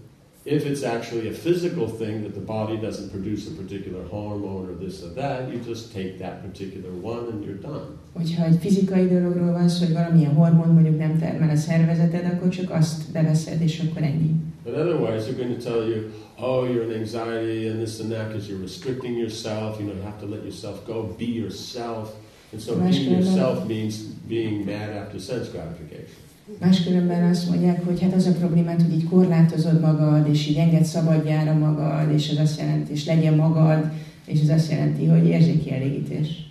If it's actually a physical thing that the body doesn't produce a particular hormone or this or that, you just take that particular one and you're done. Hogyha egy fizikai dologról van szó, hogy valamilyen hormon mondjuk nem termel a szervezeted, akkor csak azt beveszed, és akkor ennyi. But otherwise, they're going to tell you, oh, you're in anxiety and this and that because you're restricting yourself. You know, you have to let yourself go, be yourself. And so being yourself means being mad after sense gratification. Máskülönben azt mondják, hogy hát az a problémát, hogy így korlátozod magad, és így enged szabadjára magad, és ez azt jelenti, és legyen magad, és ez azt jelenti, hogy érzékkielégítés.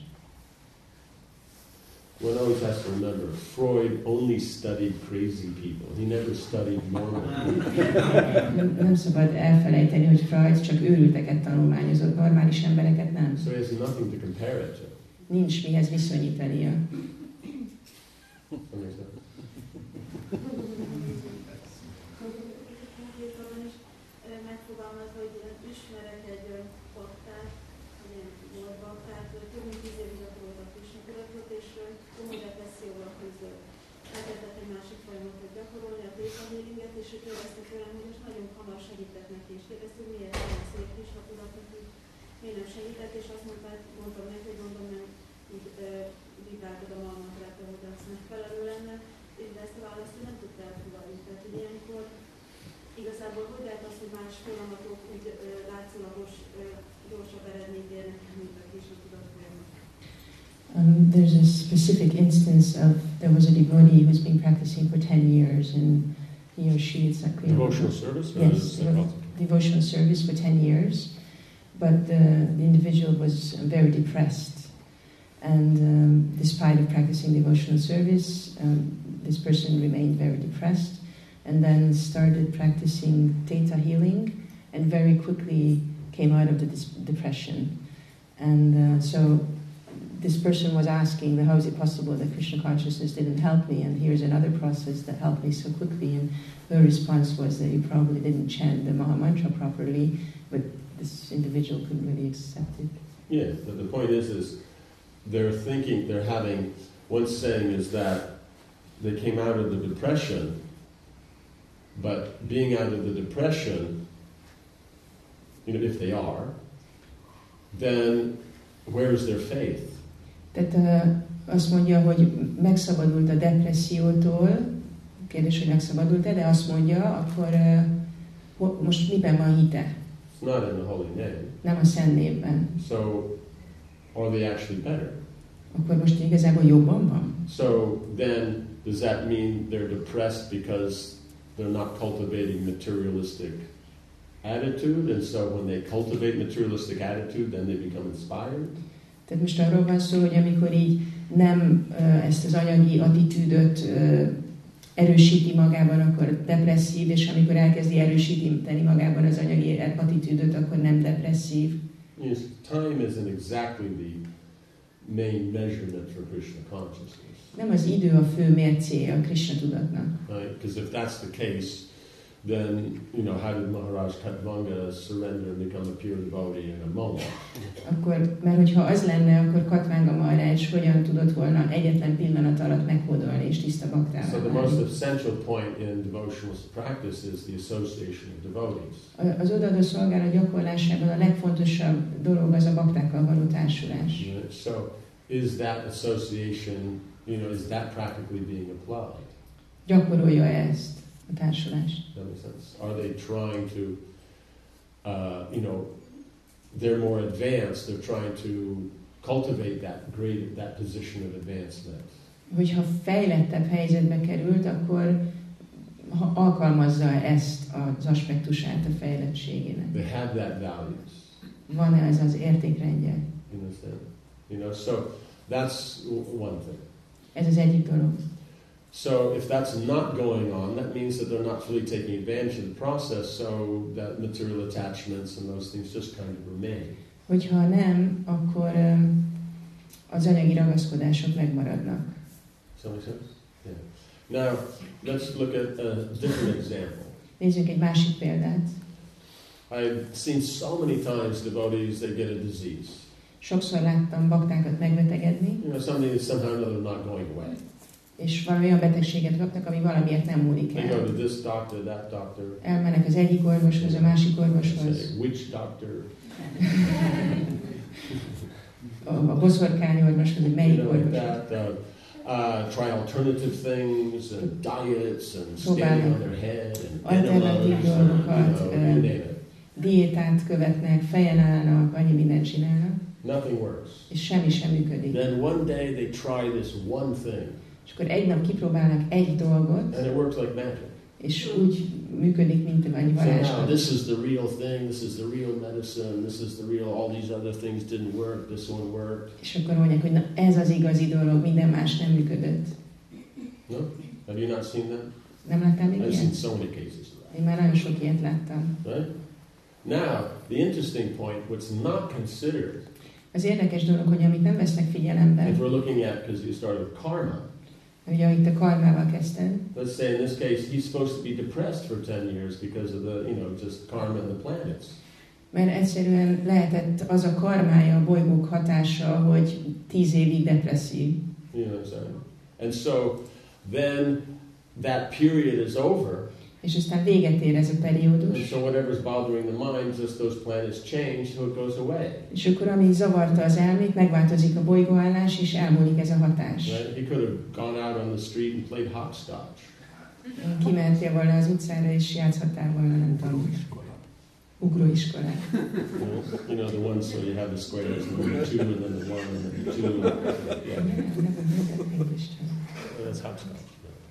One always has to remember, Freud only studied crazy people. He never studied normal people. Nem, nem szabad elfelejteni, hogy Freud csak őrülteket tanulmányozott, normális embereket nem. So he has nothing to compare it to. Nincs mihez viszonyítania. Konkrétabban is ö, megfogalmaz, hogy ismerek egy egy ilyen volt baktát, ö, több mint tíz évig gyakorolta a kisnakudatot, és komoly depresszióval küzdött. Elkezdett egy másik folyamatot gyakorolni, a theta healinget, és ő kérdezte tőlem, hogy most nagyon hamar segített és kérdezte, hogy szép kisnakudatot, hogy miért nem segített, és azt mondta, mondtam hogy vizsgáltad a malmatrát, hogy az megfelelő lenne, de ezt a választ ő nem tudta elfogadni. Tehát, hogy ilyenkor igazából hogy lehet az, hogy más folyamatok úgy látszólagos, gyorsabb eredményt érnek mint a később tudott folyamat. Um, there's a specific instance of there was a devotee who's been practicing for 10 years and he or she, it's not clear. Devotional service? Yes, is devotional service for 10 years, but the, the individual was very depressed. And um, despite of practicing devotional service, um, this person remained very depressed and then started practicing theta healing and very quickly came out of the depression. And uh, so this person was asking, how is it possible that Krishna consciousness didn't help me? And here's another process that helped me so quickly. And her response was that you probably didn't chant the Maha Mantra properly, but this individual couldn't really accept it. Yeah, but the point is, is they're thinking, they're having, one saying is that they came out of the depression, but being out of the depression, you know, if they are, then where's their faith? Tehát uh, azt mondja, hogy megszabadult a depressziótól, kérdés, hogy megszabadult-e, de azt mondja, akkor uh, ho- most miben van hite? It's not in the holy name. Nem a szent névben. So, are they actually better? Akkor most igazából jobban van? So then, does that mean they're depressed because they're not cultivating materialistic attitude? And so when they cultivate materialistic attitude, then they become inspired? Tehát most arról van szó, hogy amikor így nem ezt az anyagi attitűdöt erősíti magában, akkor depresszív, és amikor elkezdi erősíteni magában az anyagi attitűdöt, akkor nem depresszív. Yes, time isn't exactly the main measurement for Krishna consciousness. Nem az idő a fő mércéje a Krishna tudatnak. Right? Because if that's the case, then, you know, how did Maharaj Katvanga surrender and become a pure devotee in a moment? Akkor, mert hogyha az lenne, akkor Katvánga Maharaj hogyan tudott volna egyetlen pillanat alatt meghódolni és tiszta So baktává the válni? most essential point in devotional practice is the association of devotees. Az odaadó szolgálat gyakorlásában a legfontosabb dolog az a baktákkal való társulás. So is that association, you know, is that practically being applied? Gyakorolja ezt a that make sense? Are they trying to, uh, you know, they're more advanced, they're trying to cultivate that great, that position of advancement. Hogyha fejlettebb helyzetbe került, akkor alkalmazza ezt az aspektusát a fejlettségének. They have that values. Van-e ez az értékrendje? You understand? You know, so that's one thing. Ez az egyik dolog. So if that's not going on, that means that they're not fully taking advantage of the process, so that material attachments and those things just kind of remain. Hogyha nem, akkor öm, az anyagi ragaszkodások megmaradnak. Does that make sense? Yeah. Now, let's look at a different example. Nézzünk egy másik példát. I've seen so many times devotees that get a disease. Sokszor láttam baktákat megbetegedni, You know, something that's somehow or another not going away. És valami olyan betegséget kapnak, ami valamiért nem múlik They go el. to this doctor, that doctor. Elmennek az egyik orvoshoz, a másik They orvoshoz, say, which doctor? a a boszorkány orvoshoz, hogy You melyik know, like orvoshoz. that. Uh, uh, try alternative things and diets and standing on their head and Alternatív and, you dolgokat, know, uh, you. Diétát követnek, fejen állnak, annyi mindent csinálnak, Nothing works. és semmi sem működik. Then one day they try this one thing, És akkor egy nap kipróbálnak egy dolgot, and it works like magic. és úgy működik, mint egy So now varázslat. this is the real thing. This is the real medicine. This is the real. All these other things didn't work. This one worked. És akkor mondják, hogy na ez az igazi dolog, minden más nem működött. No, have you not seen that? Nem láttál még I've ilyet? seen so many cases of that. Én már nagyon sok ilyet láttam. Right? Now, the interesting point, what's not considered, Az érdekes dolog, hogy amit nem vesznek figyelembe, if we're looking at, because you started with karma, ugye itt a karmával kezdted, let's say in this case, he's supposed to be depressed for 10 years because of the, you know, just karma and the planets. mert egyszerűen lehetett az a karmája a bolygók hatása, hogy tíz évig depresszív. You know what I'm saying? And so then that period is over, És aztán véget ér ez a and periódus, so whatever's bothering the mind, just those planets change, so it goes away. és akkor ami zavarta az elmét, megváltozik a bolygóállás, és elmúlik ez a hatás. Right? He could have gone out on the street and played hopscotch. Kimentél volna az utcára, és játszhattál volna, nem tudom, ugróiskolát. Know, you know the ones where you have the squares and then the two and then the one and then the two. Yeah, that's hopscotch.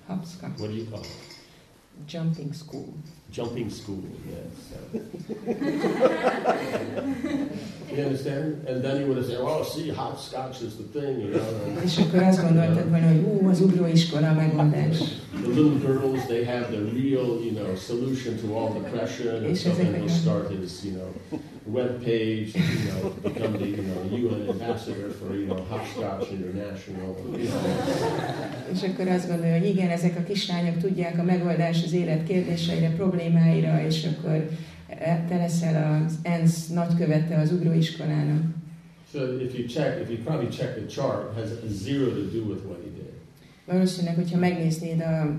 Hopscotch. What do you call it? Jumping school. Jumping school, yes. you understand? And then he would have said, "Oh, see, hopscotch is the thing," you know. And És akkor azt gondoltad volna, hogy ú, az ugróiskola megoldás. the little girls, they have the real, you know, solution to all depression, and so then start his, you know, web page, you know, become the, you know, UN ambassador for, you know, Hopscotch International, you know. És akkor azt gondolja, hogy igen, ezek a kislányok tudják a megoldás az élet kérdéseire, problémáira, és akkor e, te leszel az ENSZ nagykövete az ugróiskolának. So if you check, if you probably check the chart, it has zero to do with what he did. Valószínűleg, hogyha megnéznéd a,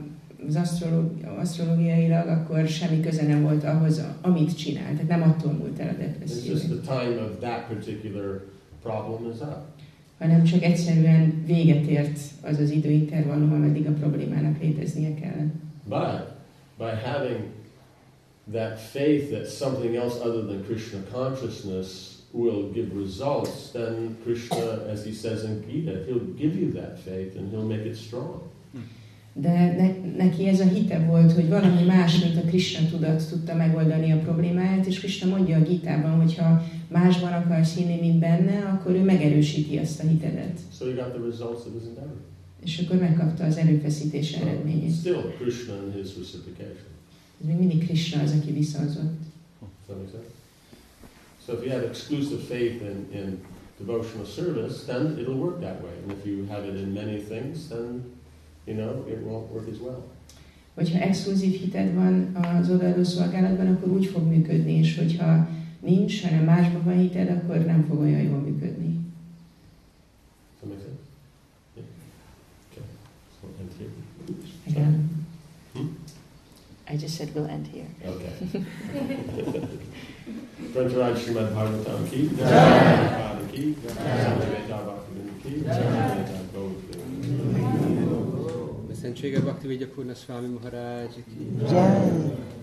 az asztrológ, asztrológiailag, akkor semmi köze nem volt ahhoz, amit csinált. Tehát nem attól múlt el a depresszió, hanem csak egyszerűen véget ért az az időintervallum, ameddig a problémának léteznie kellett. But by having that faith that something else other than Krishna consciousness will give results, then Krishna, as he says in Gita, he'll give you that faith and he'll make it strong. De ne, neki ez a hite volt, hogy valami más, mint a Krishna tudat tudta megoldani a problémáját, és Krishna mondja a Gitában, hogy ha másban akarsz hinni, mint benne, akkor ő megerősíti azt a hitedet. So he got the results of his endeavor. És akkor megkapta az erőfeszítés eredményét. Still Krishna and his reciprocation. Ez még mindig Krishna az, aki visszahozott. So if you have exclusive faith in, in devotional service, then it'll work that way. And if you have it in many things, then you know it won't work as well. Hogyha exkluzív hited van az odaadó szolgálatban, akkor úgy fog működni, és hogyha nincs, hanem másban van hited, akkor nem fog olyan jól működni. Does that make sense? Yeah. Okay. So we'll end here. Igen. Hmm? I just said we'll end here. Okay. Prantaraj Srimad Bhagavatam ki, Prabhupada ki, Samaveta Bhaktivinoda ki, Samaveta Gaur ki. Szentsége Bhakti Vigyapurna Swami Maharaj ki. Jai.